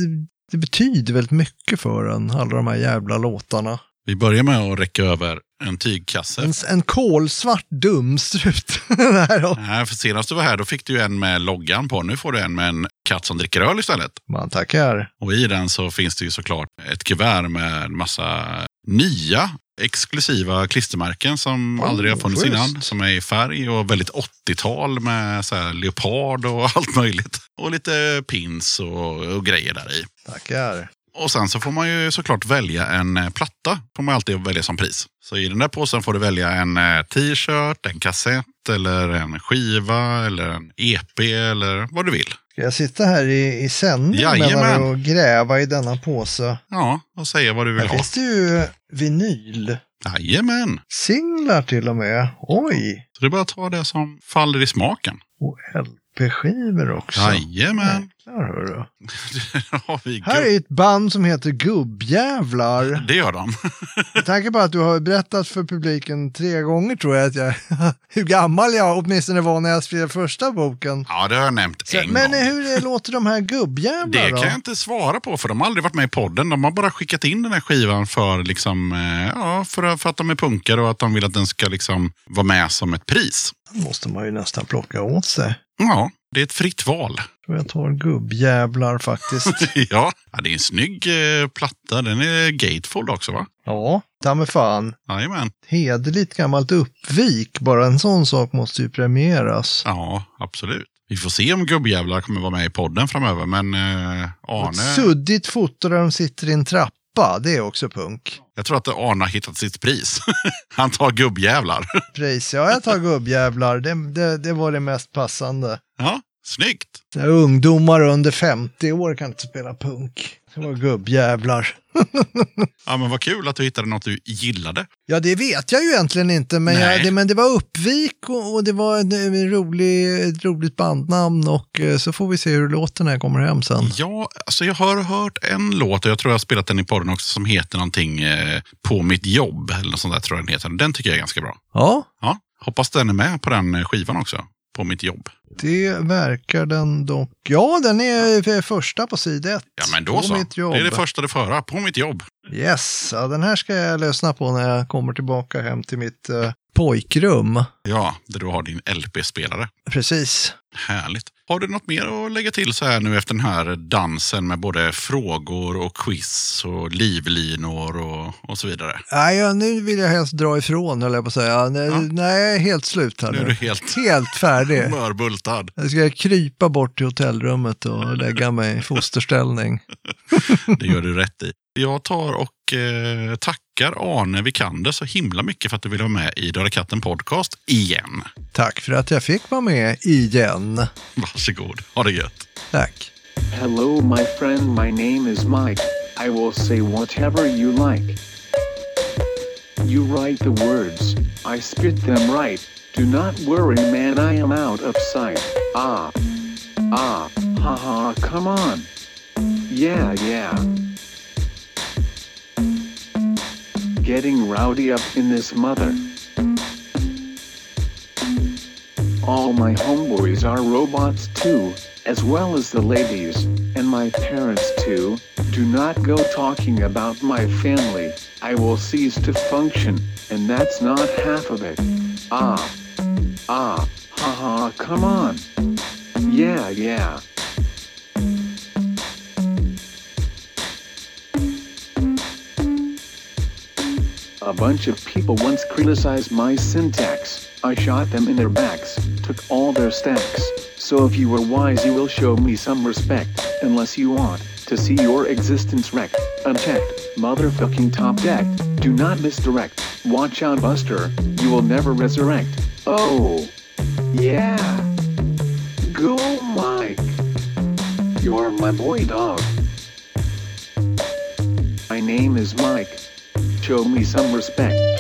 det betyder väldigt mycket för en, alla de här jävla låtarna. Vi börjar med att räcka över en tygkasse. En, en kolsvart dumstrut. Nej, för senast du var här då fick du en med loggan på. Nu får du en med en katt som dricker öl istället. Man tackar. Och i den så finns det ju såklart ett kuvert med en massa nya exklusiva klistermärken som Oh, aldrig har funnits schysst. innan. Som är i färg och väldigt 80-tal med så leopard och allt möjligt. Och lite pins och, och grejer där i. Tackar. Och sen så får man ju såklart välja en eh, platta. får man alltid välja som pris. Så i den där påsen får du välja en eh, t-shirt, en kassett eller en skiva eller en EP eller vad du vill. Ska jag sitta här i, i sändning och gräva i denna påse? Ja, och säga vad du vill Här ha. finns det ju vinyl. Jajamän. Singlar till och med. Oj! Så det är bara att ta det som faller i smaken. Och LP-skivor också. Jajamän. Jäklar hörru. Här är ett band som heter Gubbjävlar. Det gör de. Med tanke på att du har berättat för publiken tre gånger tror jag att jag, hur gammal jag åtminstone var när jag skrev första boken. Ja, det har jag nämnt Så, en men gång. hur är- låter de här gubbjävlar Det då? kan jag inte svara på för de har aldrig varit med i podden. De har bara skickat in den här skivan för, liksom, eh, ja, för, för att de är punkare och att de vill att den ska liksom vara med som ett pris. Då måste man ju nästan plocka åt sig. Ja, det är ett fritt val. Tror jag tar gubbjävlar faktiskt. ja, ja, det är en snygg eh, platta. Den är gatefold också va? ja, ta mig fan. Jajamän. Hederligt gammalt uppvik, bara en sån sak måste ju premieras. Ja, absolut. Vi får se om gubbjävlar kommer vara med i podden framöver. Men eh, Ett Arne, suddigt foto där de sitter i en trappa, det är också punk. jag tror att Arne har hittat sitt pris. Han tar gubbjävlar. Pris, ja jag tar gubbjävlar, det, det, det var det mest passande. ja, snyggt. Ungdomar under 50 år kan inte spela punk. Det var gubbjävlar. Ja, men vad kul att du hittade något du gillade. Ja, det vet jag ju egentligen inte, men, jag, det, men det var Uppvik och, och det var en, en rolig, ett roligt bandnamn och eh, så får vi se hur det låter när jag kommer hem sen. Ja, alltså jag har hört en låt och jag tror jag har spelat den i podden också som heter någonting eh, På mitt jobb. Eller något sånt där tror jag den heter. Den tycker jag är ganska bra. Ja, Ja, hoppas den är med på den eh, skivan också. På mitt jobb. det verkar den dock. Ja, den är första på sida ett. Ja, men då på så. Mitt jobb. Det är det första du får höra. På mitt jobb. Yes, ja, den här ska jag lyssna på när jag kommer tillbaka hem till mitt eh, pojkrum. Ja, där du har din LP-spelare. Precis. Härligt. Har du något mer att lägga till så här nu efter den här dansen med både frågor och quiz och livlinor och, och så vidare? Nej, ja, nu vill jag helst dra ifrån, höll jag på att säga. Nej, Ja. nej, jag är helt slut här Nu nu. är du helt Helt färdig. mörbultad. Jag ska krypa bort till hotellrummet och lägga mig i fosterställning. Det gör du rätt i. Jag tar och eh, tackar Arne Vikander så himla mycket för att du ville vara med i Döda katten podcast igen. Tack för att jag fick vara med igen. Varsågod, ha det gött. Tack. Hello, my friend. My name is Mike. I will say whatever you like. You write the words, I spit them right. Do not worry, man, I am out of sight. Ah. Ah, haha, come on. Yeah, yeah. Getting rowdy up in this mother. All my homeboys are robots too, as well as the ladies, and my parents too. Do not go talking about my family, I will cease to function, and that's not half of it. Ah. Ah, haha, come on. Yeah, yeah. A bunch of people once criticized my syntax. I shot them in their backs, took all their stacks. So if you were wise, you will show me some respect. Unless you want to see your existence wrecked, unchecked, motherfucking top decked. Do not misdirect. Watch out, Buster. You will never resurrect. Oh, yeah. Go, Mike. You're my boy dog. My name is Mike. Show me some respect.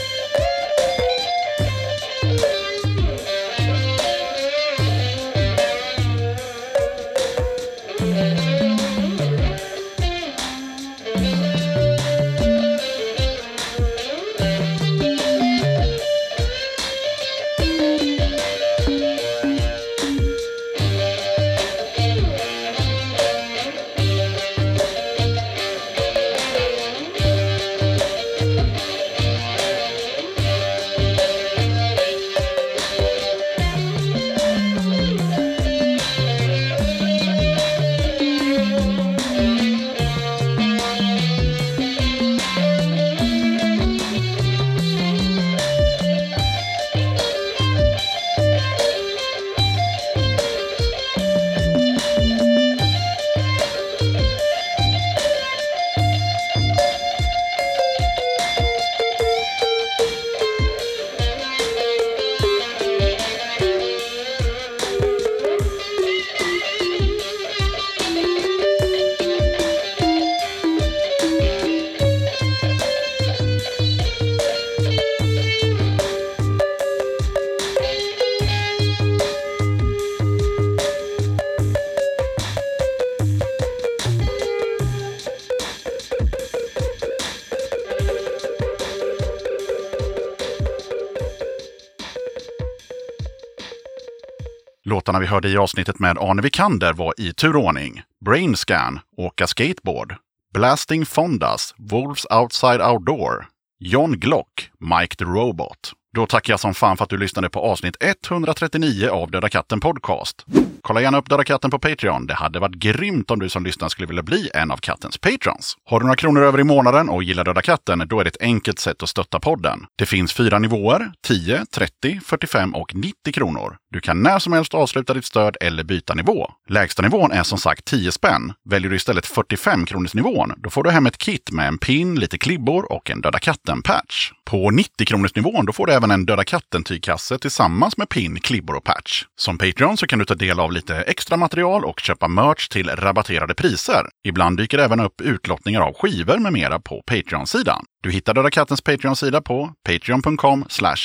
Hörde i avsnittet med Arne Vikander var i turordning Brainscan, Åka skateboard, Blasting Fondas, Wolves Outside Outdoor, John Glock, Mike the Robot. Då tackar jag som fan för att du lyssnade på avsnitt 139 av Döda katten Podcast. Kolla gärna upp Döda katten på Patreon. Det hade varit grymt om du som lyssnar skulle vilja bli en av kattens patrons. Har du några kronor över i månaden och gillar Döda katten, då är det ett enkelt sätt att stötta podden. Det finns fyra nivåer, 10, 30, 45 och 90 kronor. Du kan när som helst avsluta ditt stöd eller byta nivå. Lägsta nivån är som sagt 10 spänn. Väljer du istället 45 kronors nivån, då får du hem ett kit med en pin, lite klibbor och en Döda katten-patch. På 90 kronors nivån då får du även en Döda katten-tygkasse tillsammans med pin, klibbor och patch. Som Patreon så kan du ta del av lite extra material och köpa merch till rabatterade priser. Ibland dyker det även upp utlottningar av skivor med mera på Patreon-sidan. Du hittar Döda Kattens Patreon-sida på patreon.com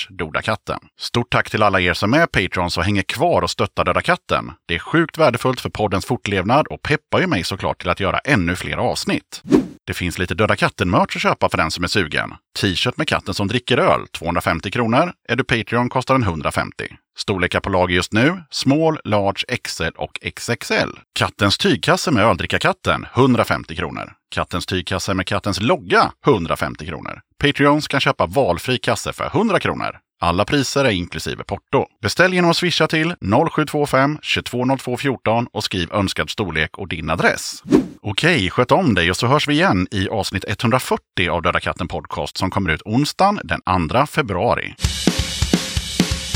dodakatten. Stort tack till alla er som är Patrons och hänger kvar och stöttar Döda katten. Det är sjukt värdefullt för poddens fortlevnad och peppar ju mig såklart till att göra ännu fler avsnitt. Det finns lite Döda katten-merch att köpa för den som är sugen. T-shirt med katten som dricker öl, 250 kronor. Är du Patreon kostar den 150. Storlekar på lager just nu, small, large, XL och XXL. Kattens tygkasse med öldrickarkatten, 150 kronor. Kattens tygkasse med kattens logga, 150 kronor. Patreons kan köpa valfri kasse för 100 kronor. Alla priser är inklusive porto. Beställ genom att swisha till 0725 220214 och skriv önskad storlek och din adress. Okej, sköt om dig och så hörs vi igen i avsnitt 140 av Döda katten Podcast som kommer ut onsdagen den 2 februari.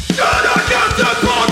Döda katten Podcast!